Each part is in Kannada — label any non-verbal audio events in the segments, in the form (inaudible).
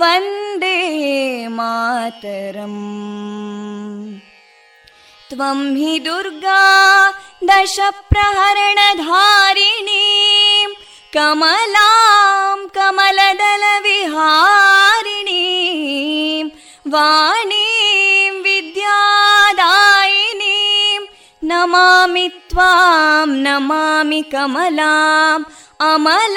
वन्दे मातरम् त्वं हि दुर्गा दशप्रहरणधारिणीं कमलां कमलदलविहारिणीं वाणीं विद्यादायिनीं नमामि त्वां नमामि कमलाम् अमलामतुलां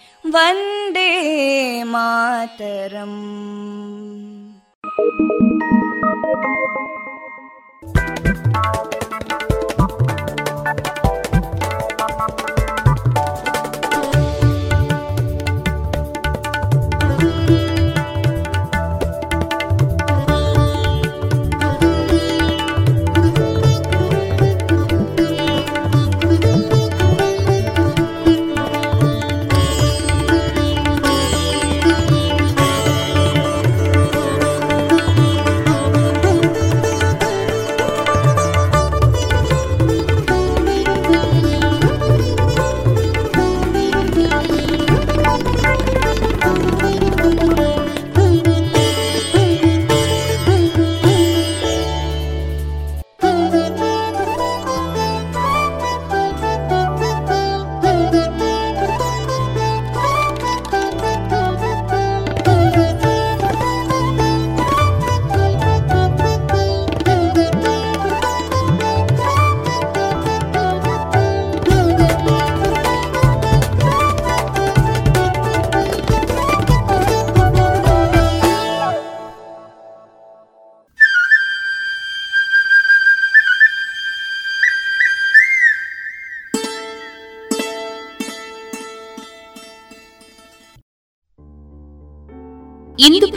वन्दे वन्दे मातरम् ಇಂದು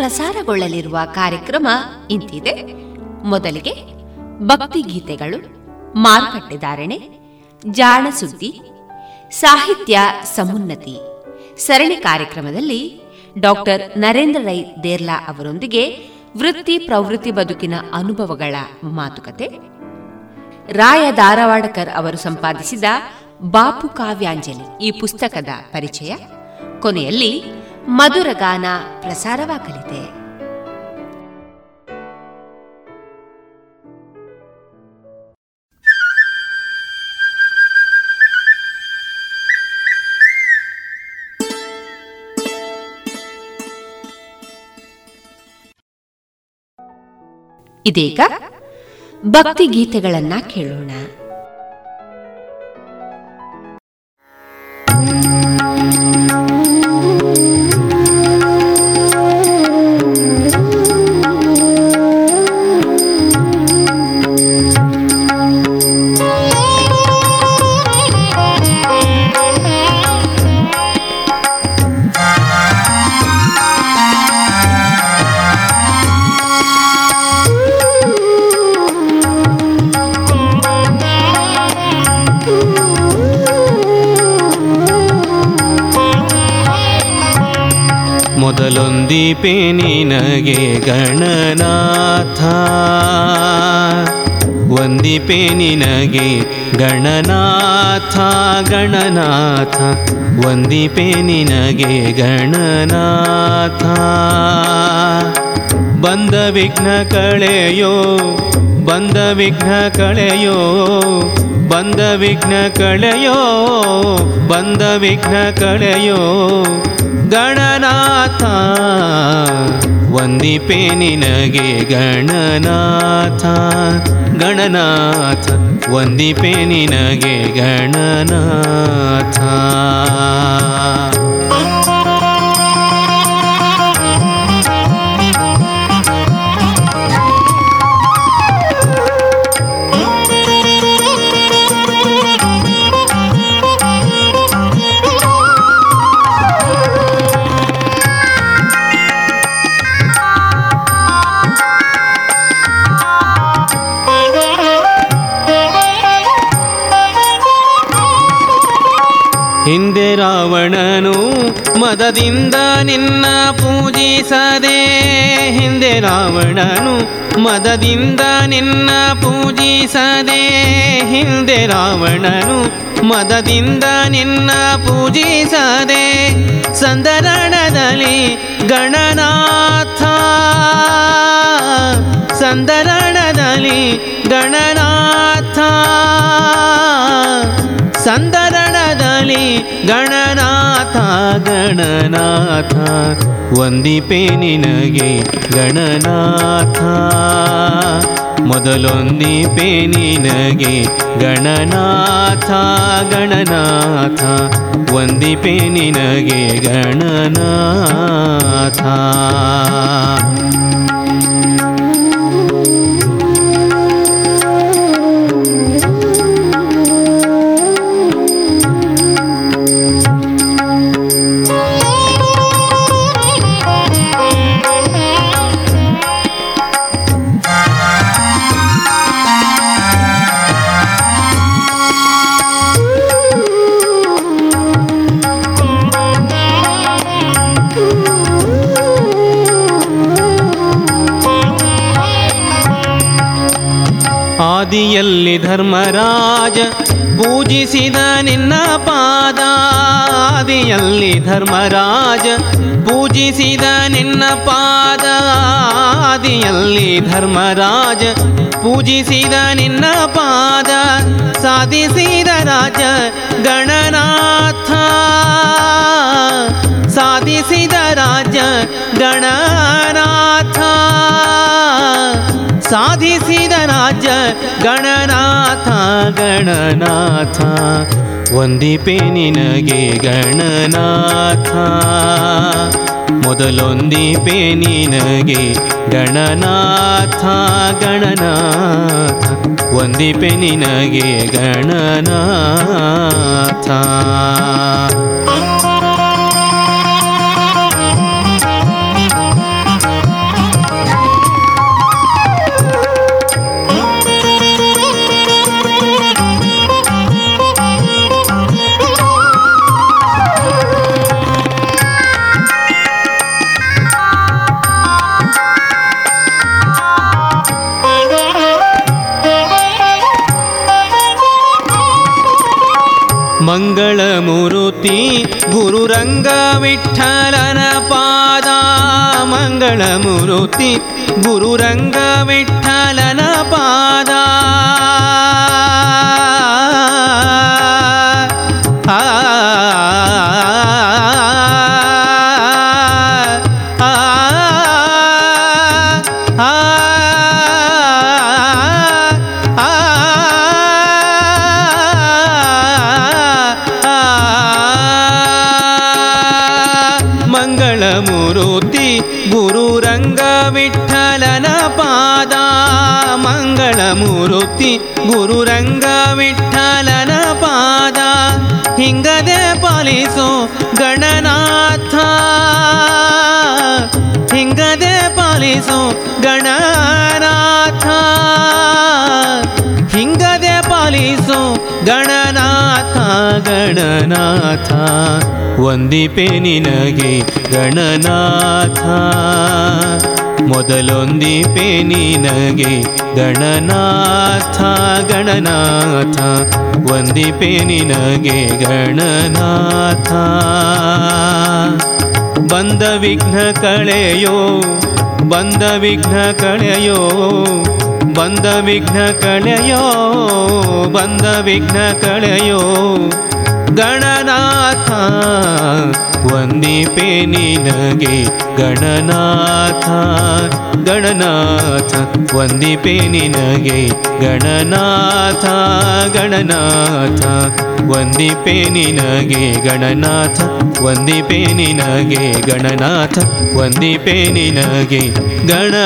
ಪ್ರಸಾರಗೊಳ್ಳಲಿರುವ ಕಾರ್ಯಕ್ರಮ ಇಂತಿದೆ. ಮೊದಲಿಗೆ ಭಕ್ತಿ ಗೀತೆಗಳು ಮಾರುಕಟ್ಟೆದಾರಣೆ ಜಾಣ ಸುದ್ದಿ, ಸಾಹಿತ್ಯ ಸಮುನ್ನತಿ. ಸರಣಿ ಕಾರ್ಯಕ್ರಮದಲ್ಲಿ ಡಾಕ್ಟರ್ ನರೇಂದ್ರ ರೈ ದೇರ್ಲಾ ಅವರೊಂದಿಗೆ ವೃತ್ತಿ ಪ್ರವೃತ್ತಿ ಬದುಕಿನ ಅನುಭವಗಳ ಮಾತುಕತೆ. ರಾಯ ಧಾರವಾಡಕರ್ ಅವರು ಸಂಪಾದಿಸಿದ ಬಾಪು ಕಾವ್ಯಾಂಜಲಿ ಈ ಪುಸ್ತಕದ ಪರಿಚಯ. ಕೊನೆಯಲ್ಲಿ ಮಧುರಗಾನ ಪ್ರಸಾರವಾಗಲಿದೆ. ಇದೀಗ ಭಕ್ತಿ ಗೀತೆಗಳನ್ನ ಕೇಳೋಣ. ಮೊದಲೊಂದೀಪೆ ನಿನಗೆ ಗಣನಾಥ. ಒಂದಿಪೆ ನಿನಗೆ ಗಣನಾಥ ಗಣನಾಥ. ಒಂದಿಪೆ ನಿನಗೆ ಗಣನಾಥ. ಬಂದ ವಿಘ್ನ ಕಳೆಯೋ, ಬಂದ ವಿಘ್ನ ಕಳೆಯೋ, ಬಂದ ವಿಘ್ನ ಕಳೆಯೋ, ಬಂದ ವಿಘ್ನ ಕಳೆಯೋ ಗಣನಾಥ ವಂದಿಪೆ ನಿನಗೆ ಗಣನಾಥ. ಗಣನಾಥ. ವಂದಿಪೆ ನಿನಗೆ ಗಣನಾಥ. ರಾವಣನು ಮದದಿಂದ ನಿನ್ನ ಪೂಜಿಸದೆ. ಹಿಂದೆ ರಾವಣನು ಮದದಿಂದ ನಿನ್ನ ಪೂಜಿಸದೆ. ಹಿಂದೆ ರಾವಣನು ಮದದಿಂದ ನಿನ್ನ ಪೂಜಿಸದೆ. ಸಂದರಣದಲ್ಲಿ ಗಣನಾಥ. ಸಂದರಣದಲ್ಲಿ ಗಣನಾಥ. ಸಂದರಣದಲ್ಲಿ ಗಣನಾಥ ಗಣನಾಥ. ವಂದಿಪೆ ನಿನಗೆ ಗಣನಾಥ. ಮೊದಲೊಂದಿಪೆ ನಿನಗೆ ಗಣನಾಥ ಗಣನಾಥ. ಒಂದಿಪೆ ನಿನಗೆ ಗಣನಾಥ. ಆದಿಯಲ್ಲಿ ಧರ್ಮರಾಜ ಪೂಜಿಸಿದ ನಿನ್ನ ಪಾದ ಆದಿಯಲ್ಲಿ ಧರ್ಮರಾಜ ಪೂಜಿಸಿದ ನಿನ್ನ ಪಾದ ಆದಿಯಲ್ಲಿ ಧರ್ಮರಾಜ ಪೂಜಿಸಿದ ನಿನ್ನ ಪಾದ ಸಾಧಿಸಿದ ರಾಜ ಗಣನಾಥ. ಸಾಧಿಸಿದ ರಾಜ ಗಣನಾಥ. ಸಾಧಿಸಿದ ರಾಜ್ಯ ಗಣನಾಥ ಗಣನಾಥ. ಒಂದಿಪೆ ನಿನಗೆ ಗಣನಾಥ. ಮೊದಲೊಂದಿಪೆ ನಿನಗೆ ಗಣನಾಥ ಗಣನಾಥ. ಒಂದಿಪೆ ನಿನಗೆ ಗಣನಾಥ. ಮಂಗಳಮೂರುತಿ ಗುರುರಂಗ ವಿಠಲನ ಪಾದ ಮಂಗಳಮೂರುತಿ ಮಂಗಳಮೂರುತಿ ಗುರುರಂಗ ವಿಠಲನ ಪಾದ, ಹಿಂಗದೆ ಪಾಲಿಸೋ ಗಣನಾಥ. ಹಿಂಗದೆ ಪಾಲಿಸೋ ಗಣನಾಥ. ಹಿಂಗದೆ ಪಾಲಿಸೋ ಗಣನಾಥ ಗಣನಾಥ. ಒಂದಿಪೆ ನಿನಗೆ ಗಣನಾಥ. ಮೊದಲೊಂದಿಪೆ ನಿನಗೆ ಗಣನಾಥ ಗಣನಾಥ. ಒಂದಿಪೆ ನಿನಗೆ ಗಣನಾಥ. ಬಂದ ವಿಘ್ನ ಕಳೆಯೋ, ಬಂದ ವಿಘ್ನ ಕಳೆಯೋ, ಬಂದ ವಿಘ್ನ ಕಳೆಯೋ, ಬಂದ ವಿಘ್ನ ಕಳೆಯೋ. ಗಣನಾಥ, ಒಂದಿಪೆ ನಿನಗೆ ಗಣನಾಥ ಗಣನಾಥ ವಂದಿಪೆ ನಿನಗೆ ಗಣನಾಥ ಗಣನಾಥ ವಂದಿಪೆ ನಿನಗೆ ಗಣನಾಥ ವಂದಿಪೆ ನಿನಗೆ ಗಣನಾಥ ವಂದಿಪೆ ನಿನಗೆ ಗಣನಾಥ.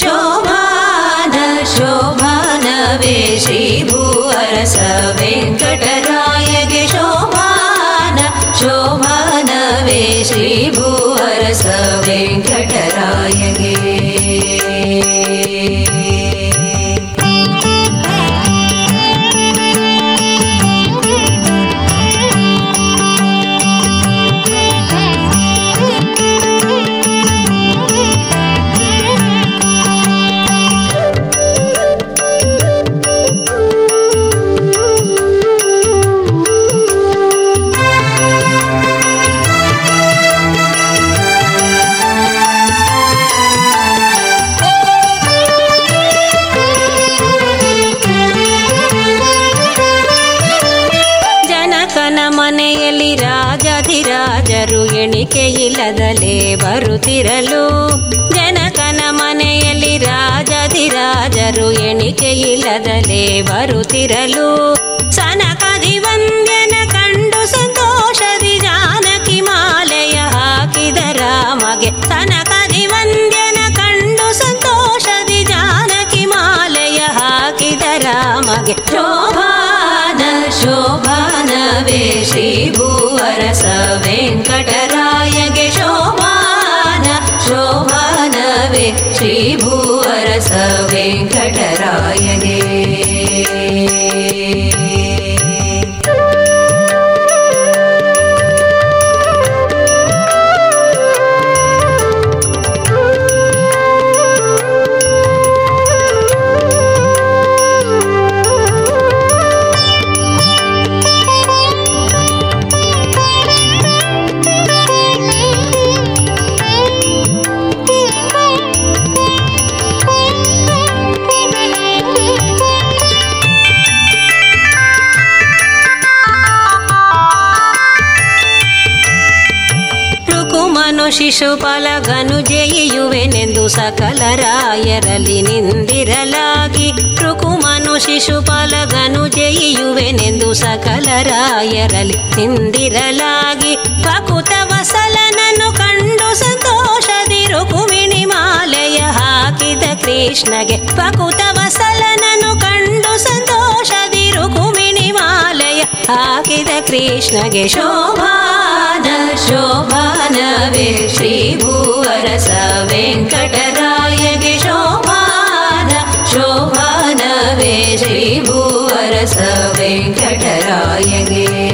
शोभान शोमानवे श्री भुवरस शोभान गे सोमान सोमानवे ಬರುತ್ತಿರಲು ಜನಕನ ಮನೆಯಲ್ಲಿ ಎಣಿಕೆ ಎಣಿಕೆಯಿಲ್ಲದಲೇ ಬರುತ್ತಿರಲು ಸನಕದಿ ವಂದ್ಯನ ಕಂಡು ಸಂತೋಷದಿ ಜಾನಕಿ ಮಾಲೆಯ ಹಾಕಿದ ರಾಮಗೆ ಸನಕದಿ ವಂದ್ಯನ ಕಂಡು ಸಂತೋಷದಿ ಜಾನಕಿ ಮಾಲೆಯ ಹಾಕಿದ ರಾಮಗೆ ಶೋಭಾನ, ಶೋಭಾನವೇ ಶ್ರೀಭೂವರಸ ವೆಂಕಟರಾಯಗೆ ಶೋಭಾನ मानवे श्रीभुवरसवेङ्कटरायणे ಶಿಶುಪಾಲಗನು ಜಯಿಯುವೆನೆಂದು ಸಕಲರಾಯರಲ್ಲಿ ನಿಂದಿರಲಾಗಿ ರುಕುಮನು ಶಿಶುಪಾಲಗನು ಜಯಿಯುವೆನೆಂದು ಸಕಲರಾಯರಲ್ಲಿ ನಿಂದಿರಲಾಗಿ ಪಕುತ ವಸಲನನ್ನು ಕಂಡು ಸಂತೋಷದಿ ರುಕುಮಿಣಿ ಮಾಲೆಯ ಹಾಕಿದ ಕೃಷ್ಣಗೆ ಪಕುತ ವಸಲನನ್ನು ಕಂಡು ಸಂತೋಷದಿ ರುಕುಮಿಣಿ हिमालय आकित कृष्णगे शोभान शोभनवे श्रीभूवरस वेङ्कटराय के शोभा शोभनवे श्रीभूवरस वेङ्कटराय गे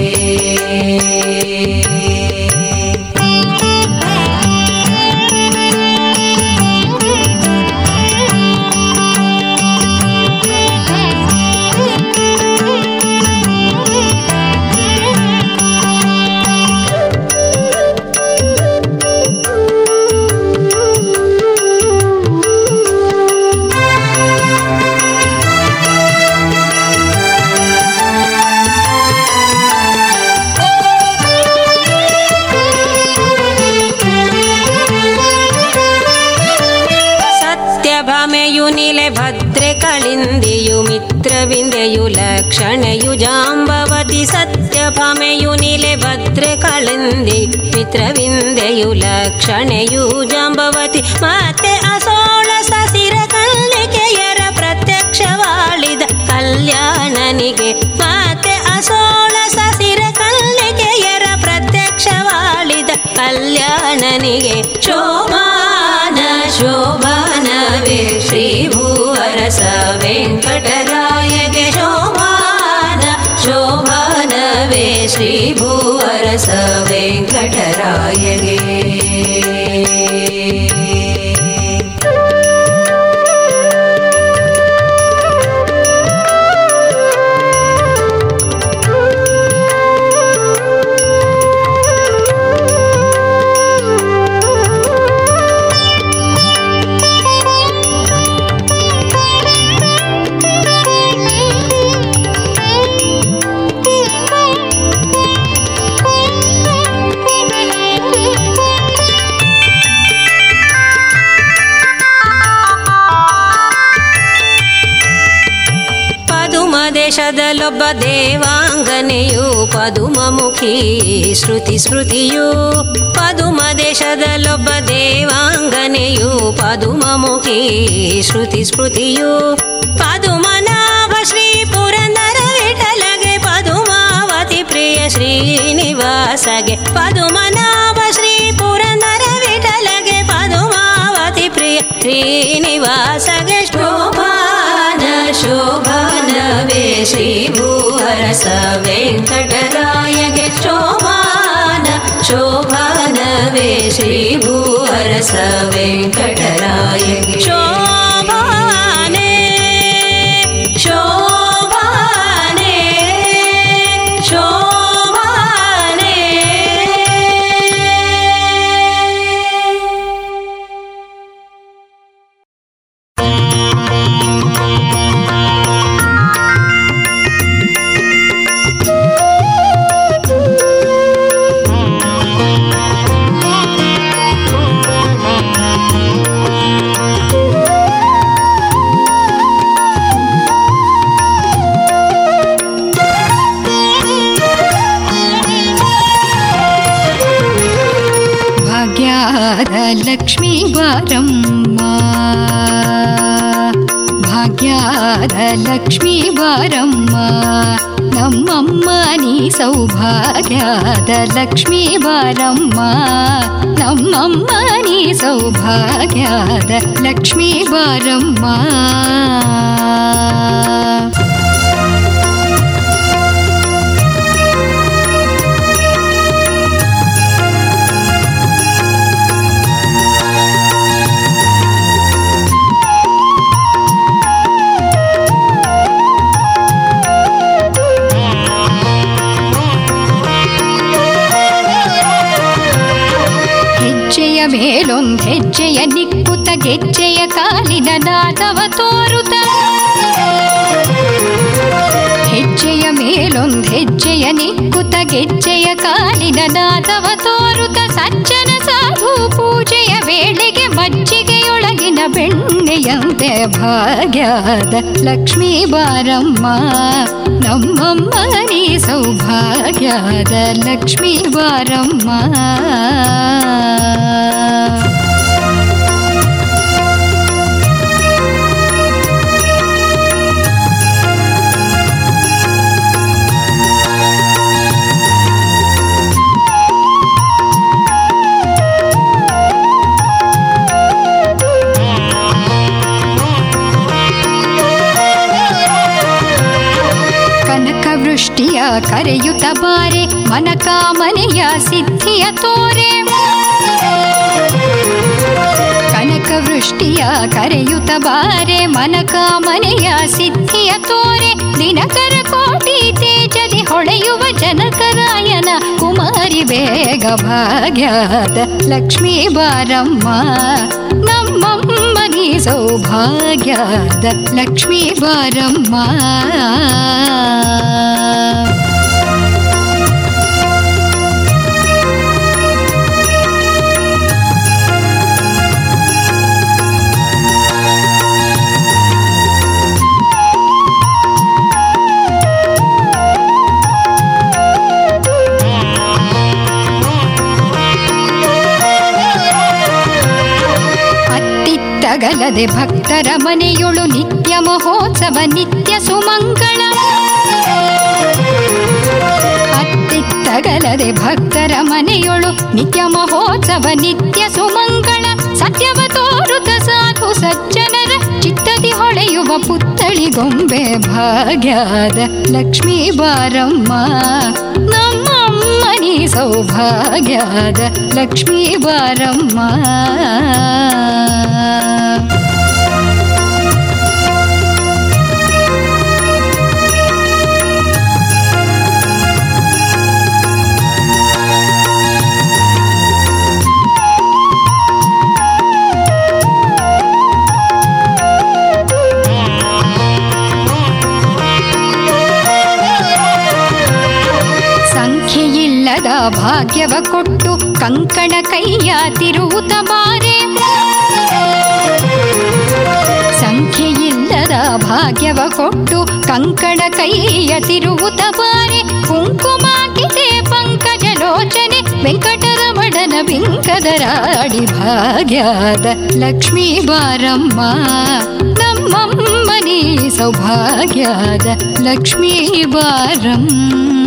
ಕ್ಷಣೆಯು ಜಾಂಬವತಿ. ಮತ್ತೆ ಅಸೋಳ ಸಸಿರ ಕಲ್ಲಿಕೆಯರ ಪ್ರತ್ಯಕ್ಷವಾಳಿದ ಕಲ್ಯಾಣನಿಗೆ. ಮತ್ತೆ ಅಸೋಳ ಸಸಿರ ಕಲ್ಲಿಕೆಯರ ಪ್ರತ್ಯಕ್ಷವಾಳಿದ ಕಲ್ಯಾಣನಿಗೆ. ಶೋಭಾನ, ಶೋಭಾನವೇ ಶ್ರೀ ಭೂವರಸ ವೆಂಕಟರ श्रीभूवरसवेङ्कटराय गे ದೇಶದಲ್ಲೊಬ್ಬ ದೇವಾಂಗನೆಯು ಪದುಮಮುಖಿ ಶ್ರುತಿ ಸ್ಮೃತಿಯು ಪದುಮ ದೇಶದಲ್ಲೊಬ್ಬ ದೇವಾಂಗನೆಯು ಪದುಮಮುಖಿ ಶ್ರುತಿ ಸ್ಮೃತಿಯು ಪದುಮನಾಭ ಶ್ರೀ ಪುರಂದರ ವಿಠಲಗೆ ಪದುಮಾವತಿ ಪ್ರಿಯ ಶ್ರೀನಿವಾಸಗೆ ಪದುಮನಾಭ ಶ್ರೀ ಪುರಂದರ ವಿಠಲಗೆ ಪದುಮಾವತಿ ಪ್ರಿಯ ಶ್ರೀನಿವಾಸಗೆ शोभानवे श्रीभूहरस भूवरस शोभान चो मान शोभानवे श्री भूवरस वेङ्कटराय ಲಕ್ಷ್ಮೀ ಬಾರಮ್ಮ ನಮ್ಮಮ್ಮ ನೀ ಸೌಭಾಗ್ಯದ ಲಕ್ಷ್ಮೀ ಬಾರಮ್ಮ ಮೇಲೊಂದ್ ಹೆಜ್ಜೆಯ ನಿಕ್ಕುತ ಗೆಜ್ಜೆಯ ಕಾಲಿನ ನಾದವ ತೋರುತ ಹೆಜ್ಜೆಯ ಮೇಲೊಂದ್ ಹೆಜ್ಜೆಯ ನಿಕ್ಕುತ ಗೆಜ್ಜೆಯ ಕಾಲಿನ ನಾದವ ತೋರುತ ಸಜ್ಜನ ಸಾಧು ಪೂಜೆಯ ವೇಳೆಗೆ ಮಜ್ಜಿಗೆಯೊಳಗಿನ ಬೆಣ್ಣೆಯಂತೆ ಭಾಗ್ಯದ ಲಕ್ಷ್ಮೀ ಬಾರಮ್ಮ ನಮ್ಮಮ್ಮ ನೀ ಸೌಭಾಗ್ಯದ ಲಕ್ಷ್ಮೀ ಬಾರಮ್ಮ ಕರೆಯುತ್ತ ಬಾರೆ ಮನಕಾಮನೆಯ ಸಿದ್ಧಿಯ ತೋರೆ. ಕನಕ ವೃಷ್ಟಿಯ ಕರೆಯುತ್ತ ಬಾರೆ ಮನಕಾಮನೆಯ ಸಿದ್ಧಿಯ ತೋರೆ. ದಿನಕರ ಕೋಟಿ ತೇಜದಿ ಹೊಳೆಯುವ ಜನಕರಾಯನ ಕುಮಾರಿ ಬೇಗ ಭಾಗ್ಯದ ಲಕ್ಷ್ಮೀ ಬಾರಮ್ಮ. ನಮ್ಮಮ್ಮನಿ ಸೌಭಾಗ್ಯದ ಲಕ್ಷ್ಮೀ ಬಾರಮ್ಮ. ಅತ್ತಿತ್ತಗಲದೆ ಭಕ್ತರ ಮನೆಯೊಳು ನಿತ್ಯ ಮಹೋತ್ಸವ, ನಿತ್ಯ ಸುಮಂಗಳ. ಅತ್ತಿತ್ತಗಲದೆ ಭಕ್ತರ ಮನೆಯೊಳು ನಿತ್ಯ ಮಹೋತ್ಸವ, ನಿತ್ಯ ಸುಮಂಗಳ. ಸತ್ಯವ ತೋರುತ ಸಾಕು ಸಜ್ಜನರ ಚಿತ್ತದಿ ಹೊಳೆಯುವ ಪುತ್ತಳಿ ಗೊಂಬೆ ಭಾಗ್ಯದ ಲಕ್ಷ್ಮೀ ಬಾರಮ್ಮ. ನಮ್ಮಮ್ಮನಿ ಸೌಭಾಗ್ಯದ ಲಕ್ಷ್ಮೀ ಬಾರಮ್ಮ. ಸಂಖ್ಯೆಯಿಲ್ಲದ ಭಾಗ್ಯವ ಕೊಟ್ಟು ಕಂಕಣ ಕೈಯ ತಿರುವುತ ಬಾರೆ ಸಂಖ್ಯೆಯಿಲ್ಲದ ಭಾಗ್ಯವ ಕೊಟ್ಟು ಕಂಕಣ ಕೈಯ ತಿರುವುತ ಬಾರೆ ಕುಂಕುಮಾಕಿತೆ ಪಂಕಜ ಲೋಚನೆ, ವೆಂಕಟರಮಣನ ಬಿಂಕದರಾಡಿ ಭಾಗ್ಯದ ಲಕ್ಷ್ಮೀ ಬಾರಮ್ಮ. ನಮ್ಮಮ್ಮನಿ ಸೌಭಾಗ್ಯದ ಲಕ್ಷ್ಮೀ ಬಾರಮ್ಮ.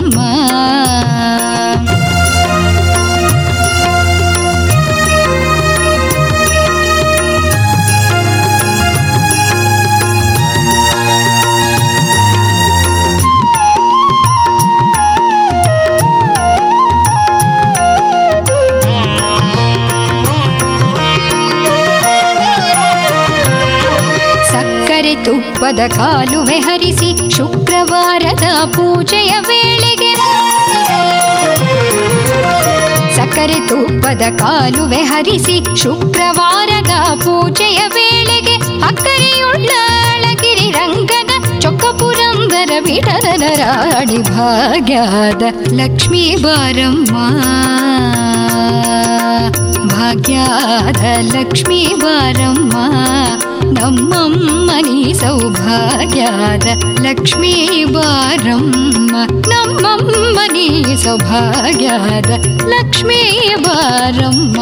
ತುಪ್ಪದ ಕಾಲುವೆ ಹರಿಸಿ ಶುಕ್ರವಾರದ ಪೂಜೆಯ ವೇಳೆಗೆ ಸಕ್ಕರೆ ತುಪ್ಪದ ಕಾಲುವೆ ಹರಿಸಿ ಶುಕ್ರವಾರದ ಪೂಜೆಯ ವೇಳೆಗೆ ಅಕ್ಕರೆಯುಳ್ಳ ಅಳಗಿರಿ ರಂಗದ ಚೊಕ್ಕಪುರಂದರ ವಿಠಲನ ರಾಡಿ ಭಾಗ್ಯದ ಲಕ್ಷ್ಮೀ ಬಾರಮ್ಮ. ಭಾಗ್ಯದ ಲಕ್ಷ್ಮೀ ಬಾರಮ್ಮ. ನಮ್ಮಮ್ಮನಿ ಸೌಭಾಗ್ಯದ ಲಕ್ಷ್ಮೀ ಬಾರಮ್ಮ ನಮ್ಮಮ್ಮನಿ ಸೌಭಾಗ್ಯದ ಲಕ್ಷ್ಮೀ ಬಾರಮ್ಮ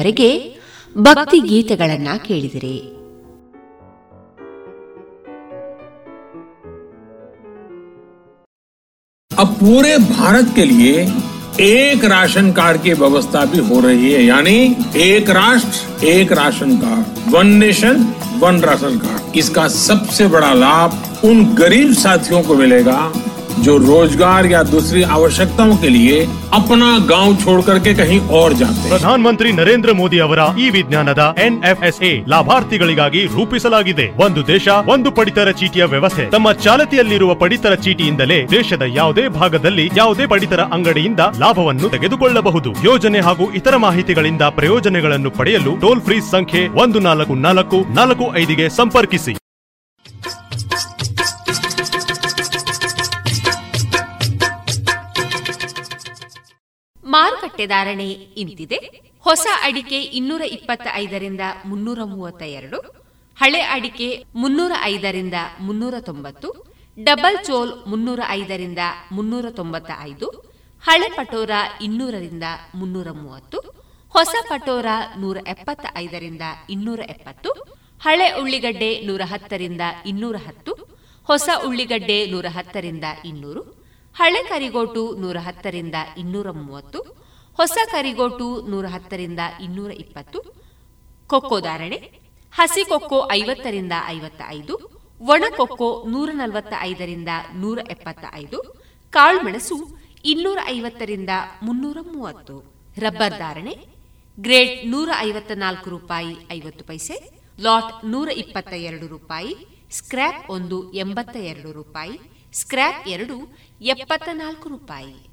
ಇದುವರೆಗೆ ಭಕ್ತಿ ಗೀತೆಗಳನ್ನ ಕೇಳಿದಿರಿ अब पूरे भारत के लिए एक राशन कार्ड की व्यवस्था भी हो रही है यानी एक राष्ट्र एक ration card one nation one ration card इसका सबसे बड़ा लाभ उन गरीब साथियों को मिलेगा जो रोजगार या दूसरी आवश्यकताओं के लिए अपना गांव छोड़ करके कहीं और जाते हैं ಪ್ರಧಾನಮಂತ್ರಿ ನರೇಂದ್ರ ಮೋದಿ ಅವರ ಈ ವಿಜ್ಞಾನದ ಎನ್ಎಫ್ಎಸ್ಎ ಲಾಭಾರ್ಥಿಗಳಿಗಾಗಿ ರೂಪಿಸಲಾಗಿದೆ ಒಂದು ದೇಶ ಒಂದು ಪಡಿತರ ಚೀಟಿಯ ವ್ಯವಸ್ಥೆ ತಮ್ಮ ಚಾಲತಿಯಲ್ಲಿರುವ ಪಡಿತರ ಚೀಟಿಯಿಂದಲೇ ದೇಶದ ಯಾವುದೇ ಭಾಗದಲ್ಲಿ ಯಾವುದೇ ಪಡಿತರ ಅಂಗಡಿಯಿಂದ ಲಾಭವನ್ನು ತೆಗೆದುಕೊಳ್ಳಬಹುದು ಯೋಜನೆ ಹಾಗೂ ಇತರ ಮಾಹಿತಿಗಳಿಂದ ಪ್ರಯೋಜನಗಳನ್ನು ಪಡೆಯಲು ಟೋಲ್ ಫ್ರೀ ಸಂಖ್ಯೆ ಒಂದು ನಾಲ್ಕು ನಾಲ್ಕು ನಾಲ್ಕು ಐದಿಗೆ ಸಂಪರ್ಕಿಸಿ ಮಾರುಕಟ್ಟೆ ಧಾರಣೆ ಇಂತಿದೆ. ಹೊಸ ಅಡಿಕೆ ಇನ್ನೂರ ಇಪ್ಪತ್ತ ಐದರಿಂದ ಮುನ್ನೂರ ಮೂವತ್ತ ಎರಡು ಹಳೆ ಅಡಿಕೆ ಮುನ್ನೂರ ಐದರಿಂದ ಮುನ್ನೂರ ತೊಂಬತ್ತು, ಡಬಲ್ ಚೋಲ್ ಮುನ್ನೂರ ಐದರಿಂದ ಮುನ್ನೂರ ತೊಂಬತ್ತ ಐದು ಹಳೆ ಪಟೋರ ಇನ್ನೂರರಿಂದ ಮುನ್ನೂರ ಮೂವತ್ತು, ಹೊಸ ಪಟೋರ ನೂರ ಎಪ್ಪತ್ತ ಐದರಿಂದ ಇನ್ನೂರ ಎಪ್ಪತ್ತು, ಹಳೆ ಉಳ್ಳಿಗಡ್ಡೆ ನೂರ ಹತ್ತರಿಂದ ಇನ್ನೂರ ಹತ್ತು, ಹೊಸ ಉಳ್ಳಿಗಡ್ಡೆ ನೂರ ಹತ್ತರಿಂದ ಇನ್ನೂರು ಹಳೆ ಕರಿಗೋಟು ನೂರ ಹತ್ತರಿಂದ ಇನ್ನೂರ ಮೂವತ್ತು, ಹೊಸ ಕರಿಗೋಟು ನೂರ ಹತ್ತರಿಂದ ಇನ್ನೂರ ಇಪ್ಪತ್ತು, ಕೊಕ್ಕೋ ಧಾರಣೆ, ಹಸಿ ಕೊಕ್ಕೋ ಐವತ್ತರಿಂದ ಐವತ್ತ ಐದು ಒಣ ಕೊಕ್ಕೋ ನೂರ ನಲವತ್ತ ಐದರಿಂದ ನೂರ ಎಪ್ಪತ್ತ ಐದು ಕಾಳುಮೆಣಸು ಇನ್ನೂರ ಐವತ್ತರಿಂದ ಮುನ್ನೂರ ಮೂವತ್ತು. ರಬ್ಬರ್ ಧಾರಣೆ ಗ್ರೇಡ್ ನೂರ ಐವತ್ತ ನಾಲ್ಕು ರೂಪಾಯಿ ಐವತ್ತು ಪೈಸೆ, ಲಾಟ್ ನೂರ ಇಪ್ಪತ್ತ ಎರಡು ರೂಪಾಯಿ, ಸ್ಕ್ರ್ಯಾಪ್ ಒಂದು ಎಂಬತ್ತ ಎರಡು ರೂಪಾಯಿ, ಸ್ಕ್ರ್ಯಾಪ್ ಎರಡು ಎಪ್ಪತ್ತ ನಾಲ್ಕು ರೂಪಾಯಿ.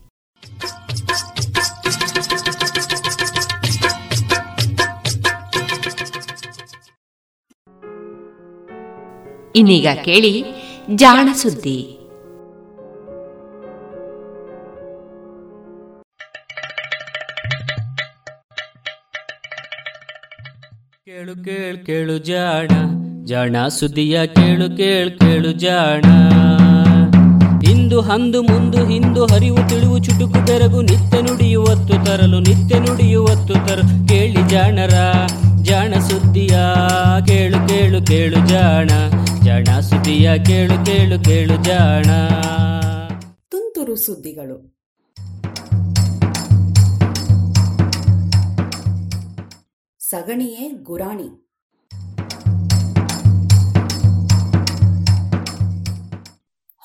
ಇನ್ನೀಗ ಕೇಳಿ ಜಾಣ ಸುದ್ದಿ. ಕೇಳು ಕೇಳು ಕೇಳು ಜಾಣ ಜಾಣ ಸುದ್ದಿಯ ಕೇಳು ಕೇಳು ಕೇಳು ಜಾಣ. ಹಂದು ಮುಂದು ಹಿಂದು ಹರಿವು ತಿಳಿವು ಚುಟುಕು ಬೆರಗು ನಿತ್ಯ ನುಡಿಯುವತ್ತು ತರಲು ನಿತ್ಯ ನುಡಿಯುವತ್ತು ತರಲು ಕೇಳಿ ಜಾಣರ, ಜಾಣ ಸುದ್ದಿಯ, ಕೇಳು ಕೇಳು ಕೇಳು ಜಾಣ. ಜಾಣ ಸುದ್ದಿಯ, ಕೇಳು ಕೇಳು ಕೇಳು ಜಾಣ. ತುಂತುರು ಸುದ್ದಿಗಳು. ಸಗಣಿಯೇ ಗುರಾಣಿ.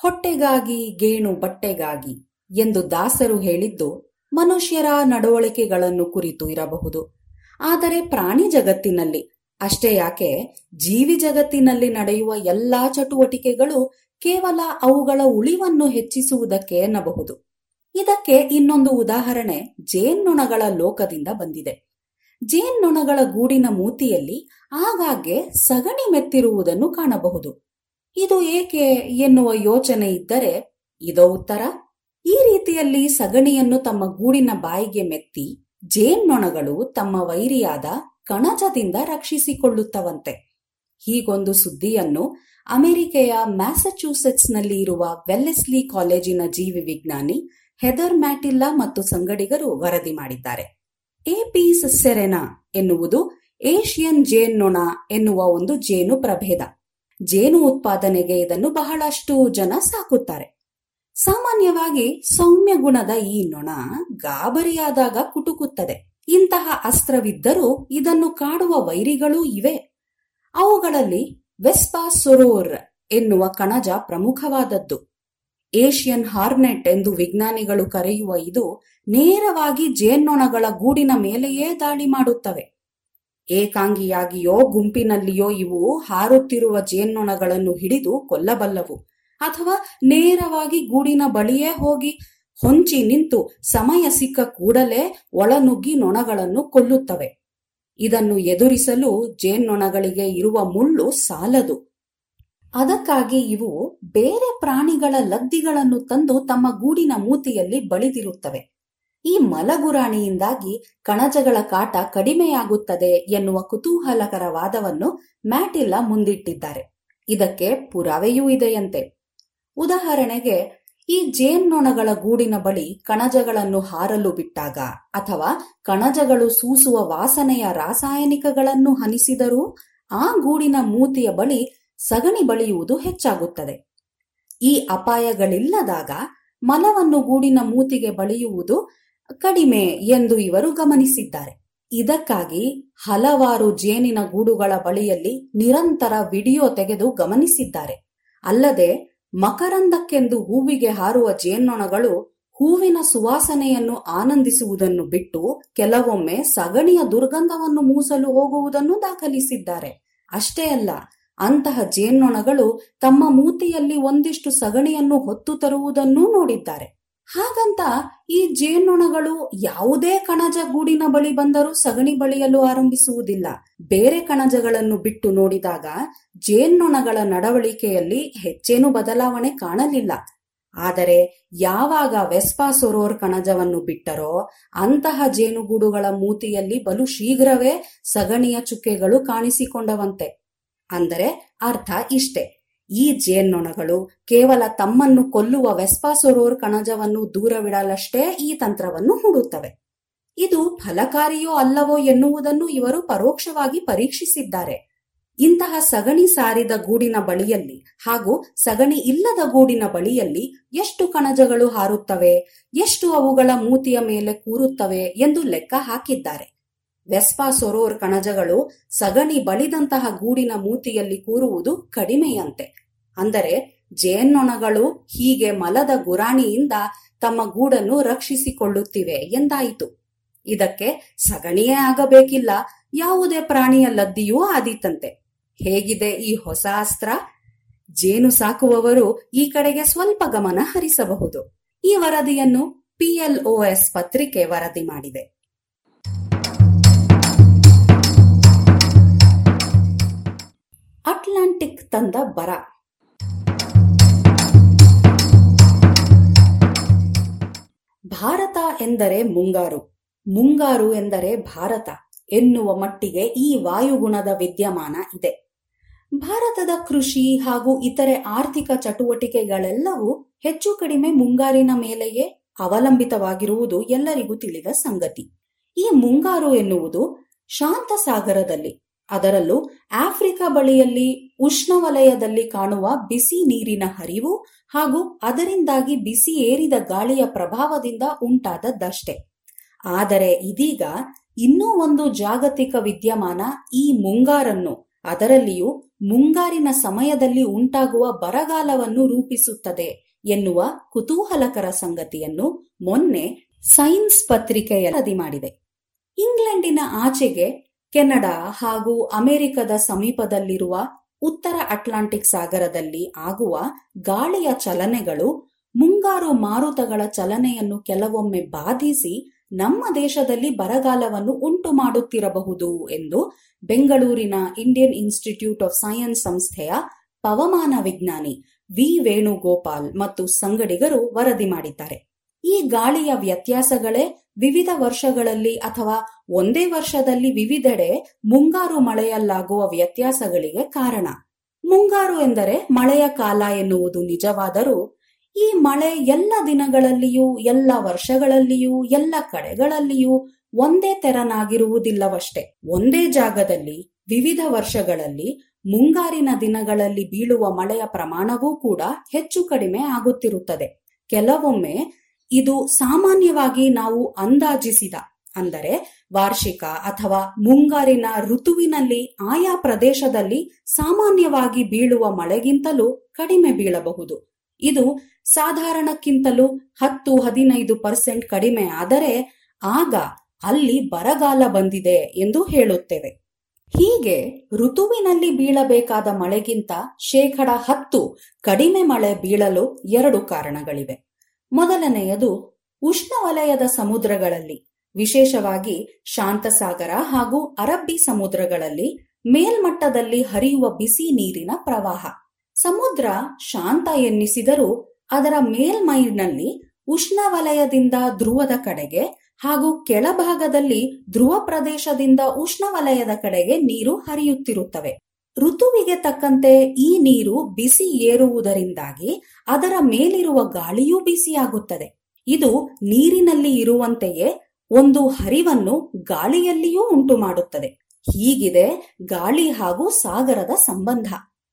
ಹೊಟ್ಟೆಗಾಗಿ ಗೇಣು ಬಟ್ಟೆಗಾಗಿ ಎಂದು ದಾಸರು ಹೇಳಿದ್ದು ಮನುಷ್ಯರ ನಡವಳಿಕೆಗಳನ್ನು ಕುರಿತು ಇರಬಹುದು. ಆದರೆ ಪ್ರಾಣಿ ಜಗತ್ತಿನಲ್ಲಿ, ಅಷ್ಟೇ ಯಾಕೆ ಜೀವಿ ಜಗತ್ತಿನಲ್ಲಿ ನಡೆಯುವ ಎಲ್ಲಾ ಚಟುವಟಿಕೆಗಳು ಕೇವಲ ಅವುಗಳ ಉಳಿವನ್ನು ಹೆಚ್ಚಿಸುವುದಕ್ಕೆ ಎನ್ನಬಹುದು. ಇದಕ್ಕೆ ಇನ್ನೊಂದು ಉದಾಹರಣೆ ಜೇನ್ನೊಣಗಳ ಲೋಕದಿಂದ ಬಂದಿದೆ. ಜೇನ್ನೊಣಗಳ ಗೂಡಿನ ಮೂತಿಯಲ್ಲಿ ಆಗಾಗ್ಗೆ ಸಗಣಿ ಮೆತ್ತಿರುವುದನ್ನು ಕಾಣಬಹುದು. ಇದು ಏಕೆ ಎನ್ನುವ ಯೋಚನೆ ಇದ್ದರೆ, ಇದೋ ಉತ್ತರ. ಈ ರೀತಿಯಲ್ಲಿ ಸಗಣಿಯನ್ನು ತಮ್ಮ ಗೂಡಿನ ಬಾಯಿಗೆ ಮೆತ್ತಿ, ಜೇನ್ನೊಣಗಳು ತಮ್ಮ ವೈರಿಯಾದ ಕಣಜದಿಂದ ರಕ್ಷಿಸಿಕೊಳ್ಳುತ್ತವಂತೆ. ಹೀಗೊಂದು ಸುದ್ದಿಯನ್ನು ಅಮೆರಿಕೆಯ ಮ್ಯಾಸಚ್ಯೂಸೆಟ್ಸ್ನಲ್ಲಿ ಇರುವ ವೆಲ್ಲೆಸ್ಲಿ ಕಾಲೇಜಿನ ಜೀವಿ ವಿಜ್ಞಾನಿ ಹೆದರ್ ಮ್ಯಾಟಿಲ್ಲಾ ಮತ್ತು ಸಂಗಡಿಗರು ವರದಿ ಮಾಡಿದ್ದಾರೆ. ಎಪೀಸ್ ಸೆರೆನಾ ಎನ್ನುವುದು ಏಷಿಯನ್ ಜೇನ್ನೊಣ ಎನ್ನುವ ಒಂದು ಜೇನು ಪ್ರಭೇದ ಜೇನು ಉತ್ಪಾದನೆಗೆ ಇದನ್ನು ಬಹಳಷ್ಟು ಜನ ಸಾಕುತ್ತಾರೆ. ಸಾಮಾನ್ಯವಾಗಿ ಸೌಮ್ಯ ಗುಣದ ಈ ನೊಣ ಗಾಬರಿಯಾದಾಗ ಕುಟುಕುತ್ತದೆ. ಇಂತಹ ಅಸ್ತ್ರವಿದ್ದರೂ ಇದನ್ನು ಕಾಡುವ ವೈರಿಗಳೂ ಇವೆ. ಅವುಗಳಲ್ಲಿ ವೆಸ್ಪಾ ಸೊರೋರ್ ಎನ್ನುವ ಕಣಜ ಪ್ರಮುಖವಾದದ್ದು. ಏಷ್ಯನ್ ಹಾರ್ನೆಟ್ ಎಂದು ವಿಜ್ಞಾನಿಗಳು ಕರೆಯುವ ಇದು ನೇರವಾಗಿ ಜೇನ್ನೊಣಗಳ ಗೂಡಿನ ಮೇಲೆಯೇ ದಾಳಿ ಮಾಡುತ್ತವೆ. ಏಕಾಂಗಿಯಾಗಿಯೋ ಗುಂಪಿನಲ್ಲಿಯೋ ಇವು ಹಾರುತ್ತಿರುವ ಜೇನ್ನೊಣಗಳನ್ನು ಹಿಡಿದು ಕೊಲ್ಲಬಲ್ಲವು. ಅಥವಾ ನೇರವಾಗಿ ಗೂಡಿನ ಬಳಿಯೇ ಹೋಗಿ ಹೊಂಚಿ ನಿಂತು ಸಮಯ ಸಿಕ್ಕ ಕೂಡಲೇ ಒಳನುಗ್ಗಿ ನೊಣಗಳನ್ನು ಕೊಲ್ಲುತ್ತವೆ. ಇದನ್ನು ಎದುರಿಸಲು ಜೇನ್ನೊಣಗಳಿಗೆ ಇರುವ ಮುಳ್ಳು ಸಾಲದು. ಅದಕ್ಕಾಗಿ ಇವು ಬೇರೆ ಪ್ರಾಣಿಗಳ ಲದ್ದಿಗಳನ್ನು ತಂದು ತಮ್ಮ ಗೂಡಿನ ಮೂತಿಯಲ್ಲಿ ಬಳಿದಿರುತ್ತವೆ. ಈ ಮಲಗುರಾಣಿಯಿಂದಾಗಿ ಕಣಜಗಳ ಕಾಟ ಕಡಿಮೆಯಾಗುತ್ತದೆ ಎನ್ನುವ ಕುತೂಹಲಕರ ವಾದವನ್ನು ಮ್ಯಾಟಿಲ್ಲ ಮುಂದಿಟ್ಟಿದ್ದಾರೆ. ಇದಕ್ಕೆ ಪುರಾವೆಯೂ ಇದೆಯಂತೆ. ಉದಾಹರಣೆಗೆ, ಈ ಜೇನ್ನೊಣಗಳ ಗೂಡಿನ ಬಳಿ ಕಣಜಗಳನ್ನು ಹಾರಲು ಬಿಟ್ಟಾಗ ಅಥವಾ ಕಣಜಗಳು ಸೂಸುವ ವಾಸನೆಯ ರಾಸಾಯನಿಕಗಳನ್ನು ಹನಿಸಿದರೂ ಆ ಗೂಡಿನ ಮೂತಿಯ ಬಳಿ ಸಗಣಿ ಬಳಿಯುವುದು ಹೆಚ್ಚಾಗುತ್ತದೆ. ಈ ಅಪಾಯಗಳಿಲ್ಲದಾಗ ಮಲವನ್ನು ಗೂಡಿನ ಮೂತಿಗೆ ಬಳಿಯುವುದು ಕಡಿಮೆ ಎಂದು ಇವರು ಗಮನಿಸಿದ್ದಾರೆ. ಇದಕ್ಕಾಗಿ ಹಲವಾರು ಜೇನಿನ ಗೂಡುಗಳ ಬಳಿಯಲ್ಲಿ ನಿರಂತರ ವಿಡಿಯೋ ತೆಗೆದು ಗಮನಿಸಿದ್ದಾರೆ. ಅಲ್ಲದೆ ಮಕರಂದಕ್ಕೆಂದು ಹೂವಿಗೆ ಹಾರುವ ಜೇನ್ನೊಣಗಳು ಹೂವಿನ ಸುವಾಸನೆಯನ್ನು ಆನಂದಿಸುವುದನ್ನು ಬಿಟ್ಟು ಕೆಲವೊಮ್ಮೆ ಸಗಣಿಯ ದುರ್ಗಂಧವನ್ನು ಮೂಸಲು ಹೋಗುವುದನ್ನು ದಾಖಲಿಸಿದ್ದಾರೆ. ಅಷ್ಟೇ ಅಲ್ಲ, ಅಂತಹ ಜೇನ್ನೊಣಗಳು ತಮ್ಮ ಮೂತಿಯಲ್ಲಿ ಒಂದಿಷ್ಟು ಸಗಣಿಯನ್ನು ಹೊತ್ತು ತರುವುದನ್ನೂ ನೋಡಿದ್ದಾರೆ. ಹಾಗಂತ ಈ ಜೇನ್ನೊಣಗಳು ಯಾವುದೇ ಕಣಜ ಗೂಡಿನ ಬಳಿ ಬಂದರೂ ಸಗಣಿ ಬಳಿಯಲು ಆರಂಭಿಸುವುದಿಲ್ಲ. ಬೇರೆ ಕಣಜಗಳನ್ನು ಬಿಟ್ಟು ನೋಡಿದಾಗ ಜೇನ್ನೊಣಗಳ ನಡವಳಿಕೆಯಲ್ಲಿ ಹೆಚ್ಚೇನು ಬದಲಾವಣೆ ಕಾಣಲಿಲ್ಲ. ಆದರೆ ಯಾವಾಗ ವೆಸ್ಪಾ ಸೊರೋರ್ ಕಣಜವನ್ನು ಬಿಟ್ಟರೋ ಅಂತಹ ಜೇನುಗೂಡುಗಳ ಮೂತಿಯಲ್ಲಿ ಬಲು ಶೀಘ್ರವೇ ಸಗಣಿಯ ಚುಕ್ಕೆಗಳು ಕಾಣಿಸಿಕೊಂಡವಂತೆ. ಅಂದರೆ ಅರ್ಥ ಇಷ್ಟೆ. ಈ ಜೇನ್ನೊಣಗಳು ಕೇವಲ ತಮ್ಮನ್ನು ಕೊಲ್ಲುವ ವೆಸ್ಪಾಸೊರೋರ್ ಕಣಜವನ್ನು ದೂರವಿಡಲಷ್ಟೇ ಈ ತಂತ್ರವನ್ನು ಹೂಡುತ್ತವೆ. ಇದು ಫಲಕಾರಿಯೋ ಅಲ್ಲವೋ ಎನ್ನುವುದನ್ನು ಇವರು ಪರೋಕ್ಷವಾಗಿ ಪರೀಕ್ಷಿಸಿದ್ದಾರೆ. ಇಂತಹ ಸಗಣಿ ಸಾರಿದ ಗೂಡಿನ ಬಳಿಯಲ್ಲಿ ಹಾಗೂ ಸಗಣಿ ಇಲ್ಲದ ಗೂಡಿನ ಬಳಿಯಲ್ಲಿ ಎಷ್ಟು ಕಣಜಗಳು ಹಾರುತ್ತವೆ, ಎಷ್ಟು ಅವುಗಳ ಮೂತಿಯ ಮೇಲೆ ಕೂರುತ್ತವೆ ಎಂದು ಲೆಕ್ಕ ಹಾಕಿದ್ದಾರೆ. ವೆಸ್ಪಾ ಸೊರೋರ್ ಕಣಜಗಳು ಸಗಣಿ ಬಳಿದಂತಹ ಗೂಡಿನ ಮೂತಿಯಲ್ಲಿ ಕೂರುವುದು ಕಡಿಮೆಯಂತೆ. ಅಂದರೆ ಜೇನ್ನೊಣಗಳು ಹೀಗೆ ಮಲದ ಗುರಾಣಿಯಿಂದ ತಮ್ಮ ಗೂಡನ್ನು ರಕ್ಷಿಸಿಕೊಳ್ಳುತ್ತಿವೆ ಎಂದಾಯಿತು. ಇದಕ್ಕೆ ಸಗಣಿಯೇ ಆಗಬೇಕಿಲ್ಲ, ಯಾವುದೇ ಪ್ರಾಣಿಯ ಲದ್ದಿಯೂ ಆದೀತಂತೆ. ಹೇಗಿದೆ ಈ ಹೊಸ ಅಸ್ತ್ರ? ಜೇನು ಸಾಕುವವರು ಈ ಕಡೆಗೆ ಸ್ವಲ್ಪ ಗಮನ ಹರಿಸಬಹುದು. ಈ ವರದಿಯನ್ನು ಪಿಎಲ್ಒಎಸ್ ಪತ್ರಿಕೆ ವರದಿ ಮಾಡಿದೆ. ಅಟ್ಲಾಂಟಿಕ್ ತಂದ ಬರ. ಭಾರತ ಎಂದರೆ ಮುಂಗಾರು. ಮುಂಗಾರು ಎಂದರೆ ಭಾರತ ಎನ್ನುವ ಮಟ್ಟಿಗೆ ಈ ವಾಯುಗುಣದ ವಿದ್ಯಮಾನ ಇದೆ. ಭಾರತದ ಕೃಷಿ ಹಾಗೂ ಇತರೆ ಆರ್ಥಿಕ ಚಟುವಟಿಕೆಗಳೆಲ್ಲವೂ ಹೆಚ್ಚು ಕಡಿಮೆ ಮುಂಗಾರಿನ ಮೇಲೆಯೇ ಅವಲಂಬಿತವಾಗಿರುವುದು ಎಲ್ಲರಿಗೂ ತಿಳಿದ ಸಂಗತಿ. ಈ ಮುಂಗಾರು ಎನ್ನುವುದು ಶಾಂತ ಸಾಗರದಲ್ಲಿ ಅದರಲ್ಲೂ ಆಫ್ರಿಕಾ ಬಳಿಯಲ್ಲಿ ಉಷ್ಣವಲಯದಲ್ಲಿ ಕಾಣುವ ಬಿಸಿ ನೀರಿನ ಹರಿವು ಹಾಗೂ ಅದರಿಂದಾಗಿ ಬಿಸಿ ಏರಿದ ಗಾಳಿಯ ಪ್ರಭಾವದಿಂದ ಉಂಟಾದದ್ದಷ್ಟೇ. ಆದರೆ ಇದೀಗ ಇನ್ನೂ ಒಂದು ಜಾಗತಿಕ ವಿದ್ಯಮಾನ ಈ ಮುಂಗಾರನ್ನು, ಅದರಲ್ಲಿಯೂ ಮುಂಗಾರಿನ ಸಮಯದಲ್ಲಿ ಉಂಟಾಗುವ ಬರಗಾಲವನ್ನು ರೂಪಿಸುತ್ತದೆ ಎನ್ನುವ ಕುತೂಹಲಕರ ಸಂಗತಿಯನ್ನು ಮೊನ್ನೆ ಸೈನ್ಸ್ ಪತ್ರಿಕೆಯ ವರದಿ ಮಾಡಿದೆ. ಇಂಗ್ಲೆಂಡಿನ ಆಚೆಗೆ ಕೆನಡಾ ಹಾಗೂ ಅಮೆರಿಕದ ಸಮೀಪದಲ್ಲಿರುವ ಉತ್ತರ ಅಟ್ಲಾಂಟಿಕ್ ಸಾಗರದಲ್ಲಿ ಆಗುವ ಗಾಳಿಯ ಚಲನೆಗಳು ಮುಂಗಾರು ಮಾರುತಗಳ ಚಲನೆಯನ್ನು ಕೆಲವೊಮ್ಮೆ ಬಾಧಿಸಿ ನಮ್ಮ ದೇಶದಲ್ಲಿ ಬರಗಾಲವನ್ನು ಉಂಟು ಮಾಡುತ್ತಿರಬಹುದು ಎಂದು ಬೆಂಗಳೂರಿನ ಇಂಡಿಯನ್ ಇನ್ಸ್ಟಿಟ್ಯೂಟ್ ಆಫ್ ಸೈನ್ಸ್ ಸಂಸ್ಥೆಯ ಪವಮಾನ ವಿಜ್ಞಾನಿ ವಿ ವೇಣುಗೋಪಾಲ್ ಮತ್ತು ಸಂಗಡಿಗರು ವರದಿ ಮಾಡಿದ್ದಾರೆ. ಈ ಗಾಳಿಯ ವ್ಯತ್ಯಾಸಗಳೇ ವಿವಿಧ ವರ್ಷಗಳಲ್ಲಿ ಅಥವಾ ಒಂದೇ ವರ್ಷದಲ್ಲಿ ವಿವಿಧೆಡೆ ಮುಂಗಾರು ಮಳೆಯಲ್ಲಾಗುವ ವ್ಯತ್ಯಾಸಗಳಿಗೆ ಕಾರಣ. ಮುಂಗಾರು ಎಂದರೆ ಮಳೆಯ ಕಾಲ ಎನ್ನುವುದು ನಿಜವಾದರೂ, ಈ ಮಳೆ ಎಲ್ಲ ದಿನಗಳಲ್ಲಿಯೂ, ಎಲ್ಲ ವರ್ಷಗಳಲ್ಲಿಯೂ, ಎಲ್ಲ ಕಡೆಗಳಲ್ಲಿಯೂ ಒಂದೇ ತೆರನಾಗಿರುವುದಿಲ್ಲವಷ್ಟೇ. ಒಂದೇ ಜಾಗದಲ್ಲಿ, ವಿವಿಧ ವರ್ಷಗಳಲ್ಲಿ, ಮುಂಗಾರಿನ ದಿನಗಳಲ್ಲಿ ಬೀಳುವ ಮಳೆಯ ಪ್ರಮಾಣವೂ ಕೂಡ ಹೆಚ್ಚು ಕಡಿಮೆ ಆಗುತ್ತಿರುತ್ತದೆ. ಕೆಲವೊಮ್ಮೆ ಇದು ಸಾಮಾನ್ಯವಾಗಿ ನಾವು ಅಂದಾಜಿಸಿದ, ಅಂದರೆ ವಾರ್ಷಿಕ ಅಥವಾ ಮುಂಗಾರಿನ ಋತುವಿನಲ್ಲಿ ಆಯಾ ಪ್ರದೇಶದಲ್ಲಿ ಸಾಮಾನ್ಯವಾಗಿ ಬೀಳುವ ಮಳೆಗಿಂತಲೂ ಕಡಿಮೆ ಬೀಳಬಹುದು. ಇದು ಸಾಧಾರಣಕ್ಕಿಂತಲೂ ಹತ್ತು, ಹದಿನೈದು ಪರ್ಸೆಂಟ್ ಕಡಿಮೆ ಆದರೆ ಆಗ ಅಲ್ಲಿ ಬರಗಾಲ ಬಂದಿದೆ ಎಂದು ಹೇಳುತ್ತೇವೆ. ಹೀಗೆ ಋತುವಿನಲ್ಲಿ ಬೀಳಬೇಕಾದ ಮಳೆಗಿಂತ ಶೇಕಡ ಹತ್ತು ಕಡಿಮೆ ಮಳೆ ಬೀಳಲು ಎರಡು ಕಾರಣಗಳಿವೆ. ಮೊದಲನೆಯದು ಉಷ್ಣವಲಯದ ಸಮುದ್ರಗಳಲ್ಲಿ, ವಿಶೇಷವಾಗಿ ಶಾಂತಸಾಗರ ಹಾಗೂ ಅರಬ್ಬಿ ಸಮುದ್ರಗಳಲ್ಲಿ ಮೇಲ್ಮಟ್ಟದಲ್ಲಿ ಹರಿಯುವ ಬಿಸಿ ನೀರಿನ ಪ್ರವಾಹ. ಸಮುದ್ರ ಶಾಂತ ಎನ್ನಿಸಿದರೂ ಅದರ ಮೇಲ್ಮೈನಲ್ಲಿ ಉಷ್ಣವಲಯದಿಂದ ಧ್ರುವದ ಕಡೆಗೆ ಹಾಗೂ ಕೆಳಭಾಗದಲ್ಲಿ ಧ್ರುವ ಪ್ರದೇಶದಿಂದ ಉಷ್ಣವಲಯದ ಕಡೆಗೆ ನೀರು ಹರಿಯುತ್ತಿರುತ್ತವೆ. ಋತುವಿಗೆ ತಕ್ಕಂತೆ ಈ ನೀರು ಬಿಸಿ ಏರುವುದರಿಂದಾಗಿ ಅದರ ಮೇಲಿರುವ ಗಾಳಿಯೂ ಬಿಸಿಯಾಗುತ್ತದೆ. ಇದು ನೀರಿನಲ್ಲಿ ಇರುವಂತೆಯೇ ಒಂದು ಹರಿವನ್ನು ಗಾಳಿಯಲ್ಲಿಯೂ ಉಂಟು ಮಾಡುತ್ತದೆ ಹೀಗಿದೆ ಗಾಳಿ ಹಾಗೂ ಸಾಗರದ ಸಂಬಂಧ.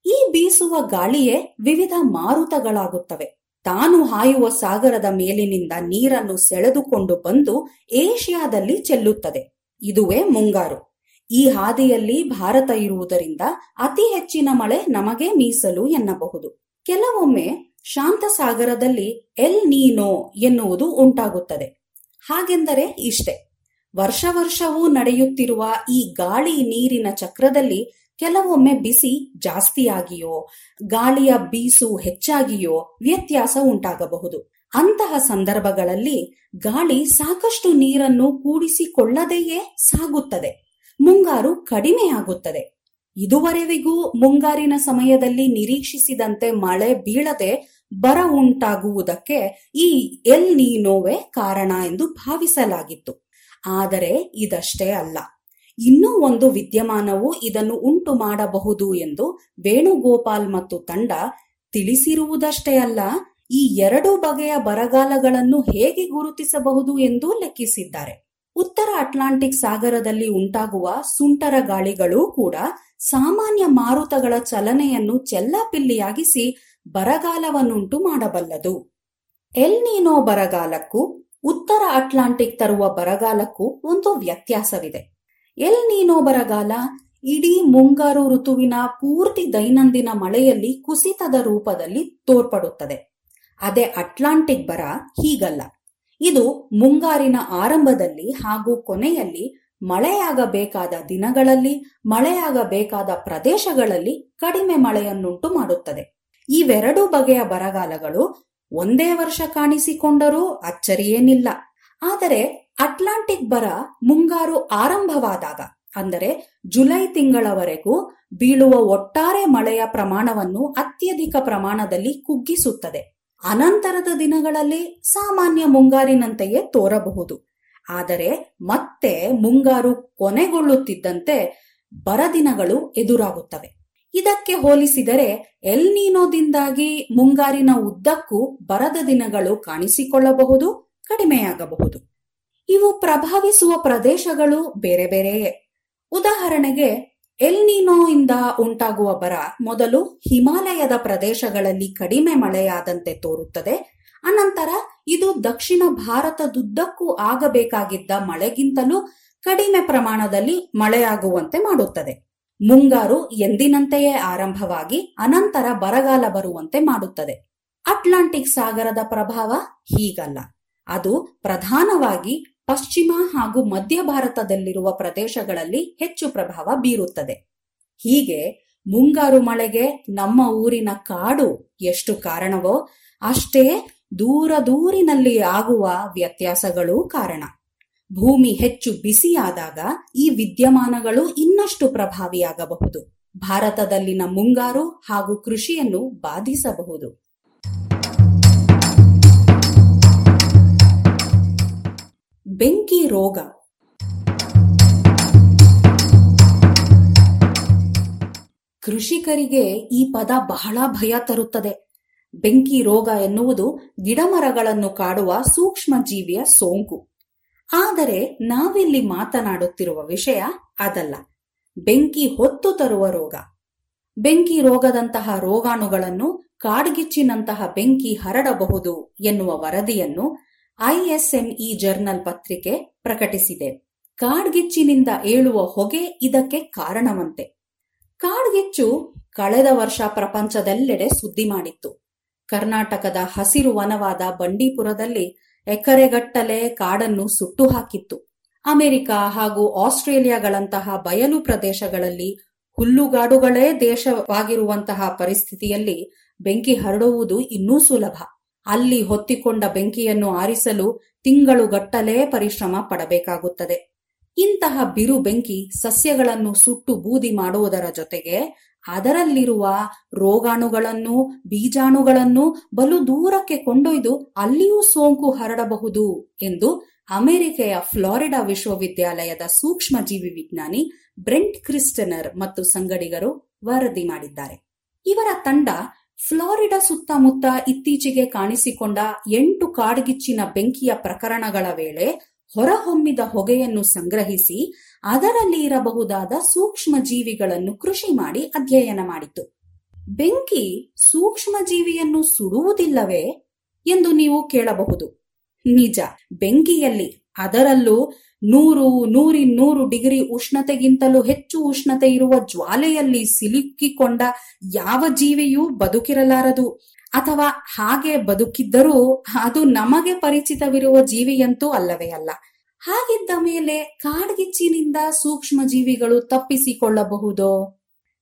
ಈ ಬೀಸುವ ಗಾಳಿಯೇ ವಿವಿಧ ಮಾರುತಗಳಾಗುತ್ತವೆ. ತಾನು ಹಾಯುವ ಸಾಗರದ ಮೇಲಿನಿಂದ ನೀರನ್ನು ಸೆಳೆದುಕೊಂಡು ಬಂದು ಏಷ್ಯಾದಲ್ಲಿ ಚೆಲ್ಲುತ್ತದೆ. ಇದುವೇ ಮುಂಗಾರು. ಈ ಹಾದಿಯಲ್ಲಿ ಭಾರತ ಇರುವುದರಿಂದ ಅತಿ ಹೆಚ್ಚಿನ ಮಳೆ ನಮಗೆ ಮೀಸಲು ಎನ್ನಬಹುದು. ಕೆಲವೊಮ್ಮೆ ಶಾಂತ ಸಾಗರದಲ್ಲಿ ಎಲ್ ನೀನೋ ಎನ್ನುವುದು ಉಂಟಾಗುತ್ತದೆ. ಹಾಗೆಂದರೆ ಇಷ್ಟೆ. ವರ್ಷ ವರ್ಷವೂ ನಡೆಯುತ್ತಿರುವ ಈ ಗಾಳಿ ನೀರಿನ ಚಕ್ರದಲ್ಲಿ ಕೆಲವೊಮ್ಮೆ ಬಿಸಿ ಜಾಸ್ತಿಯಾಗಿಯೋ, ಗಾಳಿಯ ಬೀಸು ಹೆಚ್ಚಾಗಿಯೋ ವ್ಯತ್ಯಾಸ ಉಂಟಾಗಬಹುದು. ಅಂತಹ ಸಂದರ್ಭಗಳಲ್ಲಿ ಗಾಳಿ ಸಾಕಷ್ಟು ನೀರನ್ನು ಕೂಡಿಸಿಕೊಳ್ಳದೆಯೇ ಸಾಗುತ್ತದೆ. ಮುಂಗಾರು ಕಡಿಮೆಯಾಗುತ್ತದೆ ಇದುವರೆವಿಗೂ ಮುಂಗಾರಿನ ಸಮಯದಲ್ಲಿ ನಿರೀಕ್ಷಿಸಿದಂತೆ ಮಳೆ ಬೀಳದೆ ಬರ ಉಂಟಾಗುವುದಕ್ಕೆ ಈ ಎಲ್ ನೀನೋವೇ ಕಾರಣ ಎಂದು ಭಾವಿಸಲಾಗಿತ್ತು. ಆದರೆ ಇದಷ್ಟೇ ಅಲ್ಲ. ಇನ್ನೂ ಒಂದು ವಿದ್ಯಮಾನವು ಇದನ್ನು ಉಂಟು ಮಾಡಬಹುದು ಎಂದು ವೇಣುಗೋಪಾಲ್ ಮತ್ತು ತಂಡ ತಿಳಿಸಿರುವುದಷ್ಟೇ ಅಲ್ಲ, ಈ ಎರಡು ಬಗೆಯ ಬರಗಾಲಗಳನ್ನು ಹೇಗೆ ಗುರುತಿಸಬಹುದು ಎಂದು ಲೆಕ್ಕಿಸಿದ್ದಾರೆ. ಉತ್ತರ ಅಟ್ಲಾಂಟಿಕ್ ಸಾಗರದಲ್ಲಿ ಉಂಟಾಗುವ ಸುಂಟರ ಗಾಳಿಗಳು ಕೂಡ ಸಾಮಾನ್ಯ ಮಾರುತಗಳ ಚಲನೆಯನ್ನು ಚೆಲ್ಲಾಪಿಲ್ಲಿಯಾಗಿಸಿ ಬರಗಾಲವನ್ನುಂಟು ಮಾಡಬಲ್ಲದು. ಎಲ್ ನೀನೋ ಬರಗಾಲಕ್ಕೂ ಉತ್ತರ ಅಟ್ಲಾಂಟಿಕ್ ತರುವ ಬರಗಾಲಕ್ಕೂ ಒಂದು ವ್ಯತ್ಯಾಸವಿದೆ. ಎಲ್ ನೀನೋ ಬರಗಾಲ ಇಡೀ ಮುಂಗಾರು ಋತುವಿನ ಪೂರ್ತಿ ದೈನಂದಿನ ಮಳೆಯಲ್ಲಿ ಕುಸಿತದ ರೂಪದಲ್ಲಿ ತೋರ್ಪಡುತ್ತದೆ. ಅದೇ ಅಟ್ಲಾಂಟಿಕ್ ಬರ ಹೀಗಲ್ಲ. ಇದು ಮುಂಗಾರಿನ ಆರಂಭದಲ್ಲಿ ಹಾಗೂ ಕೊನೆಯಲ್ಲಿ ಮಳೆಯಾಗಬೇಕಾದ ದಿನಗಳಲ್ಲಿ, ಮಳೆಯಾಗಬೇಕಾದ ಪ್ರದೇಶಗಳಲ್ಲಿ ಕಡಿಮೆ ಮಳೆಯನ್ನುಂಟು ಮಾಡುತ್ತದೆ. ಇವೆರಡೂ ಬಗೆಯ ಬರಗಾಲಗಳು ಒಂದೇ ವರ್ಷ ಕಾಣಿಸಿಕೊಂಡರೂ ಅಚ್ಚರಿಯೇನಿಲ್ಲ. ಆದರೆ ಅಟ್ಲಾಂಟಿಕ್ ಬರ ಮುಂಗಾರು ಆರಂಭವಾದಾಗ, ಅಂದರೆ ಜುಲೈ ತಿಂಗಳವರೆಗೂ ಬೀಳುವ ಒಟ್ಟಾರೆ ಮಳೆಯ ಪ್ರಮಾಣವನ್ನು ಅತ್ಯಧಿಕ ಪ್ರಮಾಣದಲ್ಲಿ ಕುಗ್ಗಿಸುತ್ತದೆ. ಅನಂತರದ ದಿನಗಳಲ್ಲಿ ಸಾಮಾನ್ಯ ಮುಂಗಾರಿನಂತೆಯೇ ತೋರಬಹುದು. ಆದರೆ ಮತ್ತೆ ಮುಂಗಾರು ಕೊನೆಗೊಳ್ಳುತ್ತಿದ್ದಂತೆ ಬರದಿನಗಳು ಎದುರಾಗುತ್ತವೆ. ಇದಕ್ಕೆ ಹೋಲಿಸಿದರೆ ಎಲ್ ನೀನೋದಿಂದಾಗಿ ಮುಂಗಾರಿನ ಉದ್ದಕ್ಕೂ ಬರದ ದಿನಗಳು ಕಾಣಿಸಿಕೊಳ್ಳಬಹುದು, ಕಡಿಮೆಯಾಗಬಹುದು. ಇವು ಪ್ರಭಾವಿಸುವ ಪ್ರದೇಶಗಳು ಬೇರೆ ಬೇರೆಯೇ. ಉದಾಹರಣೆಗೆ ಎಲ್ ನೀನೋ ಇಂದ ಉಂಟಾಗುವ ಬರ ಮೊದಲು ಹಿಮಾಲಯದ ಪ್ರದೇಶಗಳಲ್ಲಿ ಕಡಿಮೆ ಮಳೆಯಾದಂತೆ ತೋರುತ್ತದೆ. ಅನಂತರ ಇದು ದಕ್ಷಿಣ ಭಾರತದುದ್ದಕ್ಕೂ ಆಗಬೇಕಾಗಿದ್ದ ಮಳೆಗಿಂತಲೂ ಕಡಿಮೆ ಪ್ರಮಾಣದಲ್ಲಿ ಮಳೆಯಾಗುವಂತೆ ಮಾಡುತ್ತದೆ. ಮುಂಗಾರು ಎಂದಿನಂತೆಯೇ ಆರಂಭವಾಗಿ ಅನಂತರ ಬರಗಾಲ ಬರುವಂತೆ ಮಾಡುತ್ತದೆ. ಅಟ್ಲಾಂಟಿಕ್ ಸಾಗರದ ಪ್ರಭಾವ ಹೀಗಲ್ಲ. ಅದು ಪ್ರಧಾನವಾಗಿ ಪಶ್ಚಿಮ ಹಾಗೂ ಮಧ್ಯ ಭಾರತದಲ್ಲಿರುವ ಪ್ರದೇಶಗಳಲ್ಲಿ ಹೆಚ್ಚು ಪ್ರಭಾವ ಬೀರುತ್ತದೆ. ಹೀಗೆ ಮುಂಗಾರು ಮಳೆಗೆ ನಮ್ಮ ಊರಿನ ಕಾಡು ಎಷ್ಟು ಕಾರಣವೋ ಅಷ್ಟೇ ದೂರ ದೂರಿನಲ್ಲಿ ಆಗುವ ವ್ಯತ್ಯಾಸಗಳೂ ಕಾರಣ. ಭೂಮಿ ಹೆಚ್ಚು ಬಿಸಿಯಾದಾಗ ಈ ವಿದ್ಯಮಾನಗಳು ಇನ್ನಷ್ಟು ಪ್ರಭಾವಿಯಾಗಬಹುದು. ಭಾರತದಲ್ಲಿನ ಮುಂಗಾರು ಹಾಗೂ ಕೃಷಿಯನ್ನು ಬಾಧಿಸಬಹುದು. ಬೆಂಕಿ ರೋಗ. ಕೃಷಿಕರಿಗೆ ಈ ಪದ ಬಹಳ ಭಯ ತರುತ್ತದೆ. ಬೆಂಕಿ ರೋಗ ಎನ್ನುವುದು ಗಿಡಮರಗಳನ್ನು ಕಾಡುವ ಸೂಕ್ಷ್ಮ ಜೀವಿಯ ಸೋಂಕು. ಆದರೆ ನಾವಿಲ್ಲಿ ಮಾತನಾಡುತ್ತಿರುವ ವಿಷಯ ಅದಲ್ಲ. ಬೆಂಕಿ ಹೊತ್ತು ತರುವ ರೋಗ. ಬೆಂಕಿ ರೋಗದಂತಹ ರೋಗಾಣುಗಳನ್ನು ಕಾಡ್ಗಿಚ್ಚಿನಂತಹ ಬೆಂಕಿ ಹರಡಬಹುದು ಎನ್ನುವ ವರದಿಯನ್ನು ಐಎಸ್ಎಂಇ ಜರ್ನಲ್ ಪತ್ರಿಕೆ ಪ್ರಕಟಿಸಿದೆ. ಕಾಡ್ಗಿಚ್ಚಿನಿಂದ ಏಳುವ ಹೊಗೆ ಇದಕ್ಕೆ ಕಾರಣವಂತೆ. ಕಾಡ್ಗಿಚ್ಚು ಕಳೆದ ವರ್ಷ ಪ್ರಪಂಚದೆಲ್ಲೆಡೆ ಸುದ್ದಿ ಮಾಡಿತ್ತು. ಕರ್ನಾಟಕದ ಹಸಿರು ವನವಾದ ಬಂಡೀಪುರದಲ್ಲಿ ಎಕರೆಗಟ್ಟಲೆ ಕಾಡನ್ನು ಸುಟ್ಟು ಹಾಕಿತ್ತು. ಅಮೆರಿಕ ಹಾಗೂ ಆಸ್ಟ್ರೇಲಿಯಾಗಳಂತಹ ಬಯಲು ಪ್ರದೇಶಗಳಲ್ಲಿ ಹುಲ್ಲುಗಾಡುಗಳೇ ದೇಶವಾಗಿರುವಂತಹ ಪರಿಸ್ಥಿತಿಯಲ್ಲಿ ಬೆಂಕಿ ಹರಡುವುದು ಇನ್ನೂ ಸುಲಭ. ಅಲ್ಲಿ ಹೊತ್ತಿಕೊಂಡ ಬೆಂಕಿಯನ್ನು ಆರಿಸಲು ತಿಂಗಳುಗಟ್ಟಲೇ ಪರಿಶ್ರಮ ಪಡಬೇಕಾಗುತ್ತದೆ. ಇಂತಹ ಬಿರು ಬೆಂಕಿ ಸಸ್ಯಗಳನ್ನು ಸುಟ್ಟು ಬೂದಿ ಮಾಡುವುದರ ಜೊತೆಗೆ ಅದರಲ್ಲಿರುವ ರೋಗಾಣುಗಳನ್ನು, ಬೀಜಾಣುಗಳನ್ನು ಬಲು ದೂರಕ್ಕೆ ಕೊಂಡೊಯ್ದು ಅಲ್ಲಿಯೂ ಸೋಂಕು ಹರಡಬಹುದು ಎಂದು ಅಮೆರಿಕೆಯ ಫ್ಲಾರಿಡಾ ವಿಶ್ವವಿದ್ಯಾಲಯದ ಸೂಕ್ಷ್ಮಜೀವಿ ವಿಜ್ಞಾನಿ ಬ್ರೆಂಟ್ ಕ್ರಿಸ್ಟನರ್ ಮತ್ತು ಸಂಗಡಿಗರು ವರದಿ ಮಾಡಿದ್ದಾರೆ. ಇವರ ತಂಡ ಫ್ಲಾರಿಡಾ ಸುತ್ತಮುತ್ತ ಇತ್ತೀಚೆಗೆ ಕಾಣಿಸಿಕೊಂಡ ಎಂಟು ಕಾಡ್ಗಿಚ್ಚಿನ ಬೆಂಕಿಯ ಪ್ರಕರಣಗಳ ವೇಳೆ ಹೊರಹೊಮ್ಮಿದ ಹೊಗೆಯನ್ನು ಸಂಗ್ರಹಿಸಿ ಅದರಲ್ಲಿ ಇರಬಹುದಾದ ಸೂಕ್ಷ್ಮ ಜೀವಿಗಳನ್ನು ಕೃಷಿ ಮಾಡಿ ಅಧ್ಯಯನ ಮಾಡಿತು. ಬೆಂಕಿ ಸೂಕ್ಷ್ಮ ಜೀವಿಯನ್ನು ಸುಡುವುದಿಲ್ಲವೇ ಎಂದು ನೀವು ಕೇಳಬಹುದು. ನಿಜ, ಬೆಂಕಿಯಲ್ಲಿ ಅದರಲ್ಲೂ ನೂರು ನೂರಿನ್ನೂರು ಡಿಗ್ರಿ ಉಷ್ಣತೆಗಿಂತಲೂ ಹೆಚ್ಚು ಉಷ್ಣತೆ ಇರುವ ಜ್ವಾಲೆಯಲ್ಲಿ ಸಿಲುಕಿಕೊಂಡ ಯಾವ ಜೀವಿಯೂ ಬದುಕಿರಲಾರದು. ಅಥವಾ ಹಾಗೆ ಬದುಕಿದ್ದರೂ ಅದು ನಮಗೆ ಪರಿಚಿತವಿರುವ ಜೀವಿಯಂತೂ ಅಲ್ಲವೇ ಅಲ್ಲ. ಹಾಗಿದ್ದ ಮೇಲೆ ಕಾಡ್ಗಿಚ್ಚಿನಿಂದ ಸೂಕ್ಷ್ಮ ಜೀವಿಗಳು ತಪ್ಪಿಸಿಕೊಳ್ಳಬಹುದೋ?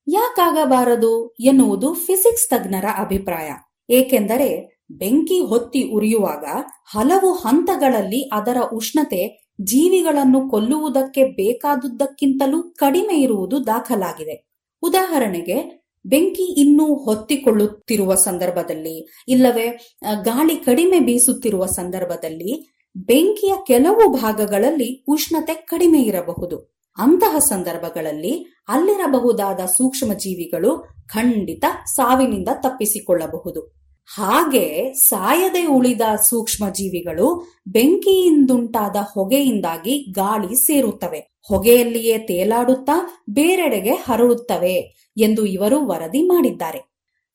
ಯಾಕಾಗಬಾರದು ಎನ್ನುವುದು ಫಿಸಿಕ್ಸ್ ತಜ್ಞರ ಅಭಿಪ್ರಾಯ. ಏಕೆಂದರೆ ಬೆಂಕಿ ಹೊತ್ತಿ ಉರಿಯುವಾಗ ಹಲವು ಹಂತಗಳಲ್ಲಿ ಅದರ ಉಷ್ಣತೆ ಜೀವಿಗಳನ್ನು ಕೊಲ್ಲುವುದಕ್ಕೆ ಬೇಕಾದುದಕ್ಕಿಂತಲೂ ಕಡಿಮೆ ಇರುವುದು ದಾಖಲಾಗಿದೆ. ಉದಾಹರಣೆಗೆ, ಬೆಂಕಿ ಇನ್ನೂ ಹೊತ್ತಿಕೊಳ್ಳುತ್ತಿರುವ ಸಂದರ್ಭದಲ್ಲಿ, ಇಲ್ಲವೇ ಗಾಳಿ ಕಡಿಮೆ ಬೀಸುತ್ತಿರುವ ಸಂದರ್ಭದಲ್ಲಿ, ಬೆಂಕಿಯ ಕೆಲವು ಭಾಗಗಳಲ್ಲಿ ಉಷ್ಣತೆ ಕಡಿಮೆ ಇರಬಹುದು. ಅಂತಹ ಸಂದರ್ಭಗಳಲ್ಲಿ ಅಲ್ಲಿರಬಹುದಾದ ಸೂಕ್ಷ್ಮ ಜೀವಿಗಳು ಖಂಡಿತ ಸಾವಿನಿಂದ ತಪ್ಪಿಸಿಕೊಳ್ಳಬಹುದು. ಹಾಗೆ ಸಾಯದೆ ಉಳಿದ ಸೂಕ್ಷ್ಮ ಜೀವಿಗಳು ಬೆಂಕಿಯಿಂದುಂಟಾದ ಹೊಗೆಯಿಂದಾಗಿ ಗಾಳಿ ಸೇರುತ್ತವೆ. ಹೊಗೆಯಲ್ಲಿಯೇ ತೇಲಾಡುತ್ತಾ ಬೇರೆಡೆಗೆ ಹರಡುತ್ತವೆ ಎಂದು ಇವರು ವರದಿ ಮಾಡಿದ್ದಾರೆ.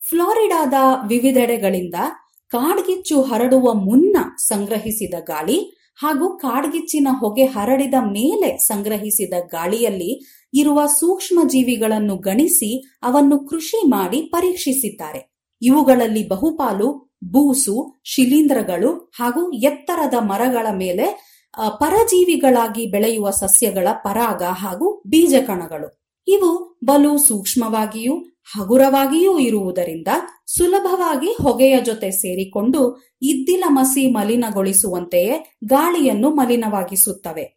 ಫ್ಲಾರಿಡಾದ ವಿವಿಧೆಡೆಗಳಿಂದ ಕಾಡ್ಗಿಚ್ಚು ಹರಡುವ ಮುನ್ನ ಸಂಗ್ರಹಿಸಿದ ಗಾಳಿ ಹಾಗೂ ಕಾಡ್ಗಿಚ್ಚಿನ ಹೊಗೆ ಹರಡಿದ ಮೇಲೆ ಸಂಗ್ರಹಿಸಿದ ಗಾಳಿಯಲ್ಲಿ ಇರುವ ಸೂಕ್ಷ್ಮ ಜೀವಿಗಳನ್ನು ಗಣಿಸಿ ಅವನ್ನು ಕೃಷಿ ಮಾಡಿ ಪರೀಕ್ಷಿಸಿದ್ದಾರೆ. ಇವುಗಳಲ್ಲಿ ಬಹುಪಾಲು ಬೂಸು, ಶಿಲೀಂಧ್ರಗಳು ಹಾಗೂ ಎತ್ತರದ ಮರಗಳ ಮೇಲೆ ಪರಜೀವಿಗಳಾಗಿ ಬೆಳೆಯುವ ಸಸ್ಯಗಳ ಪರಾಗ ಹಾಗೂ ಬೀಜಕಣಗಳು. ಇವು ಬಲು ಸೂಕ್ಷ್ಮವಾಗಿಯೂ ಹಗುರವಾಗಿಯೂ ಇರುವುದರಿಂದ ಸುಲಭವಾಗಿ ಹೊಗೆಯ ಜೊತೆ ಸೇರಿಕೊಂಡು ಇದ್ದಿಲ ಮಸಿ ಮಲಿನಗೊಳಿಸುವಂತೆಯೇ ಗಾಳಿಯನ್ನು ಮಲಿನವಾಗಿಸುತ್ತವೆ.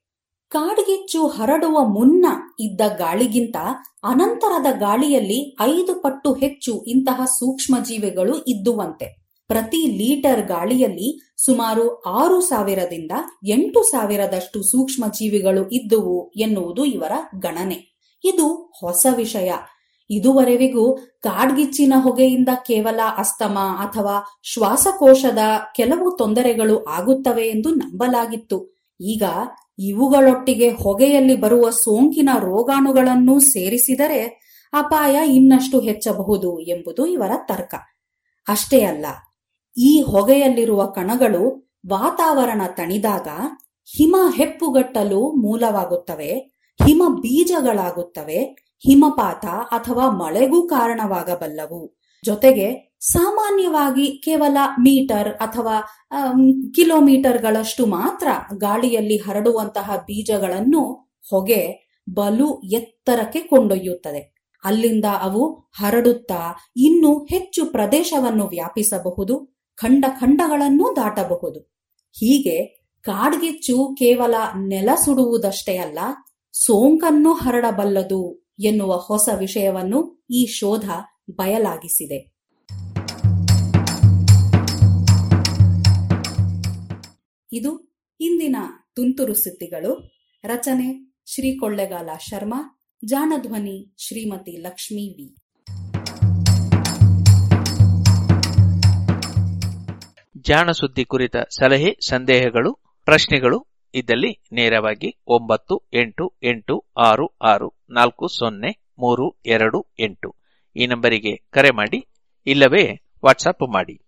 ಕಾಡ್ಗಿಚ್ಚು ಹರಡುವ ಮುನ್ನ ಇದ್ದ ಗಾಳಿಗಿಂತ ಅನಂತರದ ಗಾಳಿಯಲ್ಲಿ ಐದು ಪಟ್ಟು ಹೆಚ್ಚು ಇಂತಹ ಸೂಕ್ಷ್ಮ ಜೀವಿಗಳು ಇದ್ದುವಂತೆ. ಪ್ರತಿ ಲೀಟರ್ ಗಾಳಿಯಲ್ಲಿ ಸುಮಾರು ಆರು ಸಾವಿರದಿಂದ ಎಂಟು ಸಾವಿರದಷ್ಟು ಸೂಕ್ಷ್ಮ ಜೀವಿಗಳು ಇದ್ದುವು ಎನ್ನುವುದು ಇವರ ಗಣನೆ. ಇದು ಹೊಸ ವಿಷಯ. ಇದುವರೆವಿಗೂ ಕಾಡ್ಗಿಚ್ಚಿನ ಹೊಗೆಯಿಂದ ಕೇವಲ ಅಸ್ತಮ ಅಥವಾ ಶ್ವಾಸಕೋಶದ ಕೆಲವು ತೊಂದರೆಗಳು ಆಗುತ್ತವೆ ಎಂದು ನಂಬಲಾಗಿತ್ತು. ಈಗ ಇವುಗಳೊಟ್ಟಿಗೆ ಹೊಗೆಯಲ್ಲಿ ಬರುವ ಸೋಂಕಿನ ರೋಗಾಣುಗಳನ್ನೂ ಸೇರಿಸಿದರೆ ಅಪಾಯ ಇನ್ನಷ್ಟು ಹೆಚ್ಚಬಹುದು ಎಂಬುದು ಇವರ ತರ್ಕ. ಅಷ್ಟೇ ಅಲ್ಲ, ಈ ಹೊಗೆಯಲ್ಲಿರುವ ಕಣಗಳು ವಾತಾವರಣ ತಣಿದಾಗ ಹಿಮ ಹೆಪ್ಪುಗಟ್ಟಲು ಮೂಲವಾಗುತ್ತವೆ, ಹಿಮ ಬೀಜಗಳಾಗುತ್ತವೆ, ಹಿಮಪಾತ ಅಥವಾ ಮಳೆಗೂ ಕಾರಣವಾಗಬಲ್ಲವು. ಜೊತೆಗೆ ಸಾಮಾನ್ಯವಾಗಿ ಕೇವಲ ಮೀಟರ್ ಅಥವಾ ಕಿಲೋಮೀಟರ್ಗಳಷ್ಟು ಮಾತ್ರ ಗಾಳಿಯಲ್ಲಿ ಹರಡುವಂತಹ ಬೀಜಗಳನ್ನು ಹೊಗೆ ಬಲು ಎತ್ತರಕ್ಕೆ ಕೊಂಡೊಯ್ಯುತ್ತದೆ. ಅಲ್ಲಿಂದ ಅವು ಹರಡುತ್ತಾ ಇನ್ನೂ ಹೆಚ್ಚು ಪ್ರದೇಶವನ್ನು ವ್ಯಾಪಿಸಬಹುದು, ಖಂಡ ಖಂಡಗಳನ್ನು ದಾಟಬಹುದು. ಹೀಗೆ ಕಾಡ್ಗಿಚ್ಚು ಕೇವಲ ನೆಲ ಸುಡುವುದಷ್ಟೇ ಅಲ್ಲ, ಸೋಂಕನ್ನು ಹರಡಬಲ್ಲದು ಎನ್ನುವ ಹೊಸ ವಿಷಯವನ್ನು ಈ ಶೋಧ ಬಯಲಾಗಿಸಿದೆ. ಇದು ಇಂದಿನ ತುಂತುರು ಸುದ್ದಿಗಳು. ರಚನೆ ಶ್ರೀ ಕೊಳ್ಳೆಗಾಲ ಶರ್ಮಾ ಜಾನಧ್ವನಿ ಶ್ರೀಮತಿ ಲಕ್ಷ್ಮೀ ವಿ. ಜಾಣ ಸುದ್ದಿ ಕುರಿತ ಸಲಹೆ, ಸಂದೇಹಗಳು, ಪ್ರಶ್ನೆಗಳು ಇದ್ದಲ್ಲಿ ನೇರವಾಗಿ ಒಂಬತ್ತು, ಎಂಟು ಎಂಟು, ಆರು ಆರು, ನಾಲ್ಕು, ಸೊನ್ನೆ, ಮೂರು, ಎರಡು, ಎಂಟು. ಈ ನಂಬರಿಗೆ ಕರೆ ಮಾಡಿ, ಇಲ್ಲವೇ ವಾಟ್ಸಪ್ ಮಾಡಿ.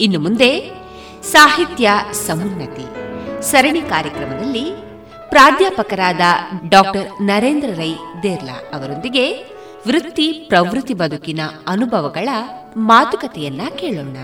ಇನ್ನು ಮುಂದೆ ಸಾಹಿತ್ಯ ಸಮುನ್ನತಿ ಸರಣಿ ಕಾರ್ಯಕ್ರಮದಲ್ಲಿ ಪ್ರಾಧ್ಯಾಪಕರಾದ ಡಾಕ್ಟರ್ ನರೇಂದ್ರ ರೈ ದೇರ್ಲಾ ಅವರೊಂದಿಗೆ ವೃತ್ತಿ ಪ್ರವೃತ್ತಿ ಬದುಕಿನ ಅನುಭವಗಳ ಮಾತುಕತೆಯನ್ನ ಕೇಳೋಣ.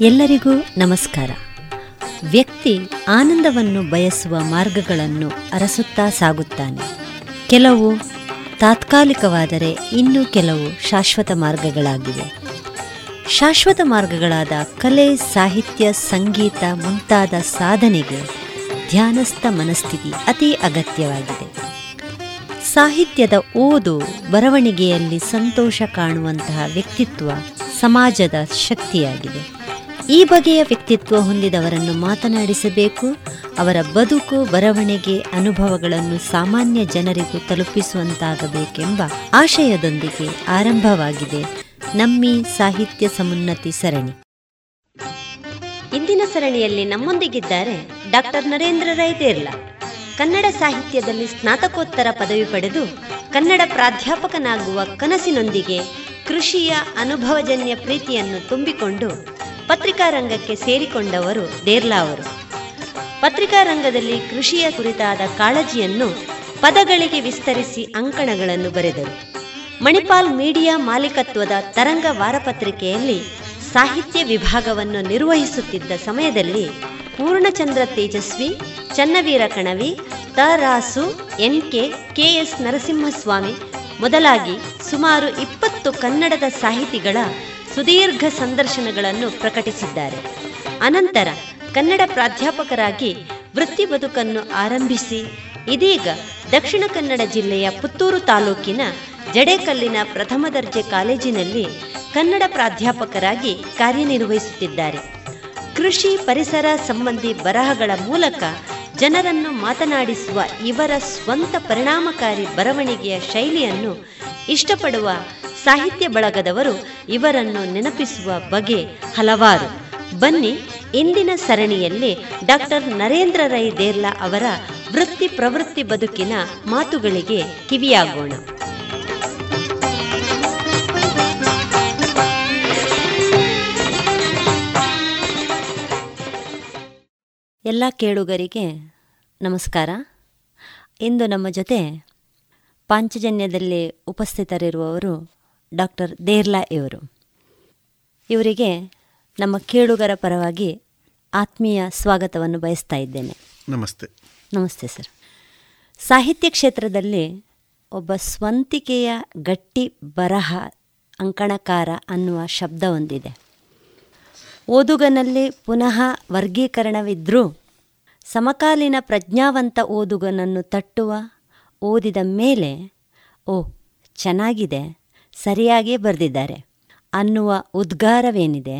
ಎಲ್ಲರಿಗೂ ನಮಸ್ಕಾರ. ವ್ಯಕ್ತಿ ಆನಂದವನ್ನು ಬಯಸುವ ಮಾರ್ಗಗಳನ್ನು ಅರಸುತ್ತಾ ಸಾಗುತ್ತಾನೆ. ಕೆಲವು ತಾತ್ಕಾಲಿಕವಾದರೆ ಇನ್ನೂ ಕೆಲವು ಶಾಶ್ವತ ಮಾರ್ಗಗಳಾಗಿವೆ. ಶಾಶ್ವತ ಮಾರ್ಗಗಳಾದ ಕಲೆ, ಸಾಹಿತ್ಯ, ಸಂಗೀತ ಮುಂತಾದ ಸಾಧನೆಗೆ ಧ್ಯಾನಸ್ಥ ಮನಸ್ಥಿತಿ ಅತಿ ಅಗತ್ಯವಾಗಿದೆ. ಸಾಹಿತ್ಯದ ಓದು ಬರವಣಿಗೆಯಲ್ಲಿ ಸಂತೋಷ ಕಾಣುವಂತಹ ವ್ಯಕ್ತಿತ್ವ ಸಮಾಜದ ಶಕ್ತಿಯಾಗಿದೆ. ಈ ಬಗೆಯ ವ್ಯಕ್ತಿತ್ವ ಹೊಂದಿದವರನ್ನು ಮಾತನಾಡಿಸಬೇಕು. ಅವರ ಬದುಕು, ಬರವಣಿಗೆ, ಅನುಭವಗಳನ್ನು ಸಾಮಾನ್ಯ ಜನರಿಗೂ ತಲುಪಿಸುವಂತಾಗಬೇಕೆಂಬ ಆಶಯದೊಂದಿಗೆ ಆರಂಭವಾಗಿದೆ. ನಮ್ಮಿ ಸಾಹಿತ್ಯ ಸಮುನ್ನತಿ ಸರಣಿ. ಇಂದಿನ ಸರಣಿಯಲ್ಲಿ ನಮ್ಮೊಂದಿಗಿದ್ದಾರೆ ಡಾಕ್ಟರ್ ನರೇಂದ್ರ ರೈ ದೇರ್ಲಾ. ಕನ್ನಡ ಸಾಹಿತ್ಯದಲ್ಲಿ ಸ್ನಾತಕೋತ್ತರ ಪದವಿ ಪಡೆದು ಕನ್ನಡ ಪ್ರಾಧ್ಯಾಪಕನಾಗುವ ಕನಸಿನೊಂದಿಗೆ ಕೃಷಿಯ ಅನುಭವಜನ್ಯ ಪ್ರೀತಿಯನ್ನು ತುಂಬಿಕೊಂಡು ಪತ್ರಿಕಾ ರಂಗಕ್ಕೆ ಸೇರಿಕೊಂಡವರು ದೇರ್ಲಾ ಅವರು. ಪತ್ರಿಕಾ ರಂಗದಲ್ಲಿ ಕೃಷಿಯ ಕುರಿತಾದ ಕಾಳಜಿಯನ್ನು ಪದಗಳಿಗೆ ವಿಸ್ತರಿಸಿ ಅಂಕಣಗಳನ್ನು ಬರೆದರು. ಮಣಿಪಾಲ್ ಮೀಡಿಯಾ ಮಾಲೀಕತ್ವದ ತರಂಗ ವಾರಪತ್ರಿಕೆಯಲ್ಲಿ ಸಾಹಿತ್ಯ ವಿಭಾಗವನ್ನು ನಿರ್ವಹಿಸುತ್ತಿದ್ದ ಸಮಯದಲ್ಲಿ Purnachandra Tejaswi, Channaveera Kanavi Tarasu N K KS Narasimhaswamy ಮೊದಲಾಗಿ ಸುಮಾರು ಇಪ್ಪತ್ತು ಕನ್ನಡದ ಸಾಹಿತಿಗಳ ಸುದೀರ್ಘ ಸಂದರ್ಶನಗಳನ್ನು ಪ್ರಕಟಿಸಿದ್ದಾರೆ. ಅನಂತರ ಕನ್ನಡ ಪ್ರಾಧ್ಯಾಪಕರಾಗಿ ವೃತ್ತಿ ಬದುಕನ್ನು ಆರಂಭಿಸಿ, ಇದೀಗ ದಕ್ಷಿಣ ಕನ್ನಡ ಜಿಲ್ಲೆಯ ಪುತ್ತೂರು ತಾಲೂಕಿನ ಜಡೇಕಲ್ಲಿನ ಪ್ರಥಮ ದರ್ಜೆ ಕಾಲೇಜಿನಲ್ಲಿ ಕನ್ನಡ ಪ್ರಾಧ್ಯಾಪಕರಾಗಿ ಕಾರ್ಯನಿರ್ವಹಿಸುತ್ತಿದ್ದಾರೆ. ಕೃಷಿ ಪರಿಸರ ಸಂಬಂಧಿ ಬರಹಗಳ ಮೂಲಕ ಜನರನ್ನು ಮಾತನಾಡಿಸುವ ಇವರ ಸ್ವಂತ ಪರಿಣಾಮಕಾರಿ ಬರವಣಿಗೆಯ ಶೈಲಿಯನ್ನು ಇಷ್ಟಪಡುವ ಸಾಹಿತ್ಯ ಬಳಗದವರು ಇವರನ್ನು ನೆನಪಿಸುವ ಬಗೆ ಹಲವಾರು. ಬನ್ನಿ ಇಂದಿನ ಸರಣಿಯಲ್ಲಿ ಡಾಕ್ಟರ್ ನರೇಂದ್ರ ರೈ ದೇರ್ಲಾ ಅವರ ವೃತ್ತಿ ಪ್ರವೃತ್ತಿ ಬದುಕಿನ ಮಾತುಗಳಿಗೆ ಕಿವಿಯಾಗೋಣ. ಎಲ್ಲ ಕೇಳುಗರಿಗೆ ನಮಸ್ಕಾರ. ಇಂದು ನಮ್ಮ ಜೊತೆ ಪಾಂಚಜನ್ಯದಲ್ಲಿ ಉಪಸ್ಥಿತರಿರುವವರು ಡಾಕ್ಟರ್ ದೇರ್ಲಾ ಇವರು. ಇವರಿಗೆ ನಮ್ಮ ಕೇಳುಗರ ಪರವಾಗಿ ಆತ್ಮೀಯ ಸ್ವಾಗತವನ್ನು ಬಯಸ್ತಾ ಇದ್ದೇನೆ. ನಮಸ್ತೆ. ನಮಸ್ತೆ ಸರ್. ಸಾಹಿತ್ಯ ಕ್ಷೇತ್ರದಲ್ಲಿ ಒಬ್ಬ ಸ್ವಂತಿಕೆಯ ಗಟ್ಟಿ ಬರಹ ಅಂಕಣಕಾರ ಅನ್ನುವ ಶಬ್ದ ಒಂದಿದೆ. ಓದುಗನಲ್ಲಿ ಪುನಃ ವರ್ಗೀಕರಣವಿದ್ದರೂ ಸಮಕಾಲೀನ ಪ್ರಜ್ಞಾವಂತ ಓದುಗನನ್ನು ತಟ್ಟುವ, ಓದಿದ ಮೇಲೆ, ಓ, ಚೆನ್ನಾಗಿದೆ, ಸರಿಯಾಗಿ ಬರೆದಿದ್ದಾರೆ ಅನ್ನುವ ಉದ್ಗಾರವೇನಿದೆ,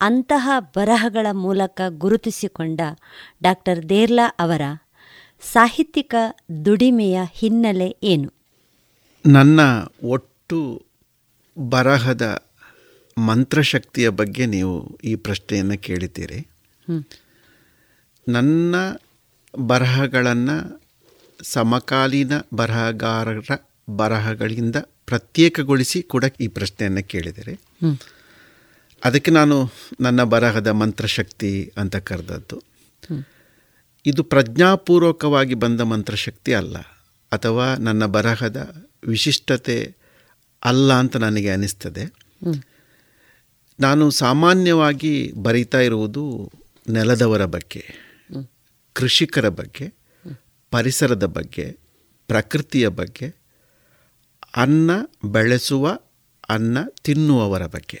ಅಂತಹ ಬರಹಗಳ ಮೂಲಕ ಗುರುತಿಸಿಕೊಂಡ ಡಾಕ್ಟರ್ ದೇರ್ಲಾ ಅವರ ಸಾಹಿತ್ಯಿಕ ದುಡಿಮೆಯ ಹಿನ್ನೆಲೆ ಏನು? ನನ್ನ ಒಟ್ಟು ಬರಹದ ಮಂತ್ರಶಕ್ತಿಯ ಬಗ್ಗೆ ನೀವು ಈ ಪ್ರಶ್ನೆಯನ್ನು ಕೇಳಿದ್ದೀರಿ. ನನ್ನ ಬರಹಗಳನ್ನು ಸಮಕಾಲೀನ ಬರಹಗಾರರ ಬರಹಗಳಿಂದ ಪ್ರತ್ಯೇಕಗೊಳಿಸಿ ಕೂಡ ಈ ಪ್ರಶ್ನೆಯನ್ನು ಕೇಳಿದರೆ. ಅದಕ್ಕೆ ನಾನು ನನ್ನ ಬರಹದ ಮಂತ್ರಶಕ್ತಿ ಅಂತ ಕರೆದದ್ದು. ಇದು ಪ್ರಜ್ಞಾಪೂರ್ವಕವಾಗಿ ಬಂದ ಮಂತ್ರಶಕ್ತಿ ಅಲ್ಲ ಅಥವಾ ನನ್ನ ಬರಹದ ವಿಶಿಷ್ಟತೆ ಅಲ್ಲ ಅಂತ ನನಗೆ ಅನಿಸ್ತದೆ. ನಾನು ಸಾಮಾನ್ಯವಾಗಿ ಬರಿತಾ ಇರುವುದು ನೆಲದವರ ಬಗ್ಗೆ ಕೃಷಿಕರ ಬಗ್ಗೆ ಪರಿಸರದ ಬಗ್ಗೆ ಪ್ರಕೃತಿಯ ಬಗ್ಗೆ ಅನ್ನ ಬೆಳೆಸುವ ಅನ್ನ ತಿನ್ನುವವರ ಬಗ್ಗೆ.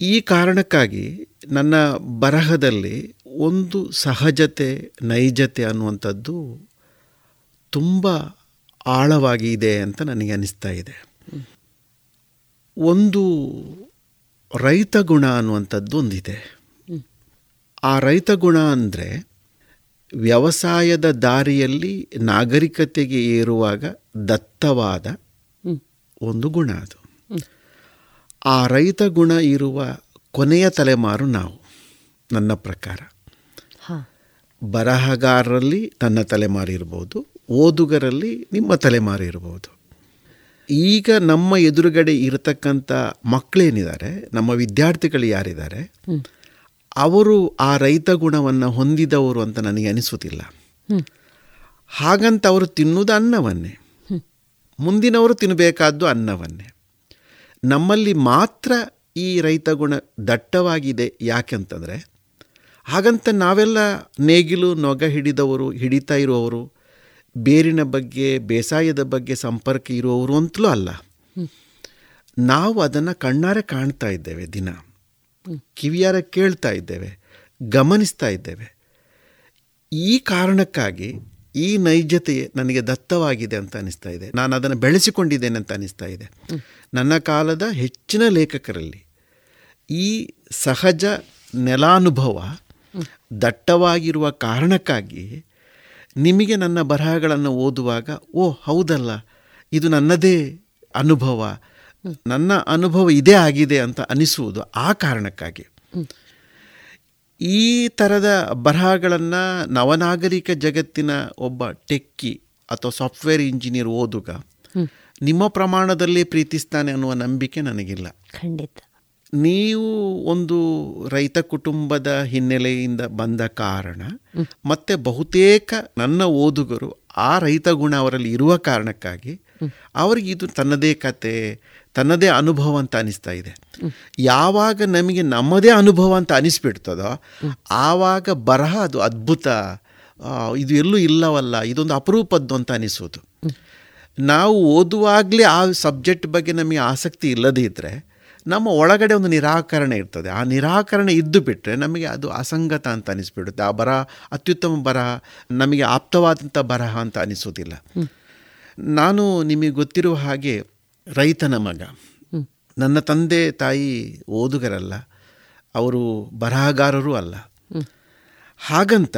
ಈ ಕಾರಣಕ್ಕಾಗಿ ನನ್ನ ಬರಹದಲ್ಲಿ ಒಂದು ಸಹಜತೆ ನೈಜತೆ ಅನ್ನುವಂಥದ್ದು ತುಂಬ ಆಳವಾಗಿ ಇದೆ ಅಂತ ನನಗೆ ಅನಿಸ್ತಾ ಇದೆ. ಒಂದು ರೈತ ಗುಣ ಅನ್ನುವಂಥದ್ದು ಒಂದಿದೆ. ಆ ರೈತ ಗುಣ ಅಂದರೆ ವ್ಯವಸಾಯದ ದಾರಿಯಲ್ಲಿ ನಾಗರಿಕತೆಗೆ ಏರುವಾಗ ದತ್ತವಾದ ಒಂದು ಗುಣ ಅದು. ಆ ರೈತ ಗುಣ ಇರುವ ಕೊನೆಯ ತಲೆಮಾರು ನಾವು ನನ್ನ ಪ್ರಕಾರ. ಬರಹಗಾರರಲ್ಲಿ ನನ್ನ ತಲೆಮಾರು ಇರ್ಬೋದು ಓದುಗರಲ್ಲಿ ನಿಮ್ಮ ತಲೆಮಾರು ಇರ್ಬೋದು. ಈಗ ನಮ್ಮ ಎದುರುಗಡೆ ಇರತಕ್ಕಂಥ ಮಕ್ಕಳೇನಿದ್ದಾರೆ ನಮ್ಮ ವಿದ್ಯಾರ್ಥಿಗಳು ಯಾರಿದ್ದಾರೆ. ಅವರು ಆ ರೈತ ಗುಣವನ್ನು ಹೊಂದಿದವರು ಅಂತ ನನಗೆ ಅನಿಸುತ್ತಿಲ್ಲ ಹಾಗಂತ ಅವರು ತಿನ್ನುವುದು ಅನ್ನವನ್ನೇ. ಮುಂದಿನವರು ತಿನ್ನಬೇಕಾದ್ದು ಅನ್ನವನ್ನೇ. ನಮ್ಮಲ್ಲಿ ಮಾತ್ರ ಈ ರೈತ ಗುಣ ದಟ್ಟವಾಗಿದೆ ಯಾಕೆಂತಂದರೆ ಹಾಗಂತ ನಾವೆಲ್ಲ ನೇಗಿಲು ನೊಗ ಹಿಡಿದವರು ಹಿಡಿತಾ ಇರುವವರು ಬೇರಿನ ಬಗ್ಗೆ ಬೇಸಾಯದ ಬಗ್ಗೆ ಸಂಪರ್ಕ ಇರುವವರು ಅಂತಲೂ ಅಲ್ಲ. ನಾವು ಅದನ್ನು ಕಣ್ಣಾರೆ ಕಾಣ್ತಾ ಇದ್ದೇವೆ ದಿನ. ಕಿವಿಯಾರ ಕೇಳ್ತಾ ಇದ್ದೇವೆ ಗಮನಿಸ್ತಾ ಇದ್ದೇವೆ. ಈ ಕಾರಣಕ್ಕಾಗಿ ಈ ನೈಜತೆ ನನಗೆ ದತ್ತವಾಗಿದೆ ಅಂತ ಅನಿಸ್ತಾ ಇದೆ. ನಾನು ಅದನ್ನು ಬೆಳೆಸಿಕೊಂಡಿದ್ದೇನೆ ಅಂತ ಅನಿಸ್ತಾ ಇದೆ. ನನ್ನ ಕಾಲದ ಹೆಚ್ಚಿನ ಲೇಖಕರಲ್ಲಿ ಈ ಸಹಜ ನೆಲಾನುಭವ ದಟ್ಟವಾಗಿರುವ ಕಾರಣಕ್ಕಾಗಿ ನಿಮಗೆ ನನ್ನ ಬರಹಗಳನ್ನು ಓದುವಾಗ, ಓ, ಹೌದಲ್ಲ, ಇದು ನನ್ನದೇ ಅನುಭವ, ನನ್ನ ಅನುಭವ ಇದೇ ಆಗಿದೆ ಅಂತ ಅನಿಸುವುದು ಆ ಕಾರಣಕ್ಕಾಗಿ. ಈ ಥರದ ಬರಹಗಳನ್ನು ನವನಾಗರಿಕ ಜಗತ್ತಿನ ಒಬ್ಬ ಟೆಕ್ಕಿ ಅಥವಾ ಸಾಫ್ಟ್ವೇರ್ ಇಂಜಿನಿಯರ್ ಓದುಗ, ನಿಮ್ಮ ಪ್ರಮಾಣದಲ್ಲಿ ಪ್ರೀತಿಸ್ತಾನೆ ಅನ್ನುವ ನಂಬಿಕೆ ನನಗಿಲ್ಲ. ಖಂಡಿತ. ನೀವು ಒಂದು ರೈತ ಕುಟುಂಬದ ಹಿನ್ನೆಲೆಯಿಂದ ಬಂದ ಕಾರಣ ಮತ್ತೆ ಬಹುತೇಕ ನನ್ನ ಓದುಗರು ಆ ರೈತ ಗುಣ ಅವರಲ್ಲಿ ಇರುವ ಕಾರಣಕ್ಕಾಗಿ ಅವರಿಗೆ ಇದು ತನ್ನದೇ ಕತೆ ತನ್ನದೇ ಅನುಭವ ಅಂತ ಅನಿಸ್ತಾ ಇದೆ. ಯಾವಾಗ ನಮಗೆ ನಮ್ಮದೇ ಅನುಭವ ಅಂತ ಅನಿಸ್ಬಿಡ್ತದೋ ಆವಾಗ ಬರಹ ಅದು ಅದ್ಭುತ ಇದು ಎಲ್ಲೂ ಇಲ್ಲವಲ್ಲ ಇದೊಂದು ಅಪರೂಪದ್ದು ಅಂತ ಅನಿಸೋದು. ನಾವು ಓದುವಾಗಲೇ ಆ ಸಬ್ಜೆಕ್ಟ್ ಬಗ್ಗೆ ನಮಗೆ ಆಸಕ್ತಿ ಇಲ್ಲದೇ ಇದ್ದರೆ ನಮ್ಮ ಒಳಗಡೆ ಒಂದು ನಿರಾಕರಣೆ ಇರ್ತದೆ. ಆ ನಿರಾಕರಣೆ ಇದ್ದು ಬಿಟ್ಟರೆ ನಮಗೆ ಅದು ಅಸಂಗತ ಅಂತ ಅನಿಸ್ಬಿಡುತ್ತೆ. ಆ ಬರಹ ಅತ್ಯುತ್ತಮ ಬರಹ ನಮಗೆ ಆಪ್ತವಾದಂಥ ಬರಹ ಅಂತ ಅನಿಸೋದಿಲ್ಲ. ನಾನು ನಿಮಗೆ ಗೊತ್ತಿರುವ ಹಾಗೆ ರೈತನ ಮಗ. ನನ್ನ ತಂದೆ ತಾಯಿ ಓದುಗರಲ್ಲ. ಅವರು ಬರಹಗಾರರೂ ಅಲ್ಲ. ಹಾಗಂತ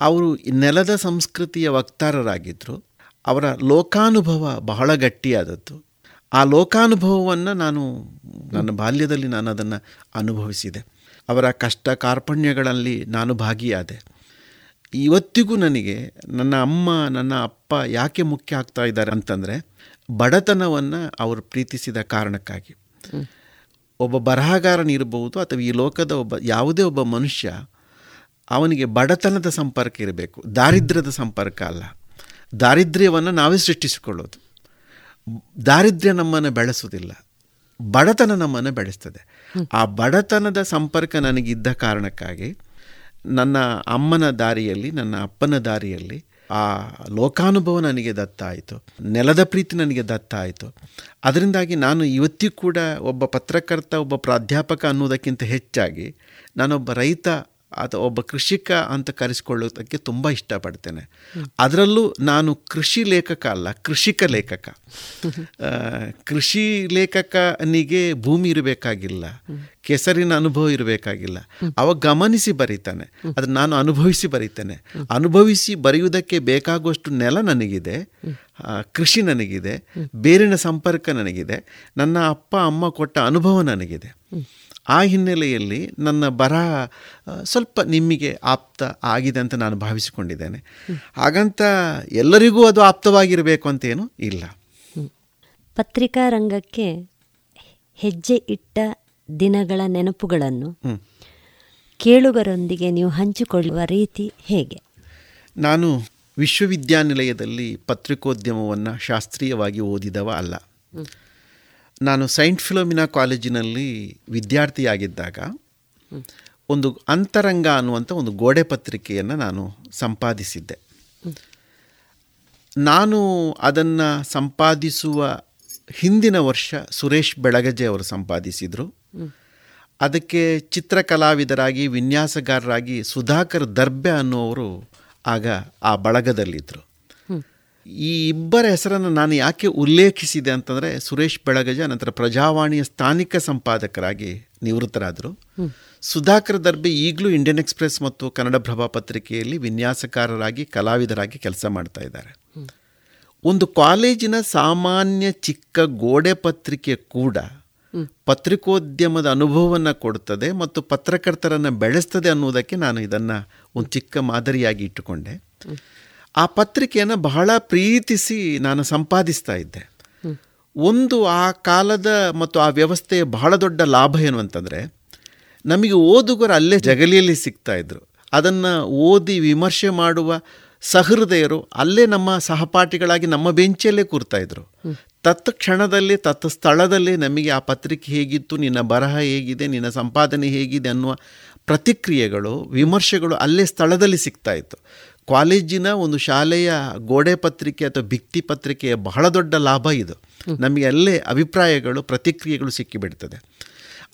ಅವರು ನೆಲದ ಸಂಸ್ಕೃತಿಯ ವಕ್ತಾರರಾಗಿದ್ದರು ಅವರ ಲೋಕಾನುಭವ ಬಹಳ ಗಟ್ಟಿಯಾದದ್ದು. ಆ ಲೋಕಾನುಭವವನ್ನು ನಾನು ನನ್ನ ಬಾಲ್ಯದಲ್ಲಿ ನಾನು ಅದನ್ನು ಅನುಭವಿಸಿದೆ. ಅವರ ಕಷ್ಟ ಕಾರ್ಪಣ್ಯಗಳಲ್ಲಿ ನಾನು ಭಾಗಿಯಾದೆ. ಇವತ್ತಿಗೂ ನನಗೆ ನನ್ನ ಅಮ್ಮ, ನನ್ನ ಅಪ್ಪ ಯಾಕೆ ಮುಖ್ಯ ಆಗ್ತಾ ಇದ್ದಾರೆ ಅಂತಂದರೆ ಬಡತನವನ್ನು ಅವರು ಪ್ರೀತಿಸಿದ ಕಾರಣಕ್ಕಾಗಿ. ಒಬ್ಬ ಬರಹಗಾರನಿರ್ಬೋದು ಅಥವಾ ಈ ಲೋಕದ ಒಬ್ಬ ಯಾವುದೇ ಒಬ್ಬ ಮನುಷ್ಯ ಅವನಿಗೆ ಬಡತನದ ಸಂಪರ್ಕ ಇರಬೇಕು. ದಾರಿದ್ರ್ಯದ ಸಂಪರ್ಕ ಅಲ್ಲ. ದಾರಿದ್ರ್ಯವನ್ನು ನಾವೇ ಸೃಷ್ಟಿಸಿಕೊಳ್ಳೋದು. ದಾರಿದ್ರ್ಯ ನಮ್ಮನ್ನು ಬೆಳೆಸೋದಿಲ್ಲ ಬಡತನ ನಮ್ಮನ್ನು ಬೆಳೆಸ್ತದೆ. ಆ ಬಡತನದ ಸಂಪರ್ಕ ನನಗಿದ್ದ ಕಾರಣಕ್ಕಾಗಿ ನನ್ನ ಅಮ್ಮನ ದಾರಿಯಲ್ಲಿ, ನನ್ನ ಅಪ್ಪನ ದಾರಿಯಲ್ಲಿ ಆ ಲೋಕಾನುಭವ ನನಗೆ ದತ್ತಾಯಿತು. ನೆಲದ ಪ್ರೀತಿ ನನಗೆ ದತ್ತಾಯಿತು. ಅದರಿಂದಾಗಿ ನಾನು ಇವತ್ತಿಗೂ ಕೂಡ ಒಬ್ಬ ಪತ್ರಕರ್ತ, ಒಬ್ಬ ಪ್ರಾಧ್ಯಾಪಕ ಅನ್ನೋದಕ್ಕಿಂತ ಹೆಚ್ಚಾಗಿ ನಾನೊಬ್ಬ ರೈತ ಅಥವಾ ಒಬ್ಬ ಕೃಷಿಕ ಅಂತ ಕರೆಸಿಕೊಳ್ಳೋದಕ್ಕೆ ತುಂಬ ಇಷ್ಟಪಡ್ತೇನೆ. ಅದರಲ್ಲೂ ನಾನು ಕೃಷಿ ಲೇಖಕ ಅಲ್ಲ, ಕೃಷಿಕ ಲೇಖಕ. ಕೃಷಿ ಲೇಖಕನಿಗೆ ಭೂಮಿ ಇರಬೇಕಾಗಿಲ್ಲ, ಕೆಸರಿನ ಅನುಭವ ಇರಬೇಕಾಗಿಲ್ಲ. ಅವ ಗಮನಿಸಿ ಬರೀತಾನೆ. ಅದು ನಾನು ಅನುಭವಿಸಿ ಬರೀತೇನೆ. ಅನುಭವಿಸಿ ಬರೆಯುವುದಕ್ಕೆ ಬೇಕಾಗುವಷ್ಟು ನೆಲ ನನಗಿದೆ ಕೃಷಿ ನನಗಿದೆ, ಬೇರಿನ ಸಂಪರ್ಕ ನನಗಿದೆ, ನನ್ನ ಅಪ್ಪ, ಅಮ್ಮ ಕೊಟ್ಟ ಅನುಭವ ನನಗಿದೆ. ಆ ಹಿನ್ನೆಲೆಯಲ್ಲಿ ನನ್ನ ಬರಹ ಸ್ವಲ್ಪ ನಿಮಗೆ ಆಪ್ತ ಆಗಿದೆ ಅಂತ ನಾನು ಭಾವಿಸಿಕೊಂಡಿದ್ದೇನೆ. ಹಾಗಂತ ಎಲ್ಲರಿಗೂ ಅದು ಆಪ್ತವಾಗಿರಬೇಕು ಅಂತೇನು ಇಲ್ಲ. ಪತ್ರಿಕಾ ರಂಗಕ್ಕೆ ಹೆಜ್ಜೆ ಇಟ್ಟ ದಿನಗಳ ನೆನಪುಗಳನ್ನು. ಕೇಳುಗರೊಂದಿಗೆ ನೀವು ಹಂಚಿಕೊಳ್ಳುವ ರೀತಿ ಹೇಗೆ? ನಾನು ವಿಶ್ವವಿದ್ಯಾನಿಲಯದಲ್ಲಿ ಪತ್ರಿಕೋದ್ಯಮವನ್ನು ಶಾಸ್ತ್ರೀಯವಾಗಿ ಓದಿದವ ಅಲ್ಲ. ನಾನು ಸೈಂಟ್ ಫಿಲೋಮಿನಾ ಕಾಲೇಜಿನಲ್ಲಿ ವಿದ್ಯಾರ್ಥಿಯಾಗಿದ್ದಾಗ ಒಂದು ಅಂತರಂಗ ಅನ್ನುವಂಥ ಒಂದು ಗೋಡೆ ಪತ್ರಿಕೆಯನ್ನು ನಾನು ಸಂಪಾದಿಸಿದ್ದೆ. ನಾನು ಅದನ್ನು ಸಂಪಾದಿಸುವ ಹಿಂದಿನ ವರ್ಷ ಸುರೇಶ್ ಬೆಳಗಜೆ ಅವರು ಸಂಪಾದಿಸಿದರು. ಅದಕ್ಕೆ ಚಿತ್ರಕಲಾವಿದರಾಗಿ, ವಿನ್ಯಾಸಗಾರರಾಗಿ ಸುಧಾಕರ್ ದರ್ಬೆ ಅನ್ನುವರು ಆಗ ಆ ಬಳಗದಲ್ಲಿದ್ದರು ಈ ಇಬ್ಬರ ಹೆಸರನ್ನು ನಾನು ಯಾಕೆ ಉಲ್ಲೇಖಿಸಿದೆ ಅಂತಂದರೆ ಸುರೇಶ್ ಬೆಳಗಜ ನಂತರ ಪ್ರಜಾವಾಣಿಯ ಸ್ಥಾನಿಕ ಸಂಪಾದಕರಾಗಿ ನಿವೃತ್ತರಾದರು. ಸುಧಾಕರ್ ದರ್ಬೆ ಈಗಲೂ ಇಂಡಿಯನ್ ಎಕ್ಸ್ಪ್ರೆಸ್ ಮತ್ತು ಕನ್ನಡ ಪ್ರಭಾ ಪತ್ರಿಕೆಯಲ್ಲಿ ವಿನ್ಯಾಸಕಾರರಾಗಿ ಕಲಾವಿದರಾಗಿ ಕೆಲಸ ಮಾಡ್ತಾ ಇದ್ದಾರೆ. ಒಂದು ಕಾಲೇಜಿನ ಸಾಮಾನ್ಯ ಚಿಕ್ಕ ಗೋಡೆ ಪತ್ರಿಕೆ ಕೂಡ ಪತ್ರಿಕೋದ್ಯಮದ ಅನುಭವವನ್ನು ಕೊಡುತ್ತದೆ ಮತ್ತು ಪತ್ರಕರ್ತರನ್ನು ಬೆಳೆಸ್ತದೆ ಅನ್ನುವುದಕ್ಕೆ ನಾನು ಇದನ್ನು ಒಂದು ಚಿಕ್ಕ ಮಾದರಿಯಾಗಿ ಇಟ್ಟುಕೊಂಡೆ. ಆ ಪತ್ರಿಕೆಯನ್ನು ಬಹಳ ಪ್ರೀತಿಸಿ ನಾನು ಸಂಪಾದಿಸ್ತಾ ಇದ್ದೆ. ಒಂದು ಆ ಕಾಲದ ಮತ್ತು ಆ ವ್ಯವಸ್ಥೆಯ ಬಹಳ ದೊಡ್ಡ ಲಾಭ ಏನು ಅಂತಂದರೆ, ನಮಗೆ ಓದುಗರು ಅಲ್ಲೇ ಜಗಲಿಯಲ್ಲಿ ಸಿಗ್ತಾ ಇದ್ರು. ಅದನ್ನು ಓದಿ ವಿಮರ್ಶೆ ಮಾಡುವ ಸಹೃದಯರು ಅಲ್ಲೇ ನಮ್ಮ ಸಹಪಾಠಿಗಳಾಗಿ ನಮ್ಮ ಬೆಂಚಲ್ಲೇ ಕೂರ್ತಾ ಇದ್ರು. ತತ್ ಕ್ಷಣದಲ್ಲಿ ತತ್ ಸ್ಥಳದಲ್ಲಿ ನಮಗೆ ಆ ಪತ್ರಿಕೆ ಹೇಗಿತ್ತು, ನಿನ್ನ ಬರಹ ಹೇಗಿದೆ, ನಿನ್ನ ಸಂಪಾದನೆ ಹೇಗಿದೆ ಅನ್ನುವ ಪ್ರತಿಕ್ರಿಯೆಗಳು, ವಿಮರ್ಶೆಗಳು ಅಲ್ಲೇ ಸ್ಥಳದಲ್ಲಿ ಸಿಗ್ತಾ ಇತ್ತು. ಕಾಲೇಜಿನ ಒಂದು ಶಾಲೆಯ ಗೋಡೆ ಪತ್ರಿಕೆ ಅಥವಾ ಭಿತ್ತಿ ಪತ್ರಿಕೆಯ ಬಹಳ ದೊಡ್ಡ ಲಾಭ ಇದು. ನಮಗೆ ಅಲ್ಲೇ ಅಭಿಪ್ರಾಯಗಳು ಪ್ರತಿಕ್ರಿಯೆಗಳು ಸಿಕ್ಕಿಬಿಡ್ತದೆ.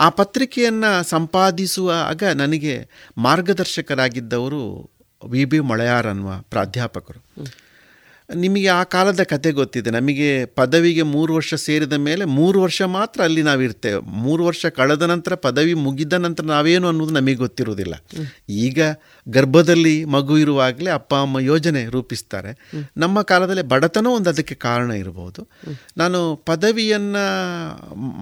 ಆ ಪತ್ರಿಕೆಯನ್ನು ಸಂಪಾದಿಸುವಾಗ ನನಗೆ ಮಾರ್ಗದರ್ಶಕರಾಗಿದ್ದವರು ವಿ ಬಿ ಮಳೆಯಾರ್ ಅನ್ನುವ ಪ್ರಾಧ್ಯಾಪಕರು. ನಿಮಗೆ ಆ ಕಾಲದ ಕತೆ ಗೊತ್ತಿದೆ. ನಮಗೆ ಪದವಿಗೆ ಮೂರು ವರ್ಷ ಸೇರಿದ ಮೇಲೆ ಮೂರು ವರ್ಷ ಮಾತ್ರ ಅಲ್ಲಿ ನಾವಿರ್ತೇವೆ ಮೂರು ವರ್ಷ ಕಳೆದ ನಂತರ ಪದವಿ ಮುಗಿದ ನಂತರ ನಾವೇನು ಅನ್ನೋದು ನಮಗೆ ಗೊತ್ತಿರುವುದಿಲ್ಲ. ಈಗ ಗರ್ಭದಲ್ಲಿ ಮಗು ಇರುವಾಗಲೇ ಅಪ್ಪ, ಅಮ್ಮ ಯೋಜನೆ ರೂಪಿಸ್ತಾರೆ. ನಮ್ಮ ಕಾಲದಲ್ಲಿ ಬಡತನ ಒಂದು ಅದಕ್ಕೆ ಕಾರಣ ಇರಬಹುದು. ನಾನು ಪದವಿಯನ್ನು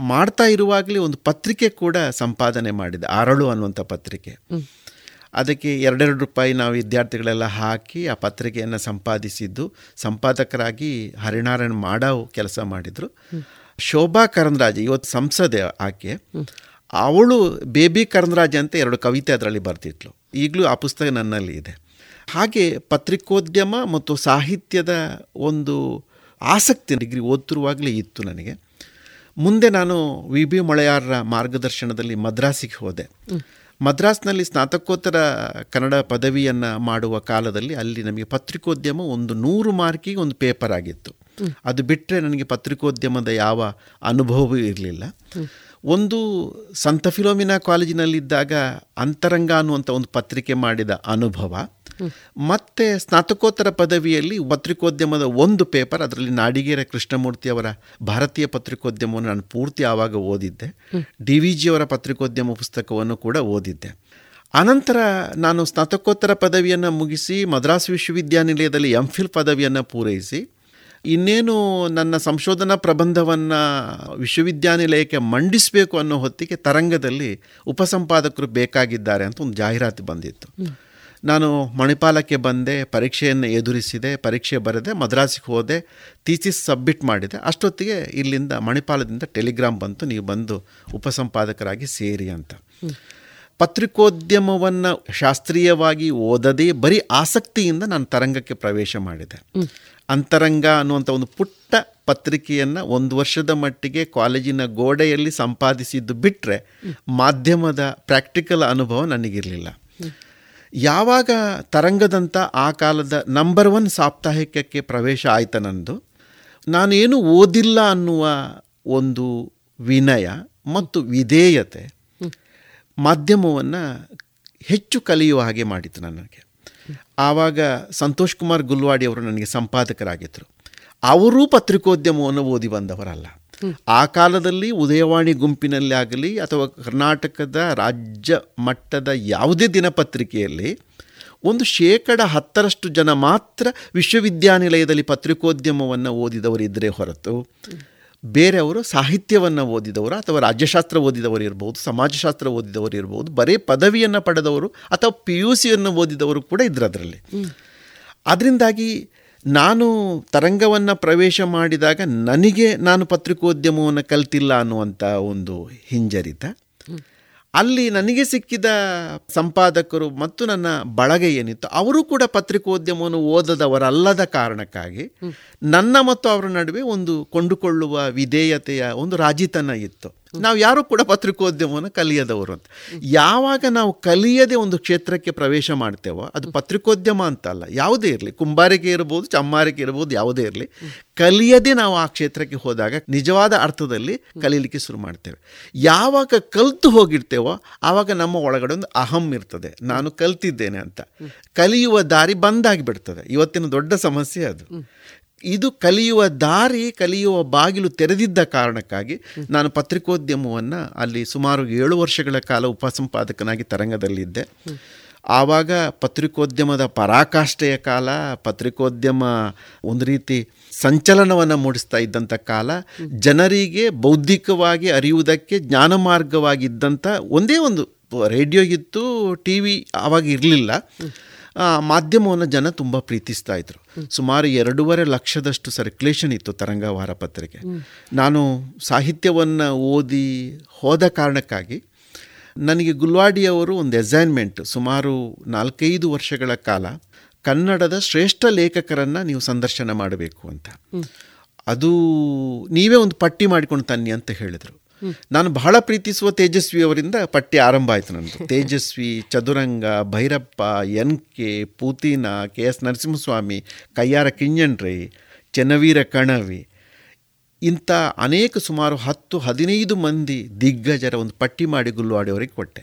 ಮಾಡ್ತಾ ಇರುವಾಗಲೇ ಒಂದು ಪತ್ರಿಕೆ ಕೂಡ ಸಂಪಾದನೆ ಮಾಡಿದೆ. ಅರಳು ಅನ್ನುವಂಥ ಪತ್ರಿಕೆ. ಅದಕ್ಕೆ ಎರಡೆರಡು ರೂಪಾಯಿ ನಾವು ವಿದ್ಯಾರ್ಥಿಗಳೆಲ್ಲ ಹಾಕಿ ಆ ಪತ್ರಿಕೆಯನ್ನು ಸಂಪಾದಿಸಿದ್ದು ಸಂಪಾದಕರಾಗಿ ಹರಿನಾರಾಯಣ್ ಮಾಡಾವ್ ಕೆಲಸ ಮಾಡಿದರು. ಶೋಭಾ ಕರಂದ್ರಾಜ್ ಇವತ್ತು ಸಂಸದೆ ಆಕೆ, ಅವಳು ಬೇಬಿ ಕರಂದ್ರಾಜ್ ಅಂತ ಎರಡು ಕವಿತೆ ಅದರಲ್ಲಿ ಬರ್ತಿತ್ತು ಈಗಲೂ ಆ ಪುಸ್ತಕ ನನ್ನಲ್ಲಿ ಇದೆ. ಹಾಗೆ ಪತ್ರಿಕೋದ್ಯಮ ಮತ್ತು ಸಾಹಿತ್ಯದ ಒಂದು ಆಸಕ್ತಿ ಡಿಗ್ರಿ ಓದ್ತಿರುವಾಗಲೇ ಇತ್ತು ನನಗೆ. ಮುಂದೆ ನಾನು ವಿ ಬಿ ಮೊಳೆಯಾರರ ಮಾರ್ಗದರ್ಶನದಲ್ಲಿ ಮದ್ರಾಸಿಗೆ ಹೋದೆ. ಮದ್ರಾಸ್ನಲ್ಲಿ ಸ್ನಾತಕೋತ್ತರ ಕನ್ನಡ ಪದವಿಯನ್ನು ಮಾಡುವ ಕಾಲದಲ್ಲಿ ಅಲ್ಲಿ ನಮಗೆ ಪತ್ರಿಕೋದ್ಯಮ ಒಂದು ನೂರು ಮಾರ್ಕಿಗೆ ಒಂದು ಪೇಪರ್ ಆಗಿತ್ತು. ಅದು ಬಿಟ್ಟರೆ ನನಗೆ ಪತ್ರಿಕೋದ್ಯಮದ ಯಾವ ಅನುಭವವೂ ಇರಲಿಲ್ಲ. ಒಂದು ಸಂತ ಫಿಲೋಮಿನಾ ಕಾಲೇಜಿನಲ್ಲಿದ್ದಾಗ ಅಂತರಂಗ ಅನ್ನುವಂಥ ಒಂದು ಪತ್ರಿಕೆ ಮಾಡಿದ ಅನುಭವ. ಮತ್ತು ಸ್ನಾತಕೋತ್ತರ ಪದವಿಯಲ್ಲಿ ಪತ್ರಿಕೋದ್ಯಮದ ಒಂದು ಪೇಪರ್ ಅದರಲ್ಲಿ ನಾಡಿಗೇರ ಕೃಷ್ಣಮೂರ್ತಿ ಅವರ ಭಾರತೀಯ ಪತ್ರಿಕೋದ್ಯಮವನ್ನು ನಾನು ಪೂರ್ತಿ ಆವಾಗ ಓದಿದ್ದೆ. ಡಿ ವಿ ಜಿಯವರ ಪತ್ರಿಕೋದ್ಯಮ ಪುಸ್ತಕವನ್ನು ಕೂಡ ಓದಿದ್ದೆ. ಅನಂತರ ನಾನು ಸ್ನಾತಕೋತ್ತರ ಪದವಿಯನ್ನು ಮುಗಿಸಿ ಮದ್ರಾಸ್ ವಿಶ್ವವಿದ್ಯಾನಿಲಯದಲ್ಲಿ ಎಂ ಫಿಲ್ ಪದವಿಯನ್ನು ಪೂರೈಸಿ ಇನ್ನೇನು ನನ್ನ ಸಂಶೋಧನಾ ಪ್ರಬಂಧವನ್ನು ವಿಶ್ವವಿದ್ಯಾನಿಲಯಕ್ಕೆ ಮಂಡಿಸಬೇಕು ಅನ್ನೋ ಹೊತ್ತಿಗೆ ತರಂಗದಲ್ಲಿ ಉಪಸಂಪಾದಕರು ಬೇಕಾಗಿದ್ದಾರೆ ಅಂತ ಒಂದು ಜಾಹೀರಾತು ಬಂದಿತ್ತು. ನಾನು ಮಣಿಪಾಲಕ್ಕೆ ಬಂದೆ ಪರೀಕ್ಷೆಯನ್ನು ಎದುರಿಸಿದೆ ಪರೀಕ್ಷೆ ಬರೆದೆ ಮದ್ರಾಸಿಗೆ ಹೋದೆ ಥೀಸಿಸ್ ಸಬ್ಮಿಟ್ ಮಾಡಿದೆ. ಅಷ್ಟೊತ್ತಿಗೆ ಇಲ್ಲಿಂದ ಮಣಿಪಾಲದಿಂದ ಟೆಲಿಗ್ರಾಮ್ ಬಂತು ನೀವು ಬಂದು ಉಪಸಂಪಾದಕರಾಗಿ ಸೇರಿ ಅಂತ. ಪತ್ರಿಕೋದ್ಯಮವನ್ನು ಶಾಸ್ತ್ರೀಯವಾಗಿ ಓದದೇ ಬರೀ ಆಸಕ್ತಿಯಿಂದ ನಾನು ತರಂಗಕ್ಕೆ ಪ್ರವೇಶ ಮಾಡಿದೆ. ಅಂತರಂಗ ಅನ್ನುವಂಥ ಒಂದು ಪುಟ್ಟ ಪತ್ರಿಕೆಯನ್ನು ಒಂದು ವರ್ಷದ ಮಟ್ಟಿಗೆ ಕಾಲೇಜಿನ ಗೋಡೆಯಲ್ಲಿ ಸಂಪಾದಿಸಿದ್ದು ಬಿಟ್ಟರೆ ಮಾಧ್ಯಮದ ಪ್ರಾಕ್ಟಿಕಲ್ ಅನುಭವ ನನಗಿರಲಿಲ್ಲ. ಯಾವಾಗ ತರಂಗದಂಥ ಆ ಕಾಲದ ನಂಬರ್ ಒನ್ ಸಾಪ್ತಾಹಿಕಕ್ಕೆ ಪ್ರವೇಶ ಆಯಿತು ನಂದು ನಾನೇನು ಓದಿಲ್ಲ ಅನ್ನುವ ಒಂದು ವಿನಯ ಮತ್ತು ವಿಧೇಯತೆ ಮಾಧ್ಯಮವನ್ನು ಹೆಚ್ಚು ಕಲಿಯುವ ಹಾಗೆ ಮಾಡಿತು ನನಗೆ. ಆವಾಗ ಸಂತೋಷ್ ಕುಮಾರ್ ಗುಲ್ವಾಡಿ ಅವರು ನನಗೆ ಸಂಪಾದಕರಾಗಿದ್ದರು. ಅವರೂ ಪತ್ರಿಕೋದ್ಯಮವನ್ನು ಓದಿ ಬಂದವರಲ್ಲ. ಆ ಕಾಲದಲ್ಲಿ ಉದಯವಾಣಿ ಗುಂಪಿನಲ್ಲಿ ಆಗಲಿ ಅಥವಾ ಕರ್ನಾಟಕದ ರಾಜ್ಯ ಮಟ್ಟದ ಯಾವುದೇ ದಿನಪತ್ರಿಕೆಯಲ್ಲಿ ಒಂದು ಶೇಕಡ ಹತ್ತರಷ್ಟು ಜನ ಮಾತ್ರ ವಿಶ್ವವಿದ್ಯಾನಿಲಯದಲ್ಲಿ ಪತ್ರಿಕೋದ್ಯಮವನ್ನು ಓದಿದವರಿದ್ದರೆ ಹೊರತು ಬೇರೆಯವರು ಸಾಹಿತ್ಯವನ್ನು ಓದಿದವರು ಅಥವಾ ರಾಜ್ಯಶಾಸ್ತ್ರ ಓದಿದವರು ಇರ್ಬೋದು ಸಮಾಜಶಾಸ್ತ್ರ ಓದಿದವರು ಇರ್ಬೋದು ಬರೀ ಪದವಿಯನ್ನು ಪಡೆದವರು ಅಥವಾ ಪಿ ಯು ಸಿಯನ್ನು ಓದಿದವರು ಕೂಡ ಇದ್ರು ಅದರಲ್ಲಿ. ಅದರಿಂದಾಗಿ ನಾನು ತರಂಗವನ್ನು ಪ್ರವೇಶ ಮಾಡಿದಾಗ ನನಗೆ ನಾನು ಪತ್ರಿಕೋದ್ಯಮವನ್ನು ಕಲ್ತಿಲ್ಲ ಅನ್ನುವಂಥ ಒಂದು ಹಿಂಜರಿತ. ಅಲ್ಲಿ ನನಗೆ ಸಿಕ್ಕಿದ ಸಂಪಾದಕರು ಮತ್ತು ನನ್ನ ಬಳಗ ಏನಿತ್ತು ಅವರು ಕೂಡ ಪತ್ರಿಕೋದ್ಯಮವನ್ನು ಓದದವರಲ್ಲದ ಕಾರಣಕ್ಕಾಗಿ ನನ್ನ ಮತ್ತು ಅವರ ನಡುವೆ ಒಂದು ಕೊಂಡುಕೊಳ್ಳುವ ವಿಧೇಯತೆಯ ಒಂದು ರಾಜಿತನ ಇತ್ತು. ನಾವು ಯಾರೂ ಕೂಡ ಪತ್ರಿಕೋದ್ಯಮವನ್ನು ಕಲಿಯದವರು ಅಂತ. ಯಾವಾಗ ನಾವು ಕಲಿಯದೆ ಒಂದು ಕ್ಷೇತ್ರಕ್ಕೆ ಪ್ರವೇಶ ಮಾಡ್ತೇವೋ ಅದು ಪತ್ರಿಕೋದ್ಯಮ ಅಂತ ಅಲ್ಲ ಯಾವುದೇ ಇರಲಿ. ಕುಂಬಾರಿಕೆ ಇರ್ಬೋದು ಚಮ್ಮಾರಿಕೆ ಇರ್ಬೋದು ಯಾವುದೇ ಇರಲಿ. ಕಲಿಯದೆ ನಾವು ಆ ಕ್ಷೇತ್ರಕ್ಕೆ ಹೋದಾಗ ನಿಜವಾದ ಅರ್ಥದಲ್ಲಿ ಕಲೀಲಿಕ್ಕೆ ಶುರು ಮಾಡ್ತೇವೆ. ಯಾವಾಗ ಕಲಿತು ಹೋಗಿರ್ತೇವೋ ಆವಾಗ ನಮ್ಮ ಒಳಗಡೆ ಒಂದು ಅಹಂ ಇರ್ತದೆ. ನಾನು ಕಲ್ತಿದ್ದೇನೆ ಅಂತ. ಕಲಿಯುವ ದಾರಿ ಬಂದಾಗಿಬಿಡ್ತದೆ. ಇವತ್ತಿನ ದೊಡ್ಡ ಸಮಸ್ಯೆ ಅದು. ಇದು ಕಲಿಯುವ ದಾರಿ, ಕಲಿಯುವ ಬಾಗಿಲು ತೆರೆದಿದ್ದ ಕಾರಣಕ್ಕಾಗಿ ನಾನು ಪತ್ರಿಕೋದ್ಯಮವನ್ನು ಅಲ್ಲಿ ಸುಮಾರು ಏಳು ವರ್ಷಗಳ ಕಾಲ ಉಪಸಂಪಾದಕನಾಗಿ ತರಂಗದಲ್ಲಿದ್ದೆ. ಆವಾಗ ಪತ್ರಿಕೋದ್ಯಮದ ಪರಾಕಾಷ್ಠೆಯ ಕಾಲ, ಪತ್ರಿಕೋದ್ಯಮ ಒಂದು ರೀತಿ ಸಂಚಲನವನ್ನು ಮೂಡಿಸ್ತಾ ಇದ್ದಂಥ ಕಾಲ, ಜನರಿಗೆ ಬೌದ್ಧಿಕವಾಗಿ ಅರಿಯುವುದಕ್ಕೆ ಜ್ಞಾನ ಮಾರ್ಗವಾಗಿದ್ದಂಥ ಒಂದೇ ಒಂದು ರೇಡಿಯೋ ಇತ್ತು ಟಿ ವಿ ಆವಾಗ ಇರಲಿಲ್ಲ. ಮಾಧ್ಯಮವನ್ನು ಜನ ತುಂಬ ಪ್ರೀತಿಸ್ತಾ ಇದ್ರು. ಸುಮಾರು ಎರಡೂವರೆ ಲಕ್ಷದಷ್ಟು ಸರ್ಕ್ಯುಲೇಷನ್ ಇತ್ತು ತರಂಗ ವಾರಪತ್ರಿಕೆ ನಾನು ಸಾಹಿತ್ಯವನ್ನು ಓದಿ ಹೋದ ಕಾರಣಕ್ಕಾಗಿ ನನಗೆ ಗುಲ್ವಾಡಿಯವರು ಒಂದು ಅಸೈನ್ಮೆಂಟ್ ಸುಮಾರು ನಾಲ್ಕೈದು ವರ್ಷಗಳ ಕಾಲ ಕನ್ನಡದ ಶ್ರೇಷ್ಠ ಲೇಖಕರನ್ನು ನೀವು ಸಂದರ್ಶನ ಮಾಡಬೇಕು ಅಂತ. ಅದು ನೀವೇ ಒಂದು ಪಟ್ಟಿ ಮಾಡಿಕೊಂಡು ತನ್ನಿ ಅಂತ ಹೇಳಿದರು. ನಾನು ಬಹಳ ಪ್ರೀತಿಸುವ ತೇಜಸ್ವಿ ಅವರಿಂದ ಪಟ್ಟಿ ಆರಂಭ ಆಯಿತು ನನ್ನದು (laughs) Tejaswi Chaduranga Bhyrappa N K Putina K S Narasimhaswamy Kayyara Kinhanna Rai Channaveera Kanavi ಇಂಥ ಅನೇಕ ಸುಮಾರು ಹತ್ತು ಹದಿನೈದು ಮಂದಿ ದಿಗ್ಗಜರ ಒಂದು ಪಟ್ಟಿ ಮಾಡಿ ಗುಲ್ಲು ಆಡಿಯವರಿಗೆ ಕೊಟ್ಟೆ.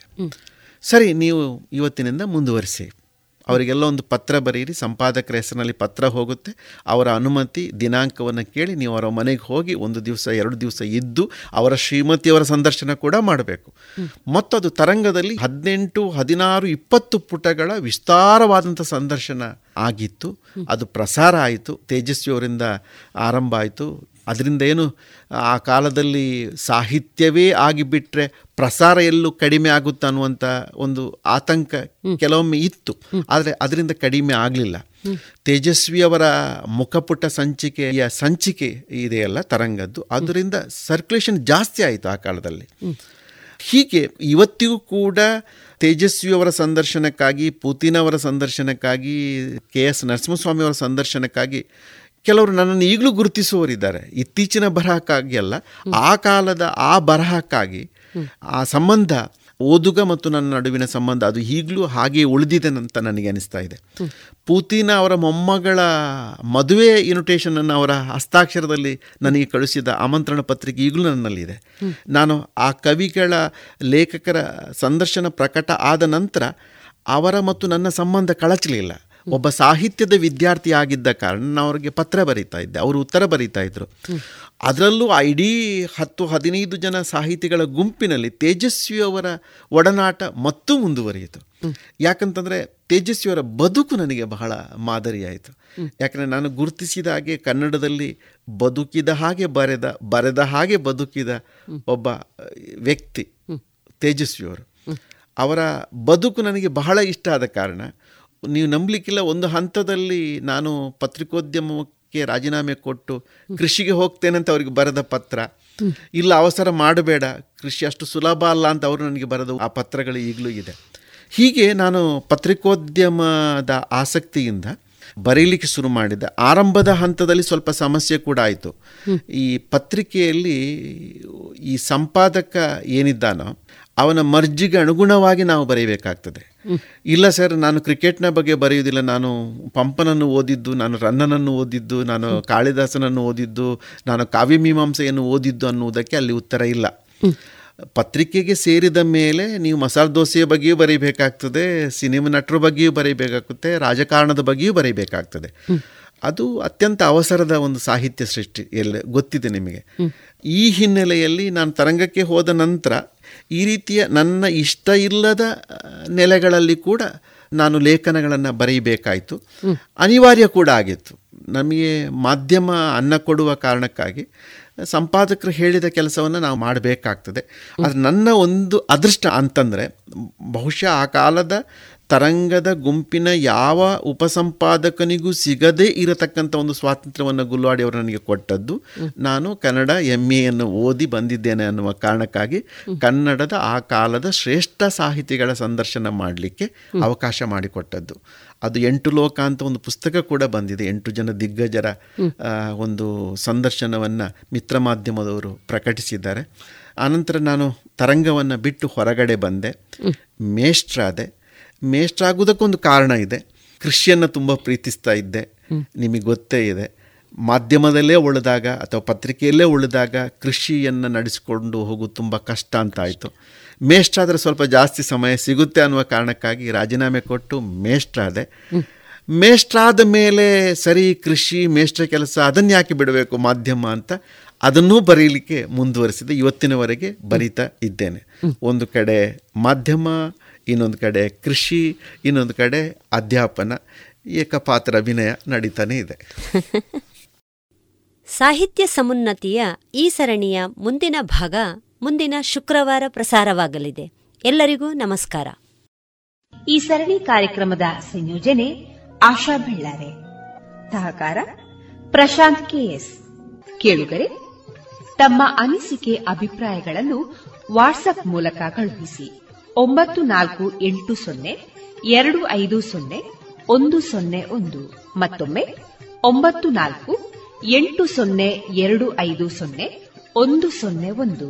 ಸರಿ ನೀವು ಇವತ್ತಿನಿಂದ ಮುಂದುವರಿಸಿ. ಅವರಿಗೆಲ್ಲ ಒಂದು ಪತ್ರ ಬರೀರಿ ಸಂಪಾದಕರ ಹೆಸರಿನಲ್ಲಿ ಪತ್ರ ಹೋಗುತ್ತೆ. ಅವರ ಅನುಮತಿ ದಿನಾಂಕವನ್ನು ಕೇಳಿ ನೀವು ಅವರ ಮನೆಗೆ ಹೋಗಿ ಒಂದು ದಿವಸ ಎರಡು ದಿವಸ ಇದ್ದು ಅವರ ಶ್ರೀಮತಿಯವರ ಸಂದರ್ಶನ ಕೂಡ ಮಾಡಬೇಕು. ಮತ್ತು ಅದು ತರಂಗದಲ್ಲಿ ಹದಿನೆಂಟು ಹದಿನಾರು ಇಪ್ಪತ್ತು ಪುಟಗಳ ವಿಸ್ತಾರವಾದಂಥ ಸಂದರ್ಶನ ಆಗಿತ್ತು. ಅದು ಪ್ರಸಾರ ಆಯಿತು. ತೇಜಸ್ವಿಯವರಿಂದ ಆರಂಭ ಆಯಿತು. ಅದರಿಂದ ಏನು? ಆ ಕಾಲದಲ್ಲಿ ಸಾಹಿತ್ಯವೇ ಆಗಿಬಿಟ್ರೆ ಪ್ರಸಾರ ಎಲ್ಲೂ ಕಡಿಮೆ ಆಗುತ್ತೆ ಅನ್ನುವಂಥ ಒಂದು ಆತಂಕ ಕೆಲವೊಮ್ಮೆ ಇತ್ತು. ಆದರೆ ಅದರಿಂದ ಕಡಿಮೆ ಆಗಲಿಲ್ಲ. ತೇಜಸ್ವಿ ಅವರ ಮುಖಪುಟ ಸಂಚಿಕೆಯ ಸಂಚಿಕೆ ಇದೆಯಲ್ಲ ತರಂಗದ್ದು. ಅದರಿಂದ ಸರ್ಕ್ಯುಲೇಷನ್ ಜಾಸ್ತಿ ಆಯಿತು ಆ ಕಾಲದಲ್ಲಿ. ಹೀಗೆ ಇವತ್ತಿಗೂ ಕೂಡ ತೇಜಸ್ವಿಯವರ ಸಂದರ್ಶನಕ್ಕಾಗಿ ಪುತಿನವರ ಸಂದರ್ಶನಕ್ಕಾಗಿ ಕೆ ಎಸ್ ನರಸಿಂಹಸ್ವಾಮಿ ಅವರ ಸಂದರ್ಶನಕ್ಕಾಗಿ ಕೆಲವರು ನನ್ನನ್ನು ಈಗಲೂ ಗುರುತಿಸುವವರಿದ್ದಾರೆ. ಇತ್ತೀಚಿನ ಬರಹಕ್ಕಾಗಿ ಅಲ್ಲ, ಆ ಕಾಲದ ಆ ಬರಹಕ್ಕಾಗಿ ಆ ಸಂಬಂಧ, ಓದುಗ ಮತ್ತು ನನ್ನ ನಡುವಿನ ಸಂಬಂಧ ಅದು ಈಗಲೂ ಹಾಗೆ ಉಳಿದಿದೆ ಅಂತ ನನಗೆ ಅನಿಸ್ತಾ ಇದೆ. ಪೂತಿನ ಅವರ ಮೊಮ್ಮಗಳ ಮದುವೆ ಇನ್ವಿಟೇಷನನ್ನು ಅವರ ಹಸ್ತಾಕ್ಷರದಲ್ಲಿ ನನಗೆ ಕಳುಹಿಸಿದ ಆಮಂತ್ರಣ ಪತ್ರಿಕೆ ಈಗಲೂ ನನ್ನಲ್ಲಿದೆ. ನಾನು ಆ ಕವಿಗಳ ಲೇಖಕರ ಸಂದರ್ಶನ ಪ್ರಕಟ ಆದ ನಂತರ ಅವರ ಮತ್ತು ನನ್ನ ಸಂಬಂಧ ಕಳಚಲಿಲ್ಲ. ಒಬ್ಬ ಸಾಹಿತ್ಯದ ವಿದ್ಯಾರ್ಥಿ ಆಗಿದ್ದ ಕಾರಣ ನಾನು ಅವರಿಗೆ ಪತ್ರ ಬರೀತಾ ಇದ್ದೆ. ಅವರು ಉತ್ತರ ಬರೀತಾ ಇದ್ದರು ಅದರಲ್ಲೂ ಆ ಇಡೀ ಹತ್ತು ಹದಿನೈದು ಜನ ಸಾಹಿತಿಗಳ ಗುಂಪಿನಲ್ಲಿ ತೇಜಸ್ವಿಯವರ ಒಡನಾಟ ಮತ್ತೂ ಮುಂದುವರಿಯಿತು. ಯಾಕಂತಂದರೆ ತೇಜಸ್ವಿಯವರ ಬದುಕು ನನಗೆ ಬಹಳ ಮಾದರಿಯಾಯಿತು. ಯಾಕಂದರೆ ನಾನು ಗುರುತಿಸಿದ ಹಾಗೆ ಕನ್ನಡದಲ್ಲಿ ಬದುಕಿದ ಹಾಗೆ ಬರೆದ ಬರೆದ ಹಾಗೆ ಬದುಕಿದ ಒಬ್ಬ ವ್ಯಕ್ತಿ ತೇಜಸ್ವಿಯವರು. ಅವರ ಬದುಕು ನನಗೆ ಬಹಳ ಇಷ್ಟ ಆದ ಕಾರಣ ನೀವು ನಂಬಲಿಕ್ಕಿಲ್ಲ, ಒಂದು ಹಂತದಲ್ಲಿ ನಾನು ಪತ್ರಿಕೋದ್ಯಮಕ್ಕೆ ರಾಜೀನಾಮೆ ಕೊಟ್ಟು ಕೃಷಿಗೆ ಹೋಗ್ತೇನೆ ಅಂತ ಅವರಿಗೆ ಬರೆದ ಪತ್ರ. ಇಲ್ಲ, ಅವಸರ ಮಾಡಬೇಡ. ಕೃಷಿ ಅಷ್ಟು ಸುಲಭ ಅಲ್ಲ ಅಂತ ಅವರು ನನಗೆ ಬರೆದ ಆ ಪತ್ರಗಳು ಈಗಲೂ ಇದೆ. ಹೀಗೆ ನಾನು ಪತ್ರಿಕೋದ್ಯಮದ ಆಸಕ್ತಿಯಿಂದ ಬರೀಲಿಕ್ಕೆ ಶುರು ಮಾಡಿದೆ. ಆರಂಭದ ಹಂತದಲ್ಲಿ ಸ್ವಲ್ಪ ಸಮಸ್ಯೆ ಕೂಡ ಆಯಿತು. ಈ ಪತ್ರಿಕೆಯಲ್ಲಿ ಈ ಸಂಪಾದಕ ಏನಿದ್ದಾನೋ ಅವನ ಮರ್ಜಿಗೆ ಅನುಗುಣವಾಗಿ ನಾವು ಬರೆಯಬೇಕಾಗ್ತದೆ ಇಲ್ಲ ಸರ್, ನಾನು ಕ್ರಿಕೆಟ್ನ ಬಗ್ಗೆ ಬರೆಯುವುದಿಲ್ಲ. ನಾನು ಪಂಪನನ್ನು ಓದಿದ್ದು, ನಾನು ರನ್ನನನ್ನು ಓದಿದ್ದು, ನಾನು ಕಾಳಿದಾಸನನ್ನು ಓದಿದ್ದು, ನಾನು ಕಾವ್ಯಮೀಮಾಂಸೆಯನ್ನು ಓದಿದ್ದು ಅನ್ನುವುದಕ್ಕೆ ಅಲ್ಲಿ ಉತ್ತರ ಇಲ್ಲ. ಪತ್ರಿಕೆಗೆ ಸೇರಿದ ಮೇಲೆ ನೀವು ಮಸಾಲ ದೋಸೆಯ ಬಗ್ಗೆಯೂ ಬರೀಬೇಕಾಗ್ತದೆ, ಸಿನಿಮಾ ನಟರ ಬಗ್ಗೆಯೂ ಬರೀಬೇಕಾಗುತ್ತೆ ರಾಜಕಾರಣದ ಬಗ್ಗೆಯೂ ಬರೀಬೇಕಾಗ್ತದೆ. ಅದು ಅತ್ಯಂತ ಅವಸರದ ಒಂದು ಸಾಹಿತ್ಯ ಸೃಷ್ಟಿ, ಎಲ್ಲ ಗೊತ್ತಿದೆ ನಿಮಗೆ. ಈ ಹಿನ್ನೆಲೆಯಲ್ಲಿ ನಾನು ತರಂಗಕ್ಕೆ ಹೋದ ನಂತರ ಈ ರೀತಿಯ ನನ್ನ ಇಷ್ಟ ಇಲ್ಲದ ನೆಲೆಗಳಲ್ಲಿ ಕೂಡ ನಾನು ಲೇಖನಗಳನ್ನು ಬರೀಬೇಕಾಯಿತು. ಅನಿವಾರ್ಯ ಕೂಡ ಆಗಿತ್ತು. ನಮಗೆ ಮಾಧ್ಯಮ ಅನ್ನ ಕೊಡುವ ಕಾರಣಕ್ಕಾಗಿ ಸಂಪಾದಕರು ಹೇಳಿದ ಕೆಲಸವನ್ನು ನಾವು ಮಾಡಬೇಕಾಗ್ತದೆ. ಅದು ನನ್ನ ಒಂದು ಅದೃಷ್ಟ ಅಂತಂದರೆ ಬಹುಶಃ ಆ ಕಾಲದ ತರಂಗದ ಗುಂಪಿನ ಯಾವ ಉಪಸಂಪಾದಕನಿಗೂ ಸಿಗದೇ ಇರತಕ್ಕಂಥ ಒಂದು ಸ್ವಾತಂತ್ರ್ಯವನ್ನು ಗುಲ್ವಾಡಿ ಅವರು ನನಗೆ ಕೊಟ್ಟದ್ದು. ನಾನು ಕನ್ನಡ ಎಂ ಎಯನ್ನು ಓದಿ ಬಂದಿದ್ದೇನೆ ಅನ್ನುವ ಕಾರಣಕ್ಕಾಗಿ ಕನ್ನಡದ ಆ ಕಾಲದ ಶ್ರೇಷ್ಠ ಸಾಹಿತಿಗಳ ಸಂದರ್ಶನ ಮಾಡಲಿಕ್ಕೆ ಅವಕಾಶ ಮಾಡಿಕೊಟ್ಟದ್ದು. ಅದು ಎಂಟು ಲೋಕ ಅಂತ ಒಂದು ಪುಸ್ತಕ ಕೂಡ ಬಂದಿದೆ. ಎಂಟು ಜನ ದಿಗ್ಗಜರ ಒಂದು ಸಂದರ್ಶನವನ್ನು ಮಿತ್ರ ಮಾಧ್ಯಮದವರು ಪ್ರಕಟಿಸಿದ್ದಾರೆ. ಆನಂತರ ನಾನು ತರಂಗವನ್ನು ಬಿಟ್ಟು ಹೊರಗಡೆ ಬಂದೆ. ಮೇಷ್ಟ್ರಾದೆ. ಮೇಷ್ಟ್ರಾಗುವುದಕ್ಕೊಂದು ಕಾರಣ ಇದೆ. ಕೃಷಿಯನ್ನು ತುಂಬ ಪ್ರೀತಿಸ್ತಾ ಇದ್ದೆ. ನಿಮಗೆ ಗೊತ್ತೇ ಇದೆ. ಮಾಧ್ಯಮದಲ್ಲೇ ಉಳಿದಾಗ ಅಥವಾ ಪತ್ರಿಕೆಯಲ್ಲೇ ಉಳಿದಾಗ ಕೃಷಿಯನ್ನು ನಡೆಸಿಕೊಂಡು ಹೋಗೋದು ತುಂಬ ಕಷ್ಟ ಅಂತ ಆಯಿತು. ಮೇಷ್ಟ್ರಾದರೆ ಸ್ವಲ್ಪ ಜಾಸ್ತಿ ಸಮಯ ಸಿಗುತ್ತೆ ಅನ್ನುವ ಕಾರಣಕ್ಕಾಗಿ ರಾಜೀನಾಮೆ ಕೊಟ್ಟು ಮೇಷ್ಟ್ರಾದೆ. ಮೇಷ್ಟ್ರಾದ ಮೇಲೆ ಸರಿ ಕೃಷಿ ಮೇಷ್ಟ್ರ ಕೆಲಸ ಅದನ್ನು ಯಾಕೆ ಬಿಡಬೇಕು ಮಾಧ್ಯಮ ಅಂತ ಅದನ್ನೂ ಬರೀಲಿಕ್ಕೆ ಮುಂದುವರಿಸಿದೆ. ಇವತ್ತಿನವರೆಗೆ ಬರೀತಾ ಇದ್ದೇನೆ. ಒಂದು ಕಡೆ ಮಾಧ್ಯಮ ಇನ್ನೊಂದು ಕಡೆ ಕೃಷಿ ಇನ್ನೊಂದು ಕಡೆ ಅಧ್ಯಾಪನ ಏಕಪಾತ್ರ ಅಭಿನಯ ನಡೀತಾನೆ ಇದೆ. (laughs) ಸಾಹಿತ್ಯ ಸಮುನ್ನತಿಯ ಈ ಸರಣಿಯ ಮುಂದಿನ ಭಾಗ ಮುಂದಿನ ಶುಕ್ರವಾರ ಪ್ರಸಾರವಾಗಲಿದೆ. ಎಲ್ಲರಿಗೂ ನಮಸ್ಕಾರ. ಈ ಸರಣಿ ಕಾರ್ಯಕ್ರಮದ ಸಂಯೋಜನೆ ಆಶಾ ಬೆಳ್ಳಾರೆ. ಸಹಕಾರ ಪ್ರಶಾಂತ್ ಕೆಎಸ್. ಕೇಳುಗರೆ ತಮ್ಮ ಅನಿಸಿಕೆ ಅಭಿಪ್ರಾಯಗಳನ್ನು ವಾಟ್ಸ್ಆಪ್ ಮೂಲಕ ಕಳುಹಿಸಿ. ಒಂಬತ್ತು ನಾಲ್ಕು ಎಂಟು ಸೊನ್ನೆ, ಎರಡು ಐದು ಸೊನ್ನೆ, ಒಂದು ಸೊನ್ನೆ ಒಂದು ಮತ್ತೊಮ್ಮೆ ಒಂಬತ್ತು ನಾಲ್ಕು ಎಂಟು ಸೊನ್ನೆ, ಎರಡು ಐದು ಸೊನ್ನೆ, ಒಂದು ಸೊನ್ನೆ ಒಂದು.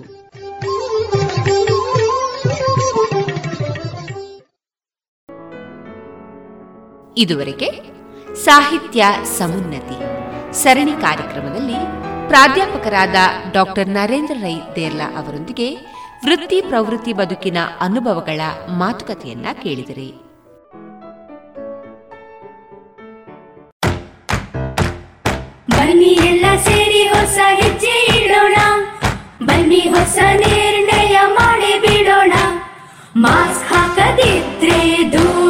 ಇದುವರೆಗೆ ಸಾಹಿತ್ಯ ಸಮುನ್ನತಿ ಸರಣಿ ಕಾರ್ಯಕ್ರಮದಲ್ಲಿ ಪ್ರಾಧ್ಯಾಪಕರಾದ ಡಾಕ್ಟರ್ ನರೇಂದ್ರ ರೈ ದೇರ್ಲಾ ಅವರೊಂದಿಗೆ ವೃತ್ತಿ ಪ್ರವೃತ್ತಿ ಬದುಕಿನ ಅನುಭವಗಳ ಮಾತುಕತೆಯನ್ನ ಕೇಳಿದಿರಿ. ಬನ್ನಿ ಎಲ್ಲ ಸೇರಿ ಹೊಸ ಹೆಜ್ಜೆ ಇಡೋಣ. ಬನ್ನಿ ಹೊಸ ನಿರ್ಣಯ ಮಾಡಿ ಬಿಡೋಣ. ಮಾಸ್ಕ್ ಹಾಕದಿದ್ರೆ ದೂರೋಣ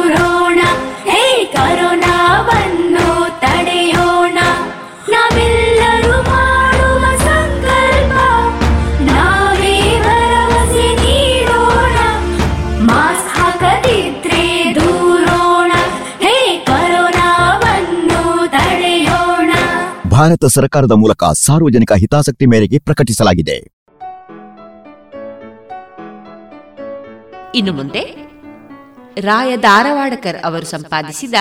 ಭಾರತ ಸರ್ಕಾರದ ಮೂಲಕ ಸಾರ್ವಜನಿಕ ಹಿತಾಸಕ್ತಿ ಮೇರೆಗೆ ಪ್ರಕಟಿಸಲಾಗಿದೆ. ಇನ್ನು ಮುಂದೆ ರಾಯ ಧಾರವಾಡಕರ್ ಅವರು ಸಂಪಾದಿಸಿದ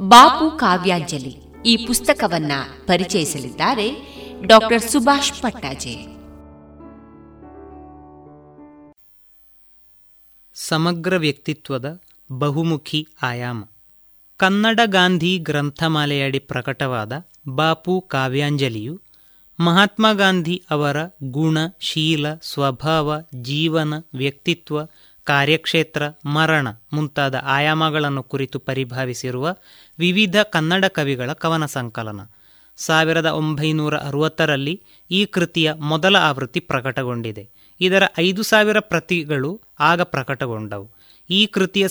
ಬಾಪು ಕಾವ್ಯಾಂಜಲಿ ಈ ಪುಸ್ತಕವನ್ನ ಪರಿಚಯಿಸಲಿದ್ದಾರೆ ಡಾಕ್ಟರ್ ಸುಭಾಷ್ ಪಟ್ಟಾಜೆ. ಸಮಗ್ರ ವ್ಯಕ್ತಿತ್ವದ ಬಹುಮುಖಿ ಆಯಾಮ. ಕನ್ನಡ ಗಾಂಧಿ ಗ್ರಂಥಮಾಲೆಯಡಿ ಪ್ರಕಟವಾದ ಬಾಪು ಕಾವ್ಯಾಂಜಲಿಯು ಮಹಾತ್ಮ ಗಾಂಧಿ ಅವರ ಗುಣ, ಶೀಲ, ಸ್ವಭಾವ, ಜೀವನ, ವ್ಯಕ್ತಿತ್ವ, ಕಾರ್ಯಕ್ಷೇತ್ರ, ಮರಣ ಮುಂತಾದ ಆಯಾಮಗಳನ್ನು ಕುರಿತು ಪರಿಭಾವಿಸಿರುವ ವಿವಿಧ ಕನ್ನಡ ಕವಿಗಳ ಕವನ ಸಂಕಲನ. ಸಾವಿರದ ಒಂಬೈನೂರ ಅರವತ್ತರಲ್ಲಿ ಈ ಕೃತಿಯ ಮೊದಲ ಆವೃತ್ತಿ ಪ್ರಕಟಗೊಂಡಿದೆ. ಇದರ ಐದು ಸಾವಿರ ಪ್ರತಿಗಳು ಆಗ ಪ್ರಕಟಗೊಂಡವು. ಈ ಕೃತಿಯ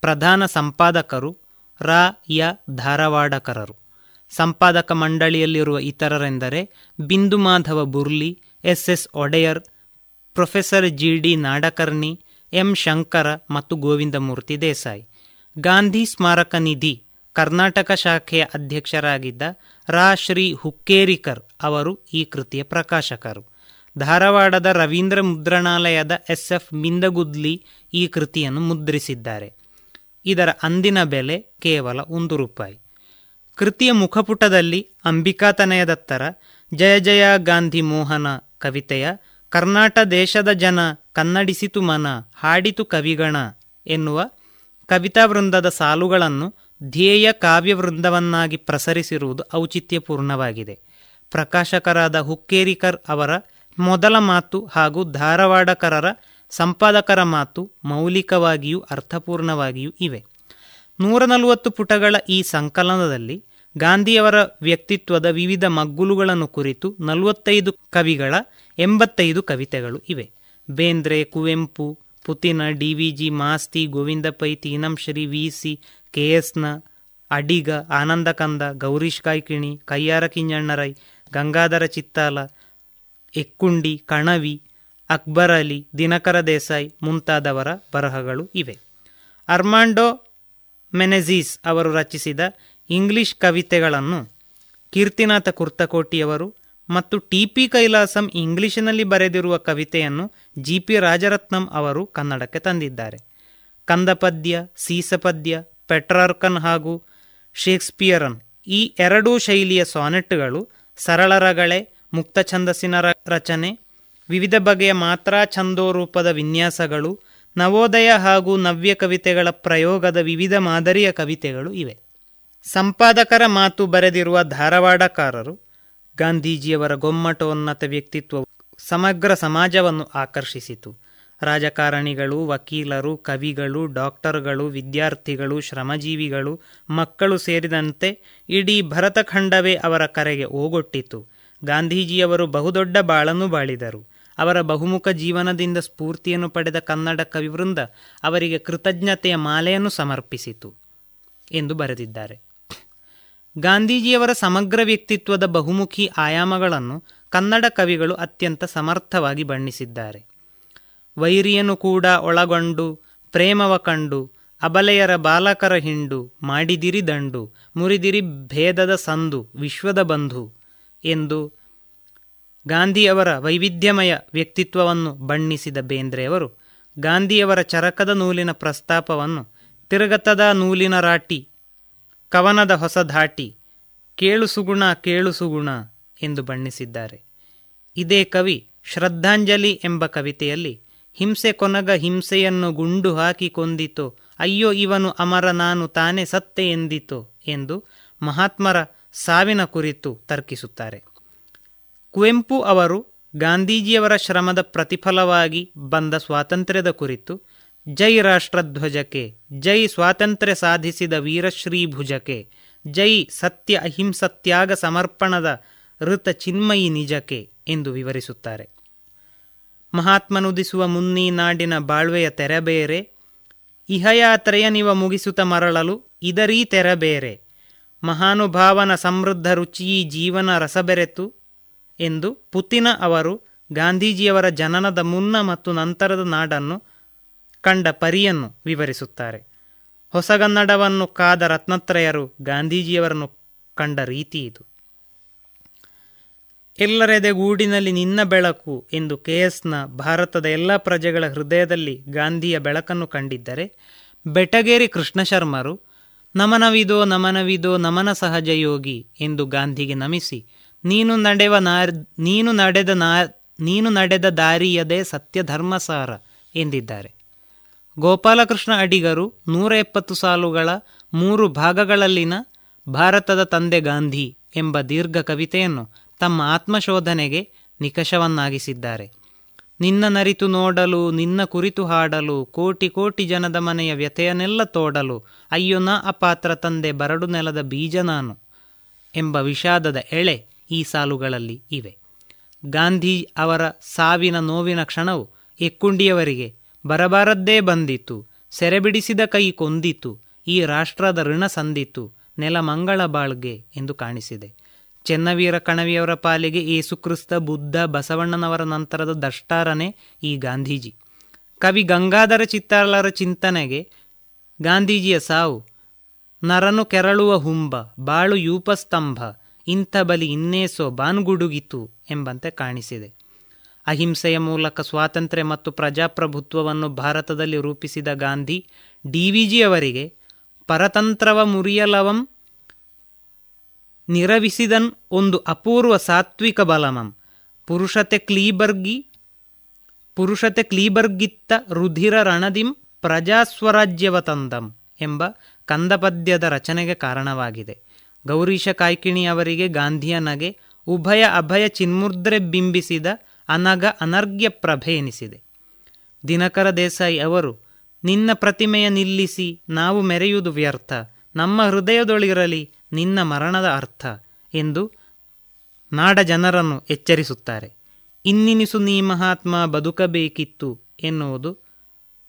ಪ್ರಧಾನ ಸಂಪಾದಕರು ರಾ, ಯ ಧಾರವಾಡಕರರು. ಸಂಪಾದಕ ಮಂಡಳಿಯಲ್ಲಿರುವ ಇತರರೆಂದರೆ Bindu Madhava Burli S S Odeyar, professor G D Nadkarni, M. Shankara ಮತ್ತು ಗೋವಿಂದಮೂರ್ತಿ ದೇಸಾಯಿ. ಗಾಂಧಿ ಸ್ಮಾರಕ ನಿಧಿ ಕರ್ನಾಟಕ ಶಾಖೆಯ ಅಧ್ಯಕ್ಷರಾಗಿದ್ದ ರಾ. ಶ್ರೀ. ಹುಕ್ಕೇರಿಕರ್ ಅವರು ಈ ಕೃತಿಯ ಪ್ರಕಾಶಕರು. ಧಾರವಾಡದ ರವೀಂದ್ರ ಮುದ್ರಣಾಲಯದ ಎಸ್. ಎಫ್. ಮಿಂದಗುದ್ಲಿ ಈ ಕೃತಿಯನ್ನು ಮುದ್ರಿಸಿದ್ದಾರೆ. ಇದರ ಅಂದಿನ ಬೆಲೆ ಕೇವಲ ಒಂದು ರೂಪಾಯಿ. ಕೃತಿಯ ಮುಖಪುಟದಲ್ಲಿ ಅಂಬಿಕಾತನಯದತ್ತರ ಜಯ ಜಯ ಗಾಂಧಿ ಮೋಹನ ಕವಿತೆಯ, ಕರ್ನಾಟ ದೇಶದ ಜನ ಕನ್ನಡಿಸಿತು ಮನ, ಹಾಡಿತು ಕವಿಗಣ ಎನ್ನುವ ಕವಿತಾ ವೃಂದದ ಸಾಲುಗಳನ್ನು ಧ್ಯೇಯ ಕಾವ್ಯವೃಂದವನ್ನಾಗಿ ಪ್ರಸರಿಸಿರುವುದು ಔಚಿತ್ಯಪೂರ್ಣವಾಗಿದೆ. ಪ್ರಕಾಶಕರಾದ ಹುಕ್ಕೇರಿಕರ್ ಅವರ ಮೊದಲ ಮಾತು ಹಾಗೂ ಧಾರವಾಡಕರರ ಸಂಪಾದಕರ ಮಾತು ಮೌಲಿಕವಾಗಿಯೂ ಅರ್ಥಪೂರ್ಣವಾಗಿಯೂ ಇವೆ. ನೂರ ನಲವತ್ತು ಪುಟಗಳ ಈ ಸಂಕಲನದಲ್ಲಿ ಗಾಂಧಿಯವರ ವ್ಯಕ್ತಿತ್ವದ ವಿವಿಧ ಮಗ್ಗುಲುಗಳನ್ನು ಕುರಿತು ನಲವತ್ತೈದು ಕವಿಗಳ ಎಂಬತ್ತೈದು ಕವಿತೆಗಳು ಇವೆ. Bendre, Kuvempu, Putina, D V G, Masti, Govinda Pai Tinamshri V C, K ಎಸ್ನ ಅಡಿಗ, ಆನಂದಕಂದ, ಗೌರೀಶ್ ಕಾಯ್ಕಿಣಿ, ಕಯ್ಯಾರ ಕಿಂಜಣ್ಣರೈ, ಗಂಗಾಧರ ಚಿತ್ತಾಲ, ಎಕ್ಕುಂಡಿ, ಕಣವಿ ಅಕ್ಬರ್ ಅಲಿ, ದಿನಕರ ದೇಸಾಯಿ ಮುಂತಾದವರ ಬರಹಗಳು ಇವೆ. ಅರ್ಮಾಂಡೋ ಮೆನೆಝೀಸ್ ಅವರು ರಚಿಸಿದ ಇಂಗ್ಲಿಷ್ ಕವಿತೆಗಳನ್ನು ಕೀರ್ತಿನಾಥ ಕುರ್ತಕೋಟಿಯವರು ಮತ್ತು ಟಿ ಪಿ ಕೈಲಾಸಂ ಇಂಗ್ಲಿಷಿನಲ್ಲಿ ಬರೆದಿರುವ ಕವಿತೆಯನ್ನು ಜಿ ಪಿ ರಾಜರತ್ನಂ ಅವರು ಕನ್ನಡಕ್ಕೆ ತಂದಿದ್ದಾರೆ. ಕಂದಪದ್ಯ, ಸೀಸಪದ್ಯ, ಪೆಟ್ರಾರ್ಕನ್ ಹಾಗೂ ಶೇಕ್ಸ್ಪಿಯರನ್ ಈ ಎರಡೂ ಶೈಲಿಯ ಸಾನೆಟ್ಗಳು ಸರಳರಗಳೆ ಮುಕ್ತ ಛಂದಸ್ಸಿನ ರಚನೆ ವಿವಿಧ ಬಗೆಯ ಮಾತ್ರಾ ಛಂದೋರೂಪದ ವಿನ್ಯಾಸಗಳು, ನವೋದಯ ಹಾಗೂ ನವ್ಯ ಕವಿತೆಗಳ ಪ್ರಯೋಗದ ವಿವಿಧ ಮಾದರಿಯ ಕವಿತೆಗಳು ಇವೆ. ಸಂಪಾದಕರ ಮಾತು ಬರೆದಿರುವ ಧಾರವಾಡಕಾರರು, ಗಾಂಧೀಜಿಯವರ ಗೊಮ್ಮಟೋನ್ನತ ವ್ಯಕ್ತಿತ್ವ ಸಮಗ್ರ ಸಮಾಜವನ್ನು ಆಕರ್ಷಿಸಿತು. ರಾಜಕಾರಣಿಗಳು, ವಕೀಲರು, ಕವಿಗಳು, ಡಾಕ್ಟರ್ಗಳು, ವಿದ್ಯಾರ್ಥಿಗಳು, ಶ್ರಮಜೀವಿಗಳು, ಮಕ್ಕಳು ಸೇರಿದಂತೆ ಇಡೀ ಭರತಖಂಡವೇ ಅವರ ಕರೆಗೆ ಓಗೊಟ್ಟಿತು. ಗಾಂಧೀಜಿಯವರು ಬಹುದೊಡ್ಡ ಬಾಳನ್ನು ಬಾಳಿದರು. ಅವರ ಬಹುಮುಖ ಜೀವನದಿಂದ ಸ್ಫೂರ್ತಿಯನ್ನು ಪಡೆದ ಕನ್ನಡ ಕವಿವೃಂದ ಅವರಿಗೆ ಕೃತಜ್ಞತೆಯ ಮಾಲೆಯನ್ನು ಸಮರ್ಪಿಸಿತು ಎಂದು ಬರೆದಿದ್ದಾರೆ. ಗಾಂಧೀಜಿಯವರ ಸಮಗ್ರ ವ್ಯಕ್ತಿತ್ವದ ಬಹುಮುಖಿ ಆಯಾಮಗಳನ್ನು ಕನ್ನಡ ಕವಿಗಳು ಅತ್ಯಂತ ಸಮರ್ಥವಾಗಿ ಬಣ್ಣಿಸಿದ್ದಾರೆ. ವೈರಿಯನ್ನು ಕೂಡ ಒಳಗೊಂಡು, ಪ್ರೇಮವ ಕಂಡು, ಅಬಲೆಯರ ಬಾಲಕರ ಹಿಂಡು, ಮಾಡಿದಿರಿ ದಂಡು, ಮುರಿದಿರಿ ಭೇದದ ಸಂದು, ವಿಶ್ವದ ಬಂಧು ಎಂದು ಗಾಂಧಿಯವರ ವೈವಿಧ್ಯಮಯ ವ್ಯಕ್ತಿತ್ವವನ್ನು ಬಣ್ಣಿಸಿದ ಬೇಂದ್ರೆಯವರು ಗಾಂಧಿಯವರ ಚರಕದ ನೂಲಿನ ಪ್ರಸ್ತಾಪವನ್ನು ತಿರುಗತದ ನೂಲಿನ ರಾಟಿ, ಕವನದ ಹೊಸ ಧಾಟಿ ಕೇಳುಸುಗುಣ ಕೇಳು ಸುಗುಣ ಎಂದು ಬಣ್ಣಿಸಿದ್ದಾರೆ. ಇದೇ ಕವಿ ಶ್ರದ್ಧಾಂಜಲಿ ಎಂಬ ಕವಿತೆಯಲ್ಲಿ ಹಿಂಸೆ ಕೊನಗ ಹಿಂಸೆಯನ್ನು ಗುಂಡು ಹಾಕಿ ಕೊಂದಿತು, ಅಯ್ಯೋ ಇವನು ಅಮರ, ನಾನು ತಾನೇ ಸತ್ತೆ ಎಂದಿತು ಎಂದು ಮಹಾತ್ಮರ ಸಾವಿನ ಕುರಿತು ತರ್ಕಿಸುತ್ತಾರೆ. ಕುವೆಂಪು ಅವರು ಗಾಂಧೀಜಿಯವರ ಶ್ರಮದ ಪ್ರತಿಫಲವಾಗಿ ಬಂದ ಸ್ವಾತಂತ್ರ್ಯದ ಕುರಿತು ಜೈ ರಾಷ್ಟ್ರಧ್ವಜಕ್ಕೆ, ಜೈ ಸ್ವಾತಂತ್ರ್ಯ ಸಾಧಿಸಿದ ವೀರಶ್ರೀ ಭುಜಕ್ಕೆ, ಜೈ ಸತ್ಯ ಅಹಿಂಸತ್ಯಾಗ ಸಮರ್ಪಣದ ಋತ ಚಿನ್ಮಯಿ ನಿಜಕ್ಕೆ ಎಂದು ವಿವರಿಸುತ್ತಾರೆ. ಮಹಾತ್ಮನುದಿಸುವ ಮುನ್ನೀ ನಾಡಿನ ಬಾಳ್ವೆಯ ತೆರಬೇರೆ ಇಹಯಾತ್ರೆಯ ನಿವ ಮುಗಿಸುತ್ತ ಮರಳಲು ಇದರೀ ತೆರಬೇರೆ ಮಹಾನುಭಾವನ ಸಮೃದ್ಧ ರುಚಿಯೀ ಜೀವನ ರಸಬೆರೆತು ಎಂದು ಪುತಿನ ಅವರು ಗಾಂಧೀಜಿಯವರ ಜನನದ ಮುನ್ನ ಮತ್ತು ನಂತರದ ನಾಡನ್ನು ಕಂಡ ಪರಿಯನ್ನು ವಿವರಿಸುತ್ತಾರೆ. ಹೊಸಗನ್ನಡವನ್ನು ಕಾದ ರತ್ನತ್ರಯರು ಗಾಂಧೀಜಿಯವರನ್ನು ಕಂಡ ರೀತಿ ಇದು. ಎಲ್ಲರೆದೆ ಗೂಡಿನಲ್ಲಿ ನಿನ್ನ ಬೆಳಕು ಎಂದು ಕೆಎಸ್ನ ಭಾರತದ ಎಲ್ಲ ಪ್ರಜೆಗಳ ಹೃದಯದಲ್ಲಿ ಗಾಂಧಿಯ ಬೆಳಕನ್ನು ಕಂಡಿದ್ದರೆ, ಬೆಟಗೇರಿ ಕೃಷ್ಣ ಶರ್ಮರು ನಮನವಿದೋ ನಮನವಿದೋ ನಮನ ಸಹಜ ಯೋಗಿ ಎಂದು ಗಾಂಧಿಗೆ ನಮಿಸಿ ನೀನು ನಡೆವ ನಾರ್, ನೀನು ನಡೆದ ನಾ ನೀನು ನಡೆದ ದಾರಿಯದೇ ಸತ್ಯ ಧರ್ಮಸಾರ ಎಂದಿದ್ದಾರೆ. ಗೋಪಾಲಕೃಷ್ಣ ಅಡಿಗರು ನೂರ ಎಪ್ಪತ್ತು ಸಾಲುಗಳ ಮೂರು ಭಾಗಗಳಲ್ಲಿನ ಭಾರತದ ತಂದೆ ಗಾಂಧಿ ಎಂಬ ದೀರ್ಘ ಕವಿತೆಯನ್ನು ತಮ್ಮ ಆತ್ಮಶೋಧನೆಗೆ ನಿಕಷವನ್ನಾಗಿಸಿದ್ದಾರೆ. ನಿನ್ನ ನರಿತು ನೋಡಲು, ನಿನ್ನ ಕುರಿತು ಹಾಡಲು, ಕೋಟಿ ಕೋಟಿ ಜನದ ಮನೆಯ ವ್ಯಥೆಯನ್ನೆಲ್ಲ ತೋಡಲು ಅಯ್ಯೋ ನ ಅಪಾತ್ರ ತಂದೆ ಬರಡು ನೆಲದ ಬೀಜ ನಾನು ಎಂಬ ವಿಷಾದದ ಎಳೆ ಈ ಸಾಲುಗಳಲ್ಲಿ ಇವೆ. ಗಾಂಧಿ ಅವರ ಸಾವಿನ ನೋವಿನ ಕ್ಷಣವು ಎಕ್ಕುಂಡಿಯವರಿಗೆ ಬರಬಾರದ್ದೇ ಬಂದಿತು, ಸೆರೆಬಿಡಿಸಿದ ಕೈ ಕೊಂದಿತು, ಈ ರಾಷ್ಟ್ರದ ಋಣ ಸಂದಿತು, ನೆಲ ಮಂಗಳ ಬಾಳ್ಗೆ ಎಂದು ಕಾಣಿಸಿದೆ. ಚೆನ್ನವೀರ ಕಣವಿಯವರ ಪಾಲಿಗೆ ಏಸುಕ್ರಿಸ್ತ, ಬುದ್ಧ, ಬಸವಣ್ಣನವರ ನಂತರದ ದಷ್ಟಾರನೆ ಈ ಗಾಂಧೀಜಿ. ಕವಿ ಗಂಗಾಧರ ಚಿತ್ತಾಲರ ಚಿಂತನೆಗೆ ಗಾಂಧೀಜಿಯ ಸಾವು, ನರನು ಕೆರಳುವ ಹುಂಬ, ಬಾಳು ಯೂಪಸ್ತಂಭ ಇಂಥ ಬಲಿ ಇನ್ನೇಸೋ ಬಾನ್ಗುಡುಗಿತು ಎಂಬಂತೆ ಕಾಣಿಸಿದೆ. ಅಹಿಂಸೆಯ ಮೂಲಕ ಸ್ವಾತಂತ್ರ್ಯ ಮತ್ತು ಪ್ರಜಾಪ್ರಭುತ್ವವನ್ನು ಭಾರತದಲ್ಲಿ ರೂಪಿಸಿದ ಗಾಂಧಿ, ಡಿ ವಿ ಜಿಯವರಿಗೆ ಪರತಂತ್ರವ ಮುರಿಯಲವಂ ನಿರವಿಸಿದನ್ ಒಂದು ಅಪೂರ್ವ ಸಾತ್ವಿಕ ಬಲಮಂ. ಪುರುಷತೆ ಕ್ಲೀಬರ್ಗಿ, ಪುರುಷತೆ ಕ್ಲೀಬರ್ಗಿತ್ತ ರುಧಿರ ರಣದಿಂ ಪ್ರಜಾಸ್ವರಾಜ್ಯವತಂದಂ ಎಂಬ ಕಂದಪದ್ಯದ ರಚನೆಗೆ ಕಾರಣವಾಗಿದೆ. ಗೌರೀಶ ಕಾಯ್ಕಿಣಿ ಅವರಿಗೆ ಗಾಂಧಿಯ ನಗೆ ಉಭಯ ಅಭಯ ಚಿನ್ಮುದ್ರೆ ಬಿಂಬಿಸಿದ ಅನಗ ಅನರ್ಘ್ಯ ಪ್ರಭೆ ಎನಿಸಿದೆ. ದಿನಕರ ದೇಸಾಯಿ ಅವರು, ನಿನ್ನ ಪ್ರತಿಮೆಯ ನಿಲ್ಲಿಸಿ ನಾವು ಮೆರೆಯುವುದು ವ್ಯರ್ಥ, ನಮ್ಮ ಹೃದಯದೊಳಿರಲಿ ನಿನ್ನ ಮರಣದ ಅರ್ಥ ಎಂದು ನಾಡ ಜನರನ್ನು ಎಚ್ಚರಿಸುತ್ತಾರೆ. ಇನ್ನಿನಿಸು ನೀ ಮಹಾತ್ಮ ಬದುಕಬೇಕಿತ್ತು ಎನ್ನುವುದು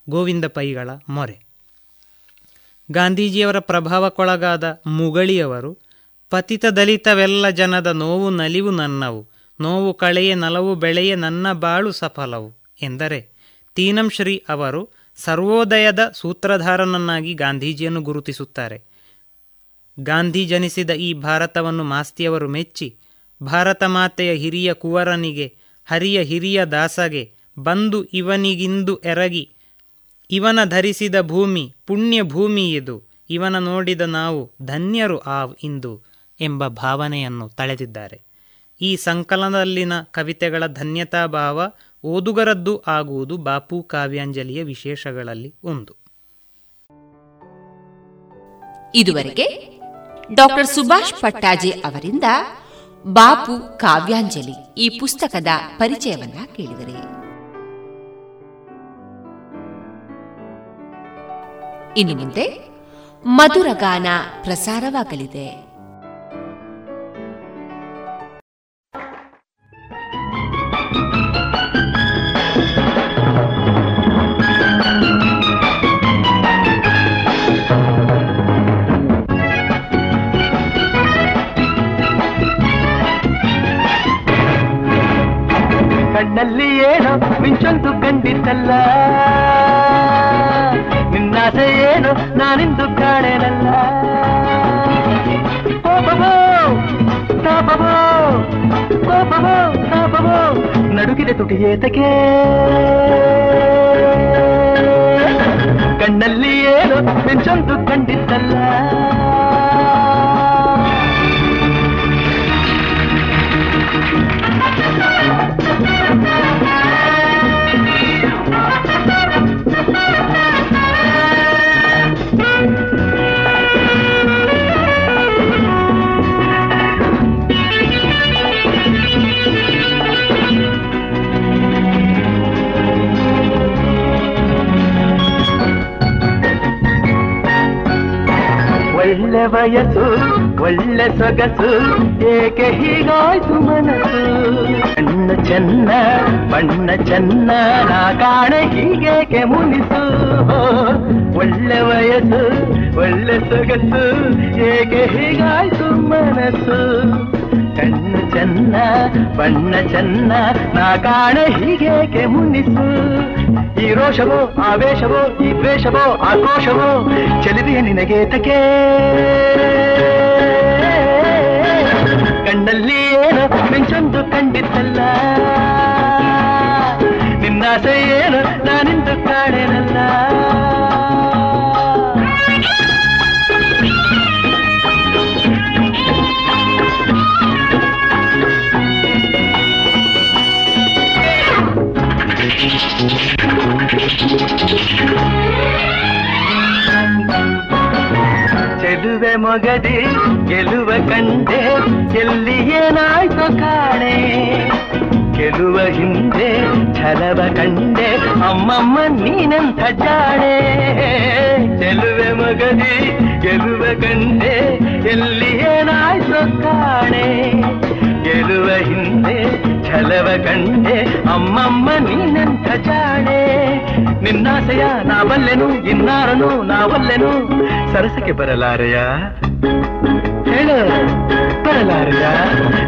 ಗೋವಿಂದ ಪೈಗಳ ಮೊರೆ. ಗಾಂಧೀಜಿಯವರ ಪ್ರಭಾವಕ್ಕೊಳಗಾದ ಮುಗಳಿಯವರು, ಪತಿತ ದಲಿತವೆಲ್ಲ ಜನದ ನೋವು ನಲಿವು ನನ್ನವು, ನೋವು ಕಳೆಯ ನಲವು ಬೆಳೆಯ ನನ್ನ ಬಾಳು ಸಫಲವು ಎಂದರೆ ತೀನಂ ಶ್ರೀ ಅವರು ಸರ್ವೋದಯದ ಸೂತ್ರಧಾರನನ್ನಾಗಿ ಗಾಂಧೀಜಿಯನ್ನು ಗುರುತಿಸುತ್ತಾರೆ. ಗಾಂಧಿ ಜನಿಸಿದ ಈ ಭಾರತವನ್ನು ಮಾಸ್ತಿಯವರು ಮೆಚ್ಚಿ, ಭಾರತ ಮಾತೆಯ ಹಿರಿಯ ಕುವರನಿಗೆ, ಹರಿಯ ಹಿರಿಯ ದಾಸಗೆ, ಬಂದು ಇವನಿಗಿಂದು ಎರಗಿ ಇವನ ಧರಿಸಿದ ಭೂಮಿ ಪುಣ್ಯ ಭೂಮಿ ಇದು. ಇವನ ನೋಡಿದ ನಾವು ಧನ್ಯರು ಆವ್ ಇಂದು ಎಂಬ ಭಾವನೆಯನ್ನು ತಳೆದಿದ್ದಾರೆ. ಈ ಸಂಕಲನದಲ್ಲಿನ ಕವಿತೆಗಳ ಧನ್ಯತಾ ಭಾವ ಓದುಗರದ್ದು ಆಗುವುದು ಬಾಪು ಕಾವ್ಯಾಂಜಲಿಯ ವಿಶೇಷಗಳಲ್ಲಿ ಒಂದು. ಇದುವರೆಗೆ ಡಾಕ್ಟರ್ ಸುಭಾಷ್ ಪಟ್ಟಾಜಿ ಅವರಿಂದ ಬಾಪು ಕಾವ್ಯಾಂಜಲಿ ಈ ಪುಸ್ತಕದ ಪರಿಚಯವನ್ನ ಕೇಳಿದರೆ. ಇನ್ನು ಮುಂದೆ ಮಧುರಗಾನ ಪ್ರಸಾರವಾಗಲಿದೆ. ಕಣ್ಣಲ್ಲಿ ಏನೋ ಮಿಂಚೊಂದು ಕಂಡಿದ್ದಲ್ಲ ನಿನ್ನಾಸೆ ಏನು? ನಾನಿಂದು ಕಾಣೆನಲ್ಲ ಕೋಪವೋ? ತಾಪವೋ? ಕೋಪವೋ? ತಾಪವೋ? ನಡುಗಿದೆ ತುಟಿಯೇತಕ್ಕೆ ಕಣ್ಣಲ್ಲಿ ಏನು ಮಿಂಚೊಂದು ಕಂಡಿದ್ದಲ್ಲ ವಯಸ್ಸು, ಒಳ್ಳೆ ಸೊಗಸು, ಏಕೆ ಹೀಗಾಯ್ತು ಮನಸ್ಸು? ಕಣ್ಣ ಚೆನ್ನ, ಬಣ್ಣ ಚೆನ್ನ, ನಾ ಕಾಣೆ ಹೀಗೇಕೆ ಮುನಿಸು? ಒಳ್ಳೆ ವಯಸ್ಸು, ಒಳ್ಳೆ ಸೊಗಸು, ಏಕೆ ಹೀಗಾಯ್ತು ಮನಸ್ಸು? ಕಣ್ಣು ಚೆನ್ನ, ಬಣ್ಣ ಚೆನ್ನ, ನಾ ಕಾಣೆ ಹೀಗೇಕೆ ಮುನಿಸು? ಈ ರೋಷವೋ, ಆವೇಶವೋ, ಈ ದ್ವೇಷವೋ, ಆಕ್ರೋಶವೋ, ಚಲಿದೆಯ ನಿನಗೆ ತಕೆ ಕಣ್ಣಲ್ಲಿ ಏನೋ ಮಿಂಚೊಂದು ಕಂಡಿದ್ದಲ್ಲ ನಿನ್ನಾಸೆ ಏನೋ ನಾನಿಂದು ಕಾಣೆನಲ್ಲ ಚೆಲುವೆ ಮೊಗದಿ ಗೆಲುವ ಕಂಡೆ ಎಲ್ಲಿ ಏನಾಯ್ತು ಕಾಣೆ ಗೆಲುವ ಹಿಂದೆ ಛಲವ ಕಂಡೆ ಅಮ್ಮಮ್ಮ ನೀನಂತ ಜಾಣೆ ಚೆಲುವೆ ಮಗದಿ ಗೆಲುವ ಕಂಡೆ ಎಲ್ಲಿ ಏನಾಯ್ತು ಕಾಣೆ ಗೆಲುವ ಹಿಂದೆ ಛಲವ ಕಂಡೆ ಅಮ್ಮಮ್ಮ ನೀನಂತ ಜಾಣೆ. ನಿನ್ನಾಸೆಯ ನಾವಲ್ಲೆನು, ಇನ್ನಾರನು ನಾವಲ್ಲೆನು. ಸರಸಕ್ಕೆ ಬರಲಾರೆಯ ಹೇಳು ಬರಲಾರೆಯ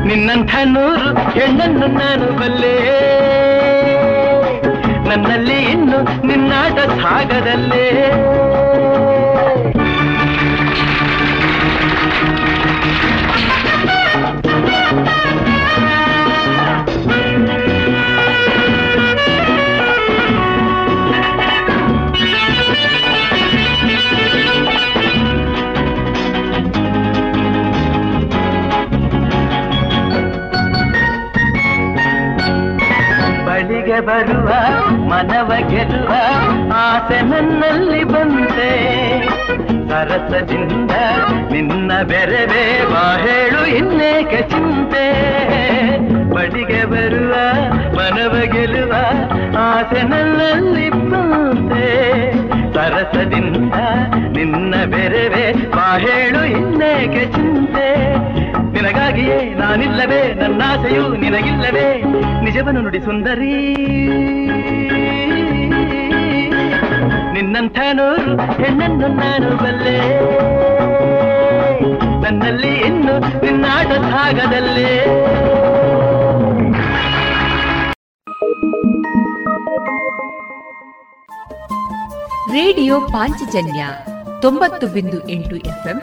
ನಿನ್ನಂಥ ನೂರು ಹೆಣ್ಣನ್ನು ನಾನು ಬಲ್ಲೆ. ನನ್ನಲ್ಲಿ ಇನ್ನು ನಿನ್ನಾಟ ಸಾಗದಲ್ಲೇ. ಬಳಿಗೆ ಬರುವ, ಮನವ ಗೆಲ್ಲುವ ಆಸೆ ನನ್ನಲ್ಲಿ ಬಂದೆ ಸರಸದಿಂದ ನಿನ್ನ ಬೆರೆವೆ ಹೇಳು ಇನ್ನೇಕ ಚಿಂತೆ. ಬಡಿಗೆ ಬರುವ, ಮನವ ಗೆಲ್ಲುವ ಆಸೆ ನನ್ನಲ್ಲಿ ಬಂದೆ ಸರಸದಿಂದ ನಿನ್ನ ಬೆರೆವೆ ಹೇಳು ಇನ್ನೇಕ ಚಿಂತೆ. ನಿನಗಾಗಿಯೇ ನಾನಿಲ್ಲವೇ, ನನ್ನಾಸೆಯು ನಿನಗಿಲ್ಲವೇ. ನಿಜವನ್ನು ನುಡಿ ಸುಂದರಿ. ನಿನ್ನಂಥ ಹೆಣ್ಣನ್ನು ನಾನು ಬಲ್ಲೆ. ನನ್ನಲ್ಲಿ ಇನ್ನು ನಿನ್ನಾಟ ಭಾಗದಲ್ಲೇ. ರೇಡಿಯೋ ಪಾಂಚಜನ್ಯ ತೊಂಬತ್ತು ಬಿಂದು ಎಂಟು ಎಫ್ಎಂ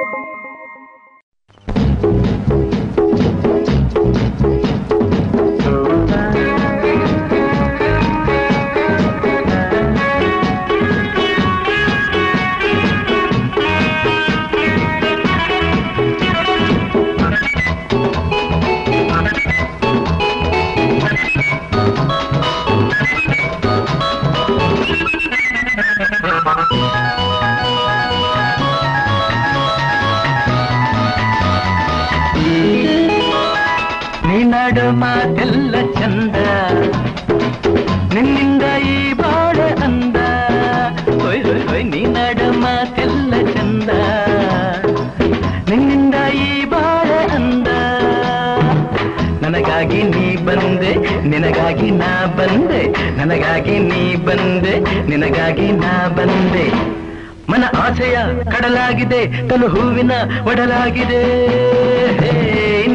ನನಗಾಗಿ ನೀ ಬಂದೆ ನಿನಗಾಗಿ ನಾ ಬಂದೆ. ಮನ ಆಸೆಯ ಕಡಲಾಗಿದೆ ತನು ಹೂವಿನ ಒಡಲಾಗಿದೆ. ಹೇ,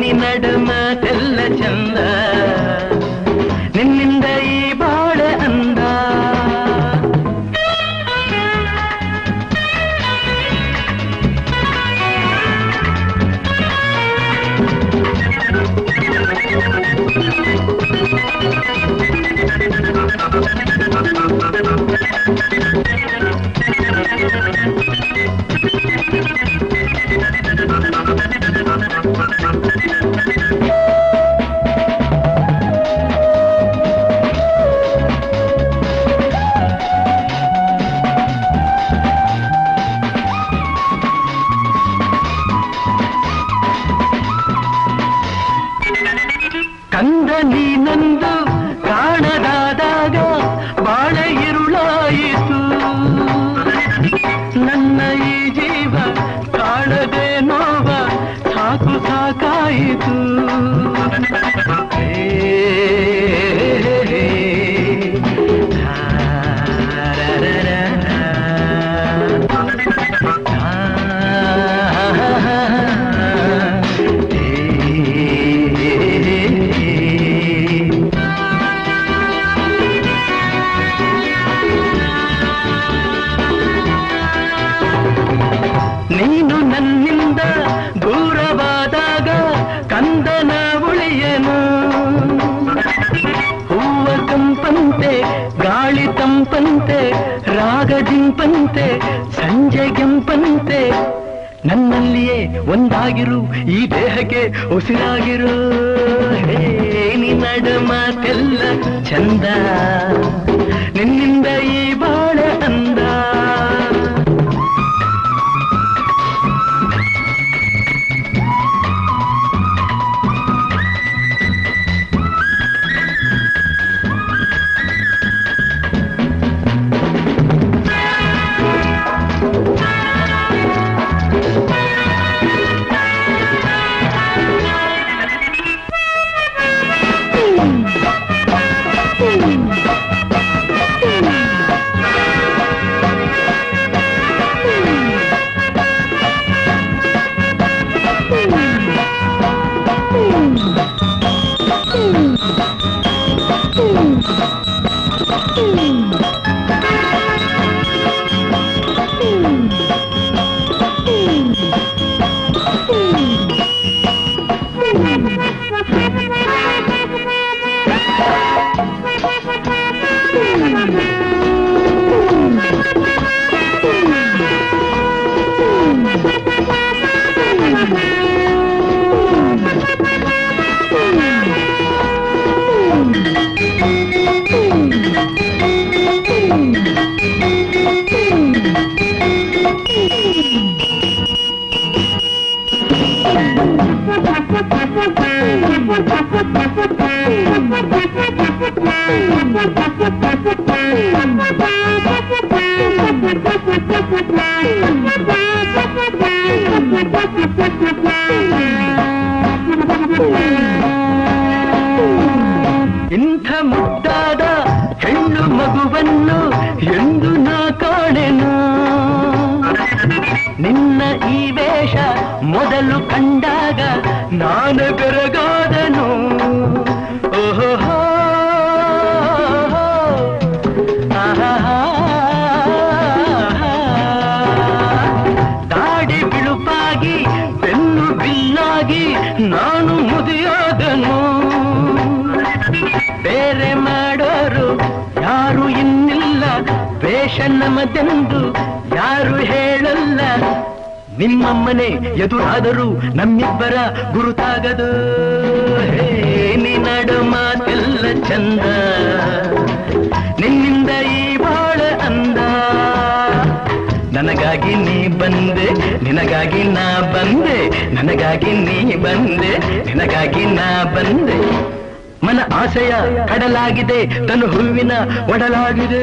ತನ್ನ ಹೂವಿನ ಒಡಲಾಗಿದೆ.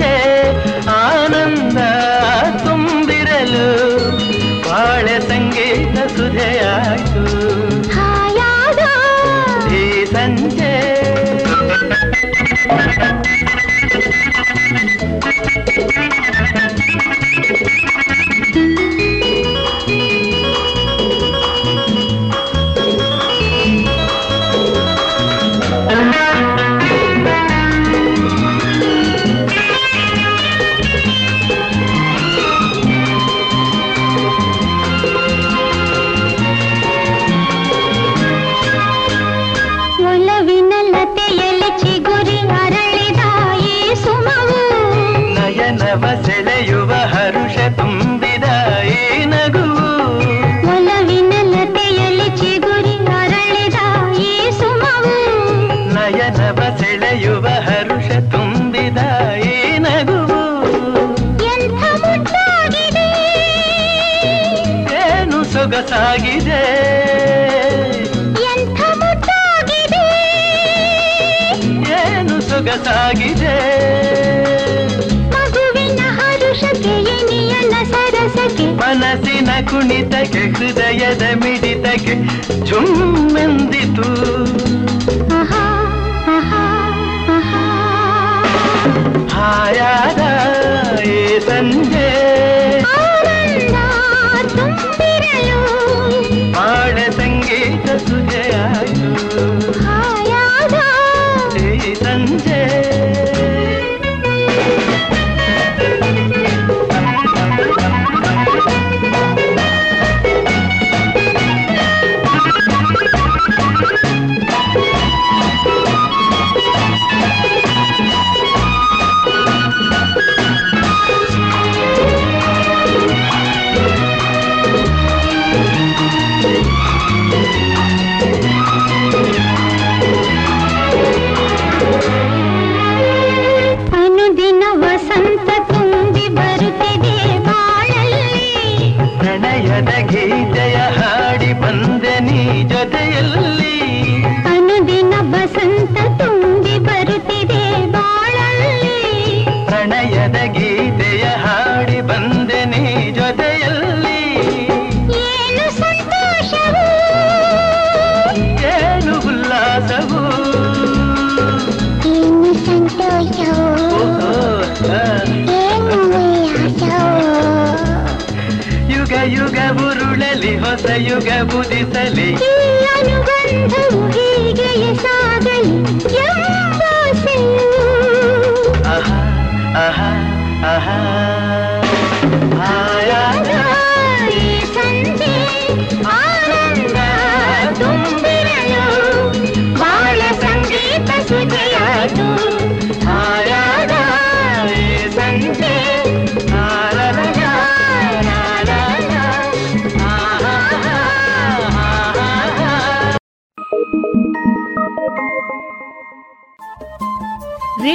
ಮನಸ್ಸಿಗೆ ಆನಂದ ತುಂಬಿರಲು ಬಾಳೆ ತಂಗಿ ಕುಣಿತಕ್ಕೆ ಹೃದಯದ ಮಿಡಿತಕ್ಕೆ ಝುಮ್ಮೆಂದಿತು. ಹಾಯಾದ ಏ ಸಂಜೆ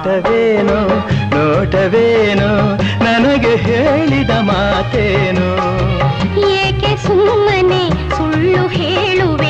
ಆಟವೇನು ನೋಟವೇನು ನನಗೆ ಹೇಳಿದ ಮಾತೇನು? ಏಕೆ ಸುಮ್ಮನೆ ಸುಳ್ಳು ಹೇಳುವೆ?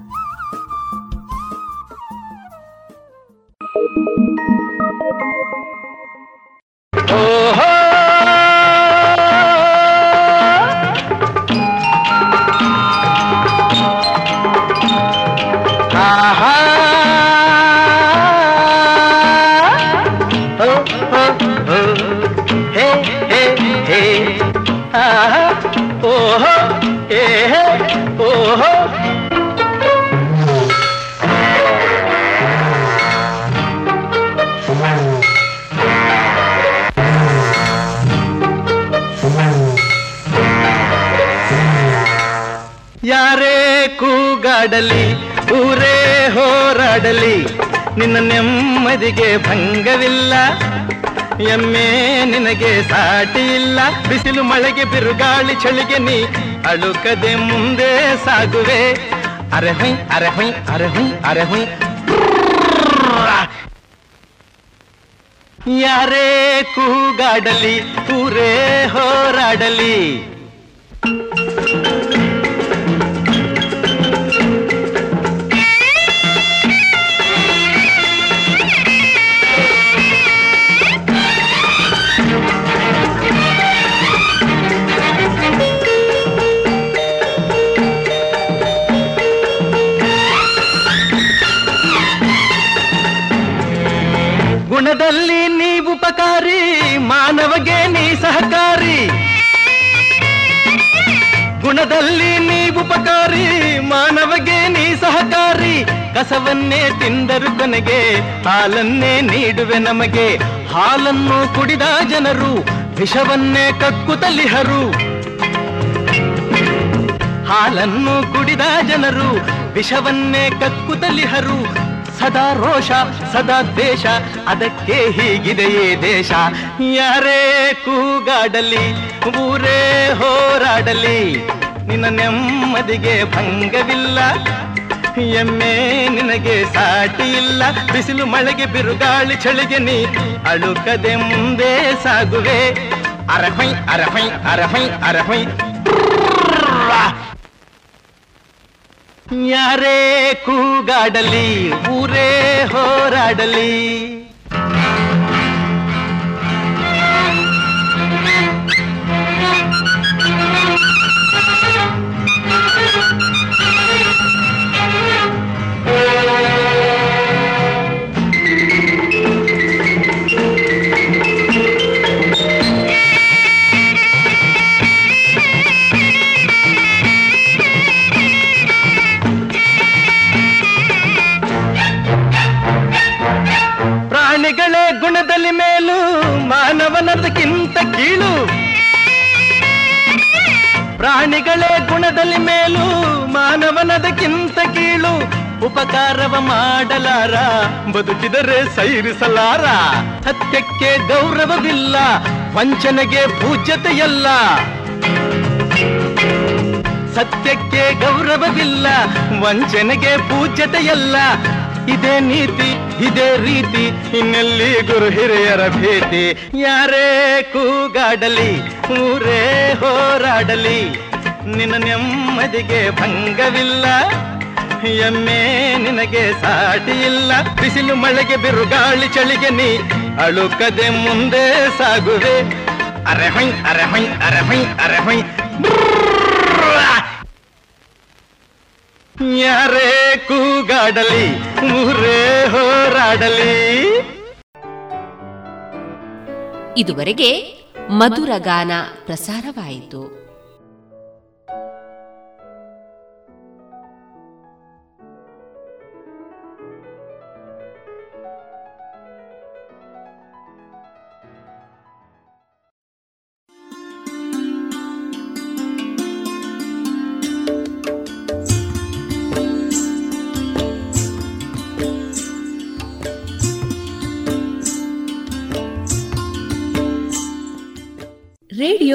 ಕೂಗಾಡಲಿ ಊರೇ ಹೋರಾಡಲಿ, ನಿನ್ನ ನೆಮ್ಮದಿಗೆ ಭಂಗವಿಲ್ಲ. ಎಮ್ಮೆ ನಿನಗೆ ಸಾಟಿ ಇಲ್ಲ, ಬಿಸಿಲು ಮಳೆಗೆ ಬಿರುಗಾಳಿ ಚಳಿಗೆ ನೀ ಅಳುಕದೆ ಮುಂದೆ ಸಾಗುವೆ. ಅರೆ ಹೊಯ್ ಅರೆ ಹೊಯ್ ಅರೆ ಹೊಯ್ ಅರೆ ಹೊಯ್. ಯಾರೇ ಕೂಗಾಡಲಿ, ಊರೇ ಹೋರಾಡಲಿ. ಗುಣದಲ್ಲಿ ನೀ ಉಪಕಾರಿ, ಮಾನವಗೆ ನೀ ಸಹಕಾರಿ. ಗುಣದಲ್ಲಿ ನೀ ಉಪಕಾರಿ, ಮಾನವಗೆ ನೀ ಸಹಕಾರಿ. ಕಸವನ್ನೇ ತಿಂದರು ಕೊನೆಗೆ, ಹಾಲನ್ನೇ ನೀಡುವೆ ನಮಗೆ. ಹಾಲನ್ನು ಕುಡಿದ ಜನರು, ವಿಷವನ್ನೇ ಕಕ್ಕುತ್ತಲಿಹರು ಹಾಲನ್ನು ಕುಡಿದ ಜನರು, ವಿಷವನ್ನೇ ಕಕ್ಕುತ್ತಲಿಹರು ಸದಾ ರೋಷ, ಸದಾ ದೇಶ ಅದಕ್ಕೆ ಹೀಗಿದೆಯೇ ದೇಶ. ಯಾರೇ ಕೂಗಾಡಲಿ, ಊರೇ ಹೋರಾಡಲಿ, ನಿನ್ನ ನೆಮ್ಮದಿಗೆ ಭಂಗವಿಲ್ಲ. ಎಮ್ಮೆ ನಿನಗೆ ಸಾಟಿ ಇಲ್ಲ, ಬಿಸಿಲು ಮಳೆಗೆ ಬಿರುಗಾಳಿ ಚಳಿಗೆ ನೀ ಅಳುಕದೆ ಮುಂದೆ ಸಾಗುವೆ. ಅರಹೈ ಅರಹೈ ಅರಹೈ ಅರಹೈ ಯಾರೇ ಕೂಗಾಡಲಿ, ಊರೇ ಹೋರಾಡಲಿ. ಕೀಳು. ಪ್ರಾಣಿಗಳೇ ಗುಣದಲ್ಲಿ ಮೇಲು, ಮಾನವನದಕ್ಕಿಂತ ಕೀಳು. ಉಪಕಾರವ ಮಾಡಲಾರ, ಬದುಕಿದರೆ ಸೈರಿಸಲಾರ. ಸತ್ಯಕ್ಕೆ ಗೌರವವಿಲ್ಲ, ವಂಚನೆಗೆ ಪೂಜ್ಯತೆಯಲ್ಲ. ಸತ್ಯಕ್ಕೆ ಗೌರವವಿಲ್ಲ, ವಂಚನೆಗೆ ಪೂಜ್ಯತೆಯಲ್ಲ. ಇದೇ ನೀತಿ, ಇದೇ ರೀತಿ, ಇನ್ನೆಲ್ಲಿ ಗುರು ಹಿರಿಯರ ಭೇಟಿ ಯಾರೇ ಕೂಗಾಡಲಿ, ಊರೇ ಹೋರಾಡಲಿ, ನಿನ್ನ ನೆಮ್ಮದಿಗೆ ಭಂಗವಿಲ್ಲ, ಎಮ್ಮೆ ನಿನಗೆ ಸಾಟಿ ಇಲ್ಲ ಬಿಸಿಲು ಮಳೆಗೆ ಬಿರುಗಾಳಿ ಚಳಿಗೆ ನೀ ಅಳುಕದೆ ಮುಂದೆ ಸಾಗುವೆ. ಅರೆ ಹೊಯ್ ಅರೆ ಹೊಯ್ ಅರೆ ಹೊಯ್ ಅರೆ ಹೊಯ್. ಯಾರೇ ಕೂಗಾಡಲಿ ಊರೇ ಹೋರಾಡಲಿ. ಇದುವರೆಗೆ ಮಧುರ ಗಾನ ಪ್ರಸಾರವಾಯಿತು.